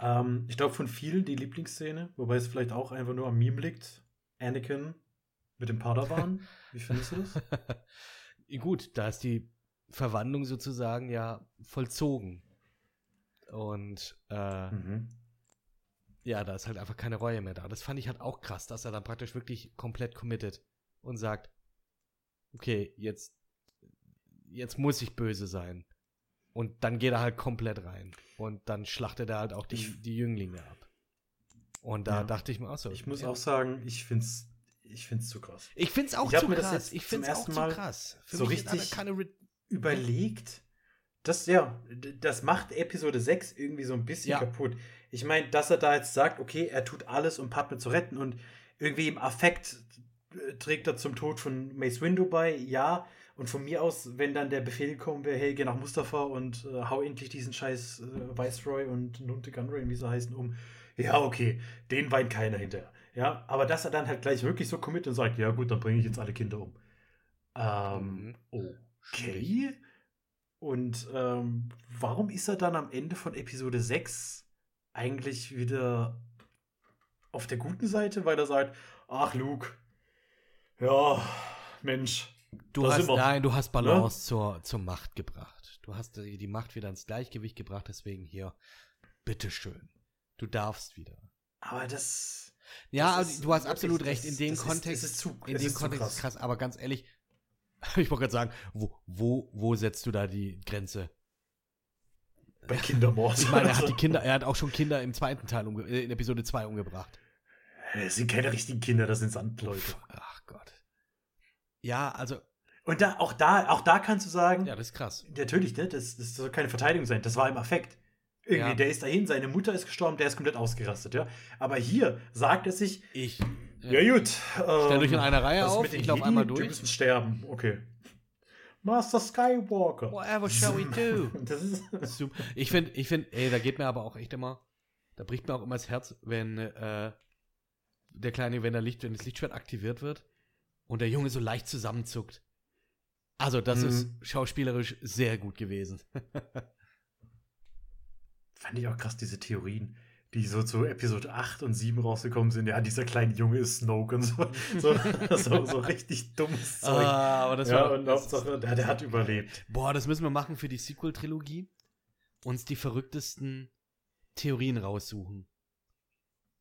Ähm, ich glaube, von vielen die Lieblingsszene, wobei es vielleicht auch einfach nur am Meme liegt. Anakin mit dem Padawan. [LAUGHS] Wie findest du das? Gut, da ist die Verwandlung sozusagen ja vollzogen. Und äh, Mhm. ja, da ist halt einfach keine Reue mehr da. Das fand ich halt auch krass, dass er dann praktisch wirklich komplett committed und sagt, okay, jetzt, jetzt muss ich böse sein. Und dann geht er halt komplett rein. Und dann schlachtet er halt auch die, Ich- die Jünglinge ab. Und da Ja. dachte ich mir auch so. Ich muss ja. auch sagen, ich finde es ich find's zu krass. Ich find's auch Ich hab zu krass. Ich find's auch ersten zu Mal krass. Für so richtig- überlegt. Das, ja, das macht Episode 6 irgendwie so ein bisschen Ja. kaputt. Ich meine, dass er da jetzt sagt, okay, er tut alles, um Padme zu retten und irgendwie im Affekt äh, trägt er zum Tod von Mace Windu bei, ja. Und von mir aus, wenn dann der Befehl kommen wäre, hey, geh nach Mustafa und äh, hau endlich diesen scheiß äh, Viceroy und Nunte Gunray, wie sie heißen, um. Ja, okay, den weint keiner hinterher. Ja, aber dass er dann halt gleich wirklich so commit und sagt, ja gut, dann bringe ich jetzt alle Kinder um. Ähm, Mhm. okay. Und ähm, warum ist er dann am Ende von Episode 6 eigentlich wieder auf der guten Seite, weil er sagt, ach Luke, ja, Mensch, Du Da hast, nein, du hast Balance zur, zur Macht gebracht. Du hast die die Macht wieder ins Gleichgewicht gebracht, deswegen hier, bitteschön. Du darfst wieder. aber das. Ja, das ist du hast wirklich- absolut recht. In dem das ist- Kontext, es ist zu- in es dem Kontext ist krass. krass. Aber ganz ehrlich, [LAUGHS] ich wollte gerade sagen, wo, wo, wo setzt du da die Grenze? Bei Kindermord. Ich meine, er hat die Kinder, er hat auch schon Kinder im zweiten Teil, umge äh, in Episode 2 umgebracht. Das sind keine richtigen Kinder, das sind Sandleute. Ach Gott. Ja, also, Und da, auch da, auch da kannst du sagen, ja, das ist krass. Natürlich, ne? das, das soll keine Verteidigung sein. Das war im Affekt. Irgendwie, Ja. der ist dahin, seine Mutter ist gestorben, der ist komplett ausgerastet, ja. Aber hier sagt er sich, Ich. ja, gut. Stellt euch in einer Reihe auf, mit den ich Jedi? einmal Die durch. müssen sterben, okay. Master Skywalker. Whatever shall we do? [LAUGHS] Das ist, Super. Ich finde, ich finde, ey, da geht mir aber auch echt immer, da bricht mir auch immer das Herz, wenn äh, der kleine, wenn der Licht, wenn das Lichtschwert aktiviert wird und der Junge so leicht zusammenzuckt. Also, das Mhm. ist schauspielerisch sehr gut gewesen. [LAUGHS] fand ich auch krass, diese Theorien, die so zu Episode 8 und 7 rausgekommen sind. Ja, dieser kleine Junge ist Snoke und so. [LAUGHS] So, so, so richtig dummes Zeug. Ah, aber das ja, war, und Hauptsache, der, der hat überlebt. boah, das müssen wir machen für die Sequel-Trilogie. Uns die verrücktesten Theorien raussuchen.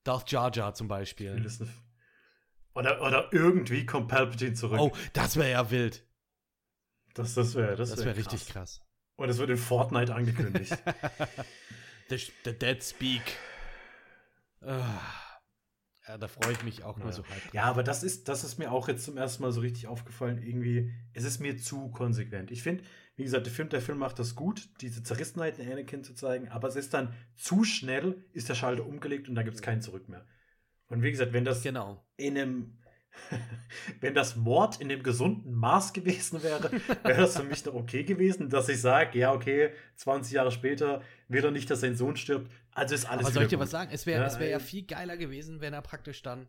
Darth Jar Jar zum Beispiel. Vieles nicht. Oder, oder irgendwie kommt Palpatine zurück. Oh, das wäre ja wild. Das, das wäre das Das wär wäre richtig krass. krass. Und es wird in Fortnite angekündigt. [LAUGHS] The, the Dead Speak. Ah. Ja, da freue ich mich auch nur Ja. so halb. ja, aber das ist, das ist mir auch jetzt zum ersten Mal so richtig aufgefallen. Irgendwie, es ist mir zu konsequent. Ich finde, wie gesagt, der Film, der Film macht das gut, diese Zerrissenheit in Anakin zu zeigen, aber es ist dann zu schnell, ist der Schalter umgelegt und da gibt es kein Zurück mehr. Und wie gesagt, wenn das Genau. in einem, [LAUGHS] wenn das Mord in dem gesunden Maß gewesen wäre, wäre das für mich noch okay gewesen, dass ich sage, ja, okay, 20 Jahre später will er nicht, dass sein Sohn stirbt, also ist alles Aber soll ich dir was sagen? Es wäre Ja, es wär ja viel geiler gewesen, wenn er praktisch dann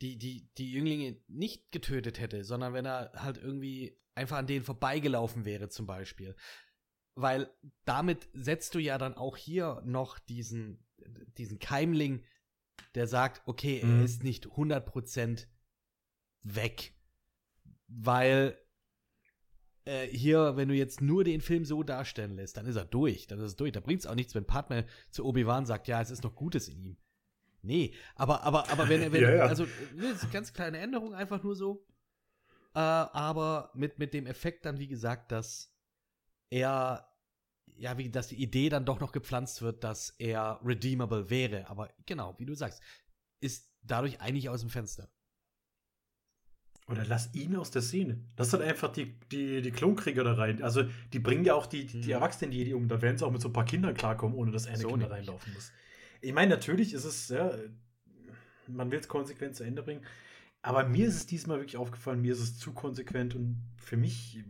die, die, die Jünglinge nicht getötet hätte, sondern wenn er halt irgendwie einfach an denen vorbeigelaufen wäre, zum Beispiel. Weil damit setzt du ja dann auch hier noch diesen diesen Keimling, der sagt, okay, Mhm. er ist nicht 100% weg. Weil äh, hier, wenn du jetzt nur den Film so darstellen lässt, dann ist er durch. Dann ist es durch. Da bringt es auch nichts, wenn Padme zu Obi-Wan sagt, ja, es ist noch Gutes in ihm. Nee, aber, aber, aber wenn er, wenn, [LAUGHS] Ja, ja. also, eine ganz kleine Änderung, einfach nur so. Äh, aber mit, mit dem Effekt dann, wie gesagt, dass er, ja, wie, dass die Idee dann doch noch gepflanzt wird, dass er redeemable wäre. Aber genau, wie du sagst, ist dadurch eigentlich aus dem Fenster. Oder lass ihn aus der Szene. Lass dann einfach die, die, die Klonkrieger da rein. Also, die bringen ja auch die, die, die Mhm. Erwachsenen Jedi um. Da werden sie auch mit so ein paar Kindern klarkommen, ohne dass Anakin So da nämlich. reinlaufen muss. Ich meine, natürlich ist es, ja, man will es konsequent zu Ende bringen. Aber mir ist es diesmal wirklich aufgefallen, mir ist es zu konsequent und für mich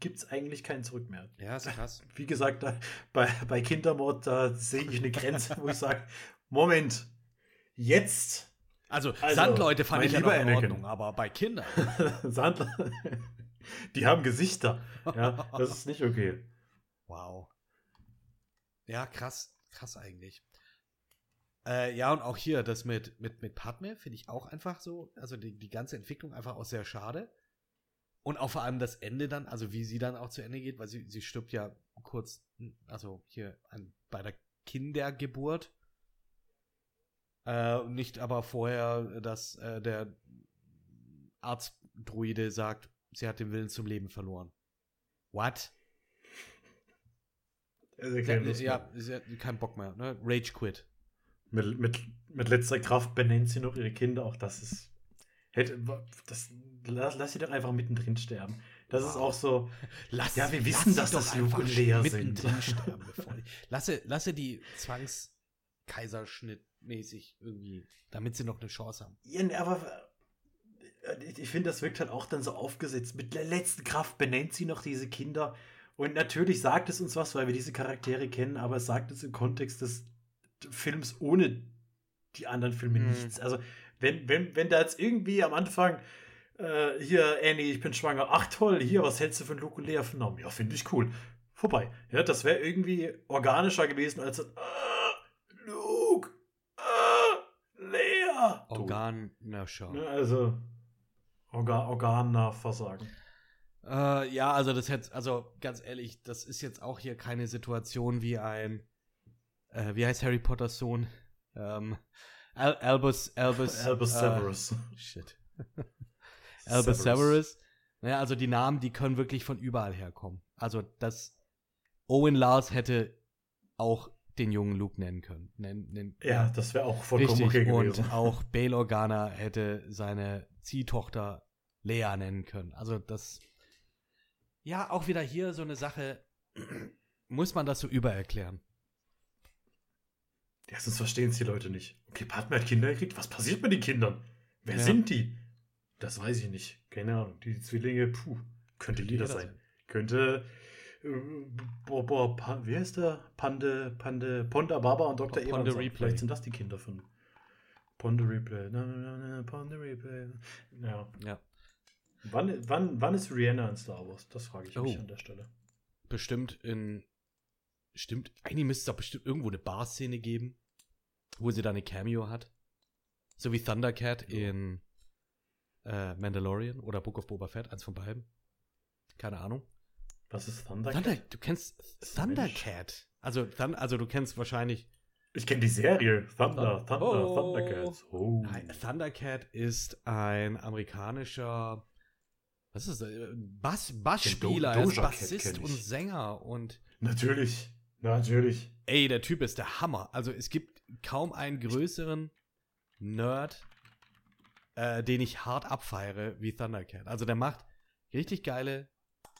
gibt es eigentlich kein Zurück mehr. Ja, ist krass. [LAUGHS] Wie gesagt, da, bei, bei Kindermord, da sehe ich eine Grenze, wo ich sage, Moment, jetzt Also, Also, Sandleute fand ich ja noch in Anakin. Ordnung, aber bei Kindern. [LAUGHS] Sandler, die haben Gesichter. Ja, das ist nicht okay. Wow. Ja, krass, krass eigentlich. Äh, ja, und auch hier, das mit, mit, mit Padme finde ich auch einfach so, also die, die ganze Entwicklung einfach auch sehr schade. Und auch vor allem das Ende dann, also wie sie dann auch zu Ende geht, weil sie, sie stirbt ja kurz, also hier an, bei der Kindergeburt. Äh, nicht aber vorher, dass äh, der Arztdruide sagt, sie hat den Willen zum Leben verloren. What? Also, Ja, keine Lust ja, mehr. sie hat keinen Bock mehr, ne? Rage quit. Mit, mit, mit letzter Kraft benennt sie noch ihre Kinder. Auch das ist. Hätte, das, lass, lass sie doch einfach mittendrin sterben. Das ist Wow. auch so. Lass, Ja, wir wissen, dass das Luke und mittendrin sind. [LAUGHS] sterben, bevor die, lasse, lasse die Zwangskaiserschnitt mäßig irgendwie, damit sie noch eine Chance haben. Ja, nee, aber äh, ich, ich finde, das wirkt halt auch dann so aufgesetzt. Mit der letzten Kraft benennt sie noch diese Kinder. Und natürlich sagt es uns was, weil wir diese Charaktere kennen, aber es sagt es im Kontext des Films ohne die anderen Filme Mhm. nichts. Also, wenn, wenn, wenn da jetzt irgendwie am Anfang äh, hier, Annie, ich bin schwanger, ach toll, hier, was hältst du von Luke und Lea vernommen? Ja, finde ich cool. Vorbei. Ja, das wäre irgendwie organischer gewesen als äh, Luke, äh, Lea. Tot. Organscher. Ne, also Organ, Organversagen. Äh, ja, also das hätte, also ganz ehrlich, das ist jetzt auch hier keine Situation wie ein, äh, wie heißt Harry Potters Sohn? Ähm, Al Albus, Albus, Albus äh, Severus. Shit. Albus Severus. Naja, also die Namen, die können wirklich von überall herkommen. Also das Owen Lars hätte auch den jungen Luke nennen können. Nen, nen, Ja, das wäre auch vollkommen richtig. okay gewesen. Und [LAUGHS] auch Bail Organa hätte seine Ziehtochter Lea nennen können. Also das, ja, auch wieder hier so eine Sache, [CLEARS THROAT] muss man das so übererklären. Ja, sonst verstehen es die Leute nicht. Okay, Padme hat Kinder gekriegt. Was passiert mit den Kindern? Wer Ja. sind die? Das weiß ich nicht. Keine Ahnung. Die Zwillinge, puh, könnte jeder sein. Könnte. Äh, boah, boah, Pa- wie heißt der? Pande, Pande, Ponda Baba und Dr. Ponde Evans. Replay. Vielleicht sind das die Kinder von Ponde Replay. Na, na, na, Ponde Replay. Ja. Ja. Wann, wann, wann ist Rihanna in Star Wars? Das frage ich mich Oh. an der Stelle. bestimmt in. Stimmt, eigentlich müsste es doch bestimmt irgendwo eine Bar-Szene geben, wo sie da eine Cameo hat. So wie Thundercat Ja. in äh, Mandalorian oder Book of Boba Fett, eins von beiden. Keine Ahnung. Was ist Thunder? Thunder, du kennst. Thundercat. Also, Thun, also du kennst wahrscheinlich. Ich kenne die Serie. Thunder, Thunder, Oh. Thundercats. Oh. Nein, Thundercat ist ein amerikanischer. Was ist das? Bass, Bassspieler, Do- Bassist und Sänger und Natürlich. Natürlich. Ey, der Typ ist der Hammer. Also es gibt kaum einen größeren Nerd, äh, den ich hart abfeiere wie Thundercat. Also der macht richtig geile.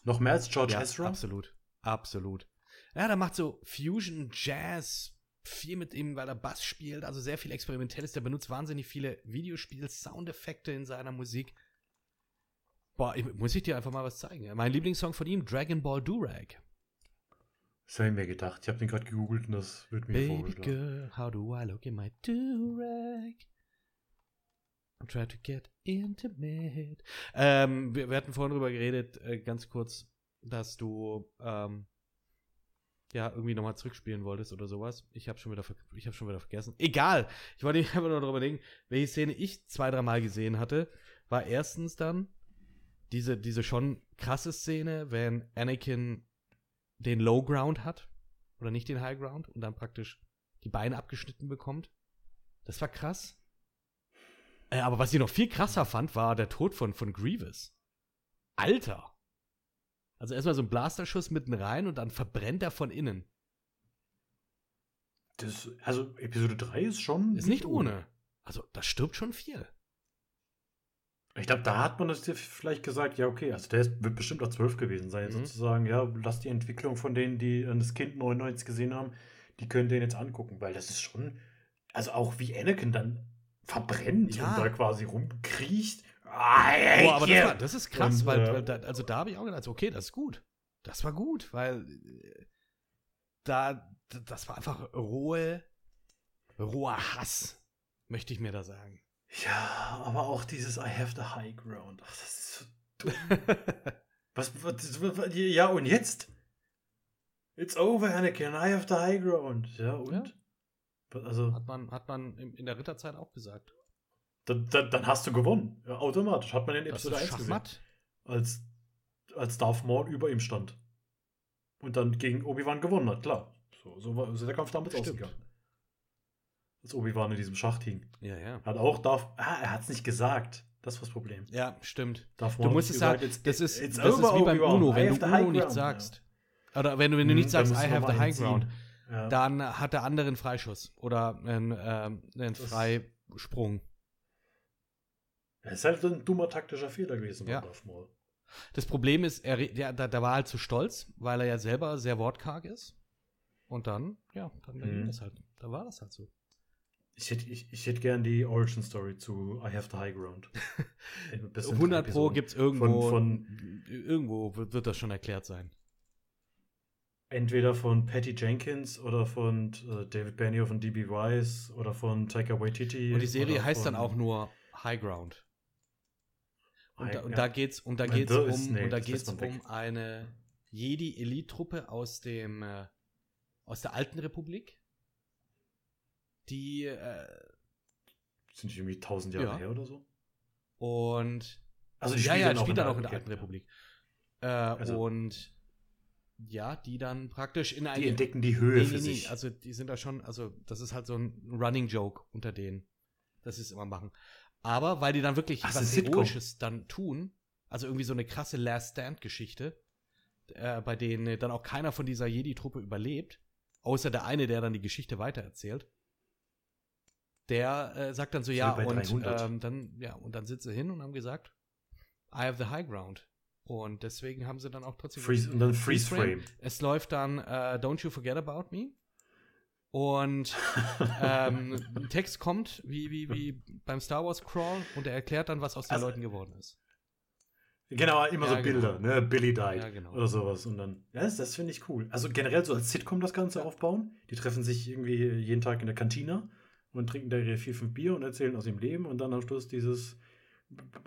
Noch mehr als George Ja, Ezra? absolut. Absolut. Ja, der macht so Fusion, Jazz, viel mit ihm, weil er Bass spielt, also sehr viel Experimentelles. Der benutzt wahnsinnig viele Videospiel-Soundeffekte in seiner Musik. Boah, ich, muss ich dir einfach mal was zeigen. Mein Lieblingssong von ihm, Dragon Ball Durag. Das habe ich mir gedacht. Ich habe den gerade gegoogelt und das wird mir Baby vorgeschlagen. girl, how do I look in my durag? Trying to get intimate. Ähm, wir, wir hatten vorhin drüber geredet, äh, ganz kurz, dass du, ähm, ja, irgendwie nochmal zurückspielen wolltest oder sowas. Ich habe schon, wieder schon wieder vergessen. Egal. Ich wollte [LAUGHS] einfach nur darüber denken, welche Szene ich zwei, dreimal gesehen hatte, war erstens dann diese, diese schon krasse Szene, wenn Anakin den Low Ground hat oder nicht den High Ground und dann praktisch die Beine abgeschnitten bekommt. Das war krass. Äh, aber was ich noch viel krasser fand, war der Tod von, von Grievous. Alter! Also erstmal so ein Blasterschuss mitten rein und dann verbrennt er von innen. Das, also Episode 3 ist schon. Ist nicht ohne. Also, das stirbt schon viel. Ich glaube, da hat man das dir vielleicht gesagt, ja, okay, also der ist, wird bestimmt auch 12 gewesen sein, Mhm. sozusagen, ja, lass die Entwicklung von denen, die das Kind 99 gesehen haben, die können den jetzt angucken, weil das ist schon, also auch wie Anakin dann verbrennt Ja. und da quasi rumkriecht. Ah, Boah, aber das, war, das ist krass, Und, weil, äh, weil da, also da habe ich auch gedacht, okay, das ist gut. Das war gut, weil äh, da, das war einfach rohe, roher Hass, möchte ich mir da sagen. Ja, aber auch dieses I have the high ground. Ach, das ist so dumm. [LAUGHS] was, was, was, was, ja, und jetzt? It's over, Anakin, I have the high ground. Ja, und? Also, Hat man, hat man in, der Ritterzeit auch gesagt. dann, dann, dann hast du gewonnen. Ja, automatisch. Hat man in Episode ist 1 gesehen. Schachmatt. Als, als Darth Maul über ihm stand. Und dann gegen Obi-Wan gewonnen hat, klar. So, so war so ist der Kampf damals Stimmt. ausgegangen. Als Obi-Wan in diesem Schacht hing. Ja, ja. Hat auch Darth. Ah, er hat es nicht gesagt. Das war das Problem. Ja, stimmt. Darth Du musst es sagen, it's- das ist, it's das ist wie beim. Uno, wenn du Uno nicht ground. sagst. Oder wenn du, wenn du nicht dann sagst, I have the high ground, Ja. dann hat der andere einen Freischuss oder einen, ähm, einen Freisprung. Das ist halt ein dummer taktischer Fehler gewesen Ja. von. Das Problem ist, er, der, der, der war halt zu stolz, weil er ja selber sehr wortkarg ist. Und dann, ja, dann ging Mhm. das halt. Da war das halt so. Ich hätte ich, ich hätte gern die Origin Story zu I have the high ground. [LAUGHS] Bis in 100 drei Pro Episoden. gibt's irgendwo. Von- irgendwo wird, wird das schon erklärt sein. Entweder von Patty Jenkins oder von äh, David Benioff und D.B. Weiss oder von Taika Waititi. Und die Serie heißt von- dann auch nur High Ground. Und, da, und ja. da geht's, und da geht's um, ist- nee, und da geht's man weg. um eine Jedi-Elite-Truppe aus dem, äh, aus der Alten Republik, die, äh, Sind die irgendwie tausend Jahre Ja. her oder so? und Also die ja, ja, spielt dann auch in der Alten. Republik. Äh, Also- und ja, die dann praktisch in Die eine. entdecken die Höhe nee, für nee, sich. also die sind da schon, also das ist halt so ein Running Joke unter denen, dass sie es immer machen. Aber weil die dann wirklich Ach, was. Heroisches dann tun, also irgendwie so eine krasse Last Stand-Geschichte, äh, bei denen dann auch keiner von dieser Jedi-Truppe überlebt, außer der eine, der dann die Geschichte weitererzählt. Der äh, sagt dann so, ja, bei und 300. ähm, dann, ja, und dann sie hin und haben gesagt, I have the high ground. Und deswegen haben sie dann auch trotzdem Freeze, und dann Freeze Frame. Frame. es läuft dann äh, Don't You Forget About Me. Und [LAUGHS] ähm, ein Text kommt, wie, wie, wie beim Star Wars Crawl, und er erklärt dann, was aus den Also- Leuten geworden ist. Genau, immer Ja, so Bilder, genau. ne? Billy died Ja, genau. oder sowas. Und dann, ja, das, das finde ich cool. Also generell so als Sitcom das Ganze aufbauen. Die treffen sich irgendwie jeden Tag in der Kantine und trinken da ihre vier, fünf Bier und erzählen aus ihrem Leben und dann am Schluss dieses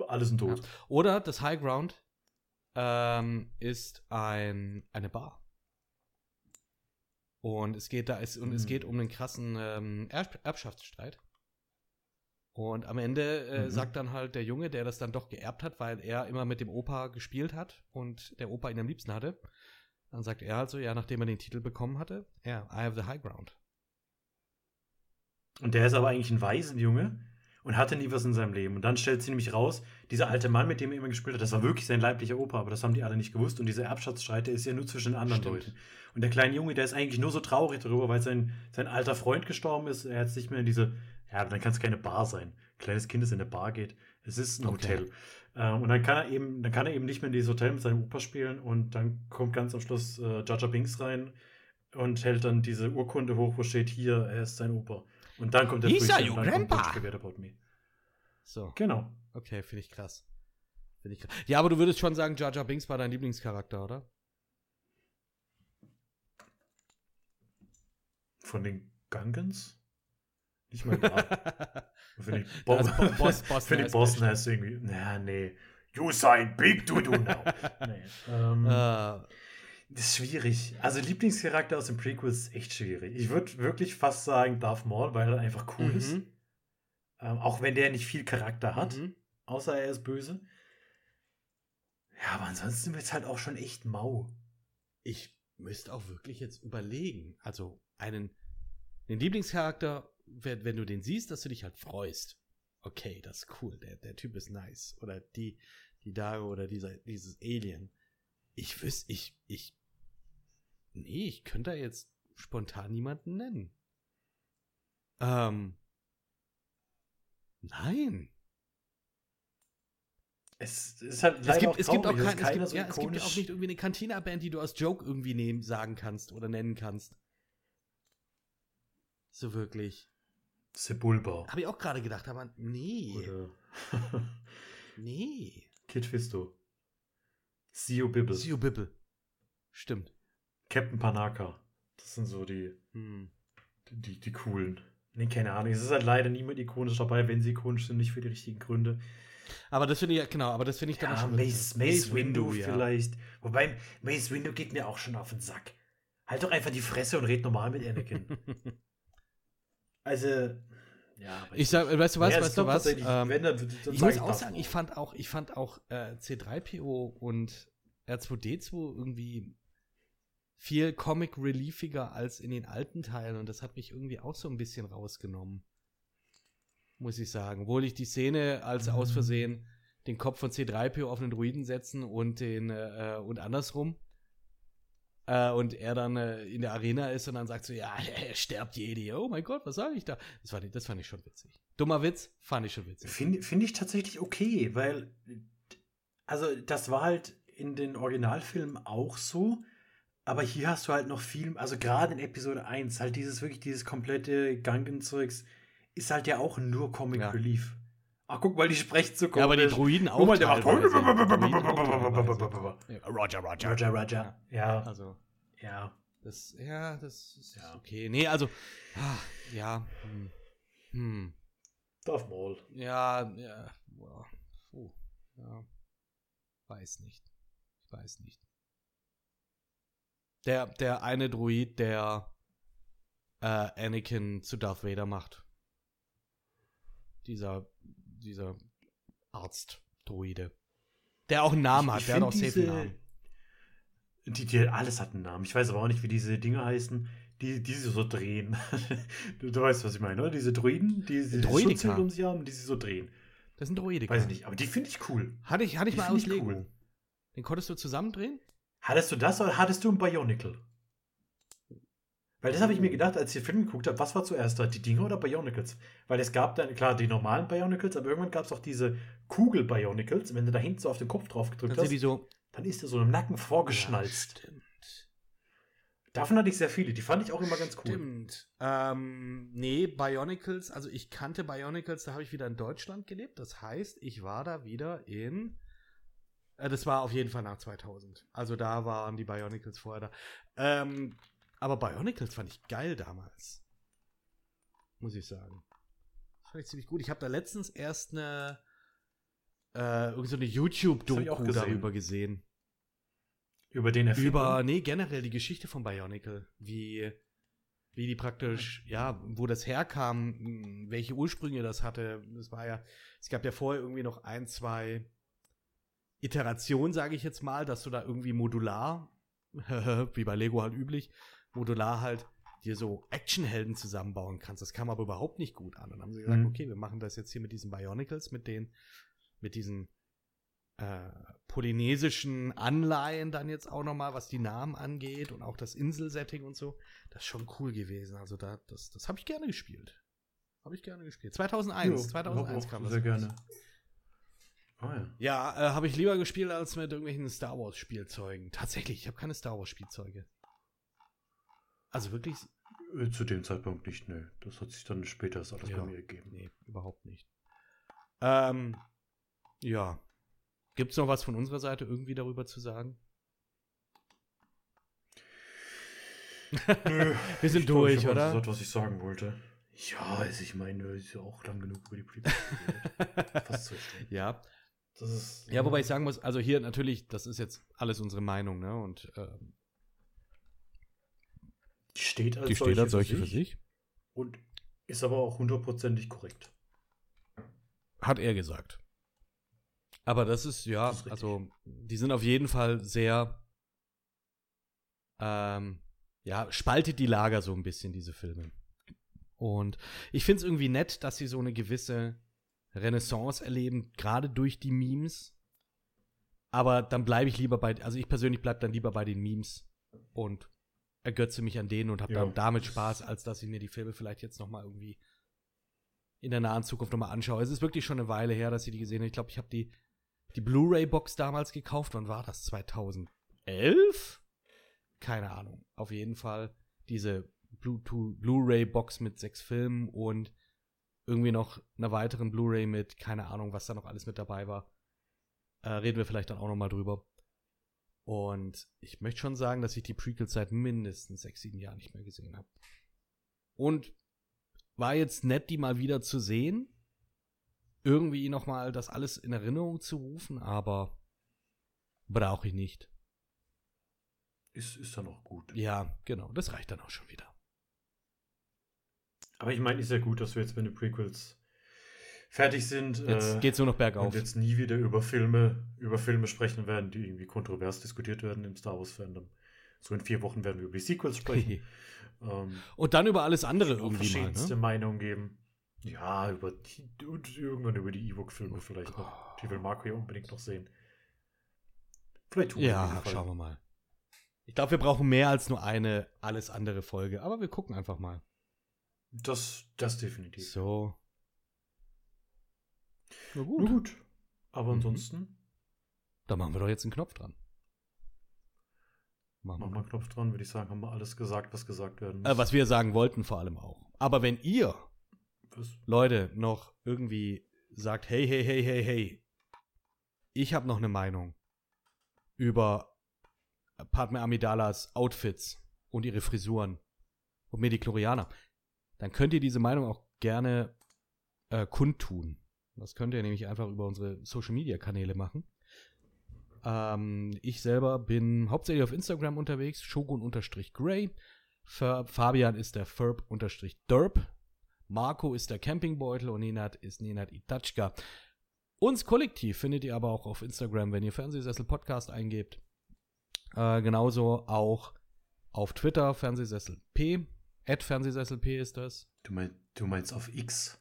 alles sind tot. Oder das High Ground ähm, ist ein, eine Bar. Und es geht da ist, und es Hm. geht um einen krassen ähm, Erb Erbschaftsstreit. Und am Ende äh, Mhm. sagt dann halt der Junge, der das dann doch geerbt hat, weil er immer mit dem Opa gespielt hat und der Opa ihn am liebsten hatte. Dann sagt er halt so, ja, nachdem er den Titel bekommen hatte, ja, I have the high ground. Und der ist aber eigentlich ein Waisenjunge und hatte nie was in seinem Leben. Und dann stellt sie nämlich raus, dieser alte Mann, mit dem er immer gespielt hat, das war wirklich sein leiblicher Opa, aber das haben die alle nicht gewusst. Und dieser Erbschaftsstreit, der ist ja nur zwischen den anderen Stimmt. Leuten. Und der kleine Junge, der ist eigentlich nur so traurig darüber, weil sein, sein alter Freund gestorben ist. Er hat nicht mehr in diese, ja, dann kann es keine Bar sein. Kleines Kind, das in eine Bar geht. Es ist ein Okay. Hotel. Ähm, und dann kann er eben, dann kann er eben nicht mehr in dieses Hotel mit seinem Opa spielen und dann kommt ganz am Schluss äh, Jaja Binks rein und hält dann diese Urkunde hoch, wo steht hier, er ist sein Opa. Und dann kommt der He's dann your kommt grandpa. Forget About Me. So, Genau. okay, finde ich krass. Finde ich krass. Ja, aber du würdest schon sagen, Jar Jar Binks war dein Lieblingscharakter, oder? Von den Gungans? Nicht mal da. [LAUGHS] Finde ich, Bo- Boss- ich Boston Best. heißt irgendwie, na, nee. You sign big to do now. [LAUGHS] nee. ähm, Äh, Das ist schwierig. Also Lieblingscharakter aus dem Prequel ist echt schwierig. Ich würde wirklich fast sagen Darth Maul, weil er einfach cool ist. Mhm. Ähm, auch wenn der nicht viel Charakter hat, Mhm. außer er ist böse. Ja, aber ansonsten wird es halt auch schon echt mau. Ich müsste auch wirklich jetzt überlegen. Also einen den Lieblingscharakter, wenn, wenn du den siehst, dass du dich halt freust. Okay, das ist cool. Der, der Typ ist nice. Oder die, die Dago oder dieser, dieses Alien. Ich wüsste, ich, ich. Nee, ich könnte da jetzt spontan niemanden nennen. Ähm. Nein. Es ist halt Es gibt, es gibt auch kein, es gibt, so ja, es gibt ja auch nicht irgendwie eine Cantina-Band, die du als Joke irgendwie nehmen, sagen kannst oder nennen kannst. So wirklich. Sebulba. Habe ich auch gerade gedacht, aber nee. Oder [LAUGHS] Nee. Kid Fisto. Sio Bibble. Sio Bibble. Stimmt. Captain Panaka. Das sind so die, Hm. die, die coolen. Nee, keine Ahnung. Es ist halt leider niemand ikonisch dabei, wenn sie ikonisch sind, nicht für die richtigen Gründe. Aber das finde ich, ja- genau, aber das finde ich dann Ja, schon Mace, Mace Windu ja. vielleicht. Wobei, Mace Windu geht mir auch schon auf den Sack. Halt doch einfach die Fresse und red normal mit Anakin. [LAUGHS] also, ja. Ich sag, weißt du was, Ja, weißt du was? Ähm, wenn, dann, dann ich muss auch sagen, ich fand auch, ich fand auch äh, C3PO und R2D2 irgendwie viel Comic reliefiger als in den alten Teilen und das hat mich irgendwie auch so ein bisschen rausgenommen. Muss ich sagen. Obwohl ich die Szene als Mhm. aus Versehen den Kopf von C3PO auf einen Druiden setzen und den äh, und andersrum. Äh, und er dann äh, in der Arena ist und dann sagt so, ja, [LAUGHS] er sterbt Jedi. Oh mein Gott, was sage ich da? Das fand ich, das fand ich schon witzig. Dummer Witz, fand ich schon witzig. Finde find ich tatsächlich okay, weil, also, das war halt in den Originalfilmen auch so, aber hier hast du halt noch viel, also gerade in Episode 1, halt dieses wirklich, dieses komplette Gangen-Zeugs, ist halt ja auch nur Comic Ja. Relief. Ach, guck mal, die sprechen so Ja, aber die komisch. Druiden Guck auch mal, der macht Roger, Roger. Roger, Roger. Ja, Also, ja. das, ja, das ist Ja. okay. Nee, also, ah, ja, hm, hm, Darth Maul. ja, ja, puh, ja, weiß nicht, ich weiß nicht. Der, der eine Druid, der äh, Anakin zu Darth Vader macht. Dieser, dieser Arzt-Druide. Der auch einen Namen Ich- hat, ich der hat auch safe einen Namen. Die, die, alles hat einen Namen. Ich weiß aber auch nicht, wie diese Dinge heißen, die, die sie so drehen. [LAUGHS] du, du weißt, was ich meine, oder? Diese Druiden, die, Droideka. Schutzschild um sie haben, die sie so drehen. Das ein Droide. Weiß ich nicht, aber die finde ich cool. Hatte ich, hatte ich Die mal aus Lego. cool. Den konntest du zusammendrehen? Hattest du das oder hattest du ein Bionicle? Weil das habe ich mir gedacht, als ich den Film geguckt habe, was war zuerst da, die Dinger oder Bionicles? Weil es gab dann, klar, die normalen Bionicles, aber irgendwann gab es auch diese Kugel-Bionicles. Wenn du da hinten so auf den Kopf drauf gedrückt hast, so dann ist der so im Nacken vorgeschnalzt. Ja, stimmt. Davon hatte ich sehr viele, die fand ich auch immer ganz cool. Stimmt. Ähm, nee, Bionicles, also ich kannte Bionicles, da habe ich wieder in Deutschland gelebt. Das heißt, ich war da wieder in. Äh, das war auf jeden Fall nach 2000. Also da waren die Bionicles vorher da. Ähm, aber Bionicles fand ich geil damals. Muss ich sagen. Das fand ich ziemlich gut. Ich habe da letztens erst eine. Äh, irgend so eine YouTube-Doku darüber gesehen. Über den Erfinder. Über, nee, generell die Geschichte von Bionicle. Wie, wie die praktisch, ja, wo das herkam, welche Ursprünge das hatte. Das war ja, es gab ja vorher irgendwie noch ein, zwei Iterationen, sage ich jetzt mal, dass du da irgendwie modular, [LAUGHS] wie bei Lego halt üblich, modular halt dir so Actionhelden zusammenbauen kannst. Das kam aber überhaupt nicht gut an. Dann haben sie gesagt, Mhm. okay, wir machen das jetzt hier mit diesen Bionicles, mit den, mit diesen äh, polynesischen Anleihen dann jetzt auch nochmal, was die Namen angeht und auch das Inselsetting und so. Das ist schon cool gewesen. Also da, das, das habe ich gerne gespielt. Habe ich gerne gespielt. 2001, Ja, 2001 auch kam das. Sehr raus. Ah ja. Ja, äh, habe ich lieber gespielt als mit irgendwelchen Star Wars Spielzeugen. Tatsächlich, ich habe keine Star Wars Spielzeuge. Also wirklich, Äh, Zu dem Zeitpunkt nicht, nö. Das hat sich dann später das alles Ja. bei mir gegeben. nee, überhaupt nicht. Ähm, ja. Gibt's noch was von unserer Seite irgendwie darüber zu sagen? Nö, [LAUGHS] Wir sind ich glaub, durch, ich oder? gesagt, was ich sagen wollte. Ja, also ich meine, ist ja auch lang genug über die geredet. Fast zwei Stunden. [LAUGHS] ja. Das ist, Ja, wobei ich sagen muss, also hier natürlich, das ist jetzt alles unsere Meinung, ne? Und ähm, Die steht als Die steht als solche für sich. Und ist aber auch hundertprozentig korrekt. Hat er gesagt. Aber das ist, ja, Das ist also, die sind auf jeden Fall sehr, ähm, ja, spaltet die Lager so ein bisschen, diese Filme. Und ich finde es irgendwie nett, dass sie so eine gewisse Renaissance erleben, gerade durch die Memes. Aber dann bleibe ich lieber bei, also ich persönlich bleibe dann lieber bei den Memes und ergötze mich an denen und habe Ja. dann damit Spaß, als dass ich mir die Filme vielleicht jetzt noch mal irgendwie in der nahen Zukunft noch mal anschaue. Es ist wirklich schon eine Weile her, dass ich die gesehen habe. Ich glaube, ich habe die, die Blu-ray-Box damals gekauft. Wann war das? 2011? Keine Ahnung. Auf jeden Fall diese Blu-ray-Box mit sechs Filmen und irgendwie noch einer weiteren Blu-ray mit, keine Ahnung, was da noch alles mit dabei war. Äh, reden wir vielleicht dann auch noch mal drüber. Und ich möchte schon sagen, dass ich die Prequels seit mindestens sechs, sieben Jahren nicht mehr gesehen habe. Und war jetzt nett, die mal wieder zu sehen. Irgendwie noch mal das alles in Erinnerung zu rufen, aber brauche ich nicht. Ist, ist dann auch gut. Ja, genau, das reicht dann auch schon wieder. Aber ich meine, ist ja gut, dass wir jetzt, wenn die Prequels fertig sind, Jetzt äh, geht's nur noch und bergauf. jetzt nie wieder über Filme, über Filme sprechen werden, die irgendwie kontrovers diskutiert werden im Star Wars Fandom. So in vier Wochen werden wir über die Sequels [LAUGHS] sprechen. ähm, Und dann über alles andere irgendwie mal, verschiedenste ne? Meinungen geben. Ja, über die, und irgendwann über die Ewok-Filme vielleicht noch. Die will Marco ja unbedingt noch sehen. Vielleicht tun wir Ja, den schauen wir mal. Ich glaube, wir brauchen mehr als nur eine alles andere Folge, aber wir gucken einfach mal. Das, das definitiv. So. Na Gut. gut. gut. Aber Mhm. ansonsten, Da machen wir doch jetzt einen Knopf dran. Machen machen wir. wir einen Knopf dran, würde ich sagen, haben wir alles gesagt, was gesagt werden muss. Äh, was wir sagen wollten vor allem auch. Aber wenn ihr, Was? Leute, noch irgendwie sagt, hey, hey, hey, hey, hey, ich habe noch eine Meinung über Padme Amidalas Outfits und ihre Frisuren und Mediklorianer, dann könnt ihr diese Meinung auch gerne äh, kundtun. Das könnt ihr nämlich einfach über unsere Social Media Kanäle machen. Ähm, ich selber bin hauptsächlich auf Instagram unterwegs, Shogun-Gray. Fabian ist der Ferb-Derp. Marco ist der Campingbeutel und Nenad ist Nenad Itachka. Uns kollektiv findet ihr aber auch auf Instagram, wenn ihr Fernsehsessel Podcast eingebt. Äh, genauso auch auf Twitter, Fernsehsessel P. At Fernsehsessel P ist das. Du, mein, du meinst auf X.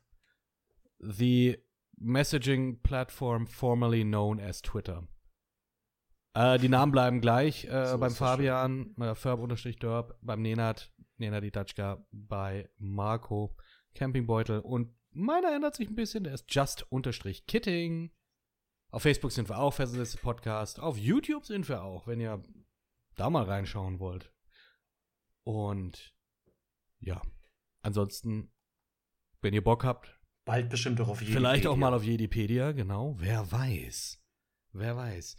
The messaging platform formerly known as Twitter. Äh, die Namen bleiben gleich. Äh, So beim. Fabian, äh, Ferb-Derp, beim Nenad, Nenad Itachka, bei Marco, Campingbeutel und meiner ändert sich ein bisschen, der ist just-kitting. Auf Facebook sind wir auch, Fernsehsessel Podcast. Auf YouTube sind wir auch, wenn ihr da mal reinschauen wollt. Und ja, ansonsten, wenn ihr Bock habt, Bald bestimmt auch auf jeden Vielleicht auch mal auf Jedipedia, genau. Wer weiß. Wer weiß.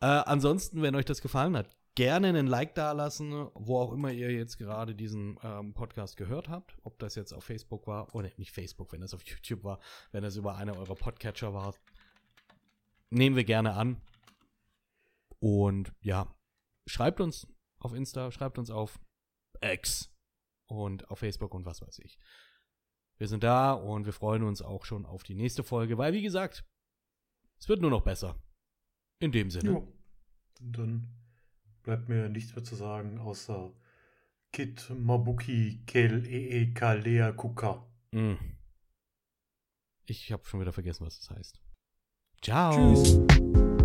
Äh, ansonsten, wenn euch das gefallen hat, gerne einen Like da lassen, wo auch immer ihr jetzt gerade diesen ähm, Podcast gehört habt. Ob das jetzt auf Facebook war, oder nicht Facebook, wenn das auf YouTube war, wenn das über eine eurer Podcatcher war. Nehmen wir gerne an. Und ja, schreibt uns auf Insta, schreibt uns auf X und auf Facebook und was weiß ich. Wir sind da und wir freuen uns auch schon auf die nächste Folge, weil wie gesagt, es wird nur noch besser. In dem Sinne. Ja. Und dann bleibt mir nichts mehr zu sagen, außer Kit Mabuki Kel Ee Kalea Kuka. Mm. Ich habe schon wieder vergessen, was das heißt. Ciao. Tschüss.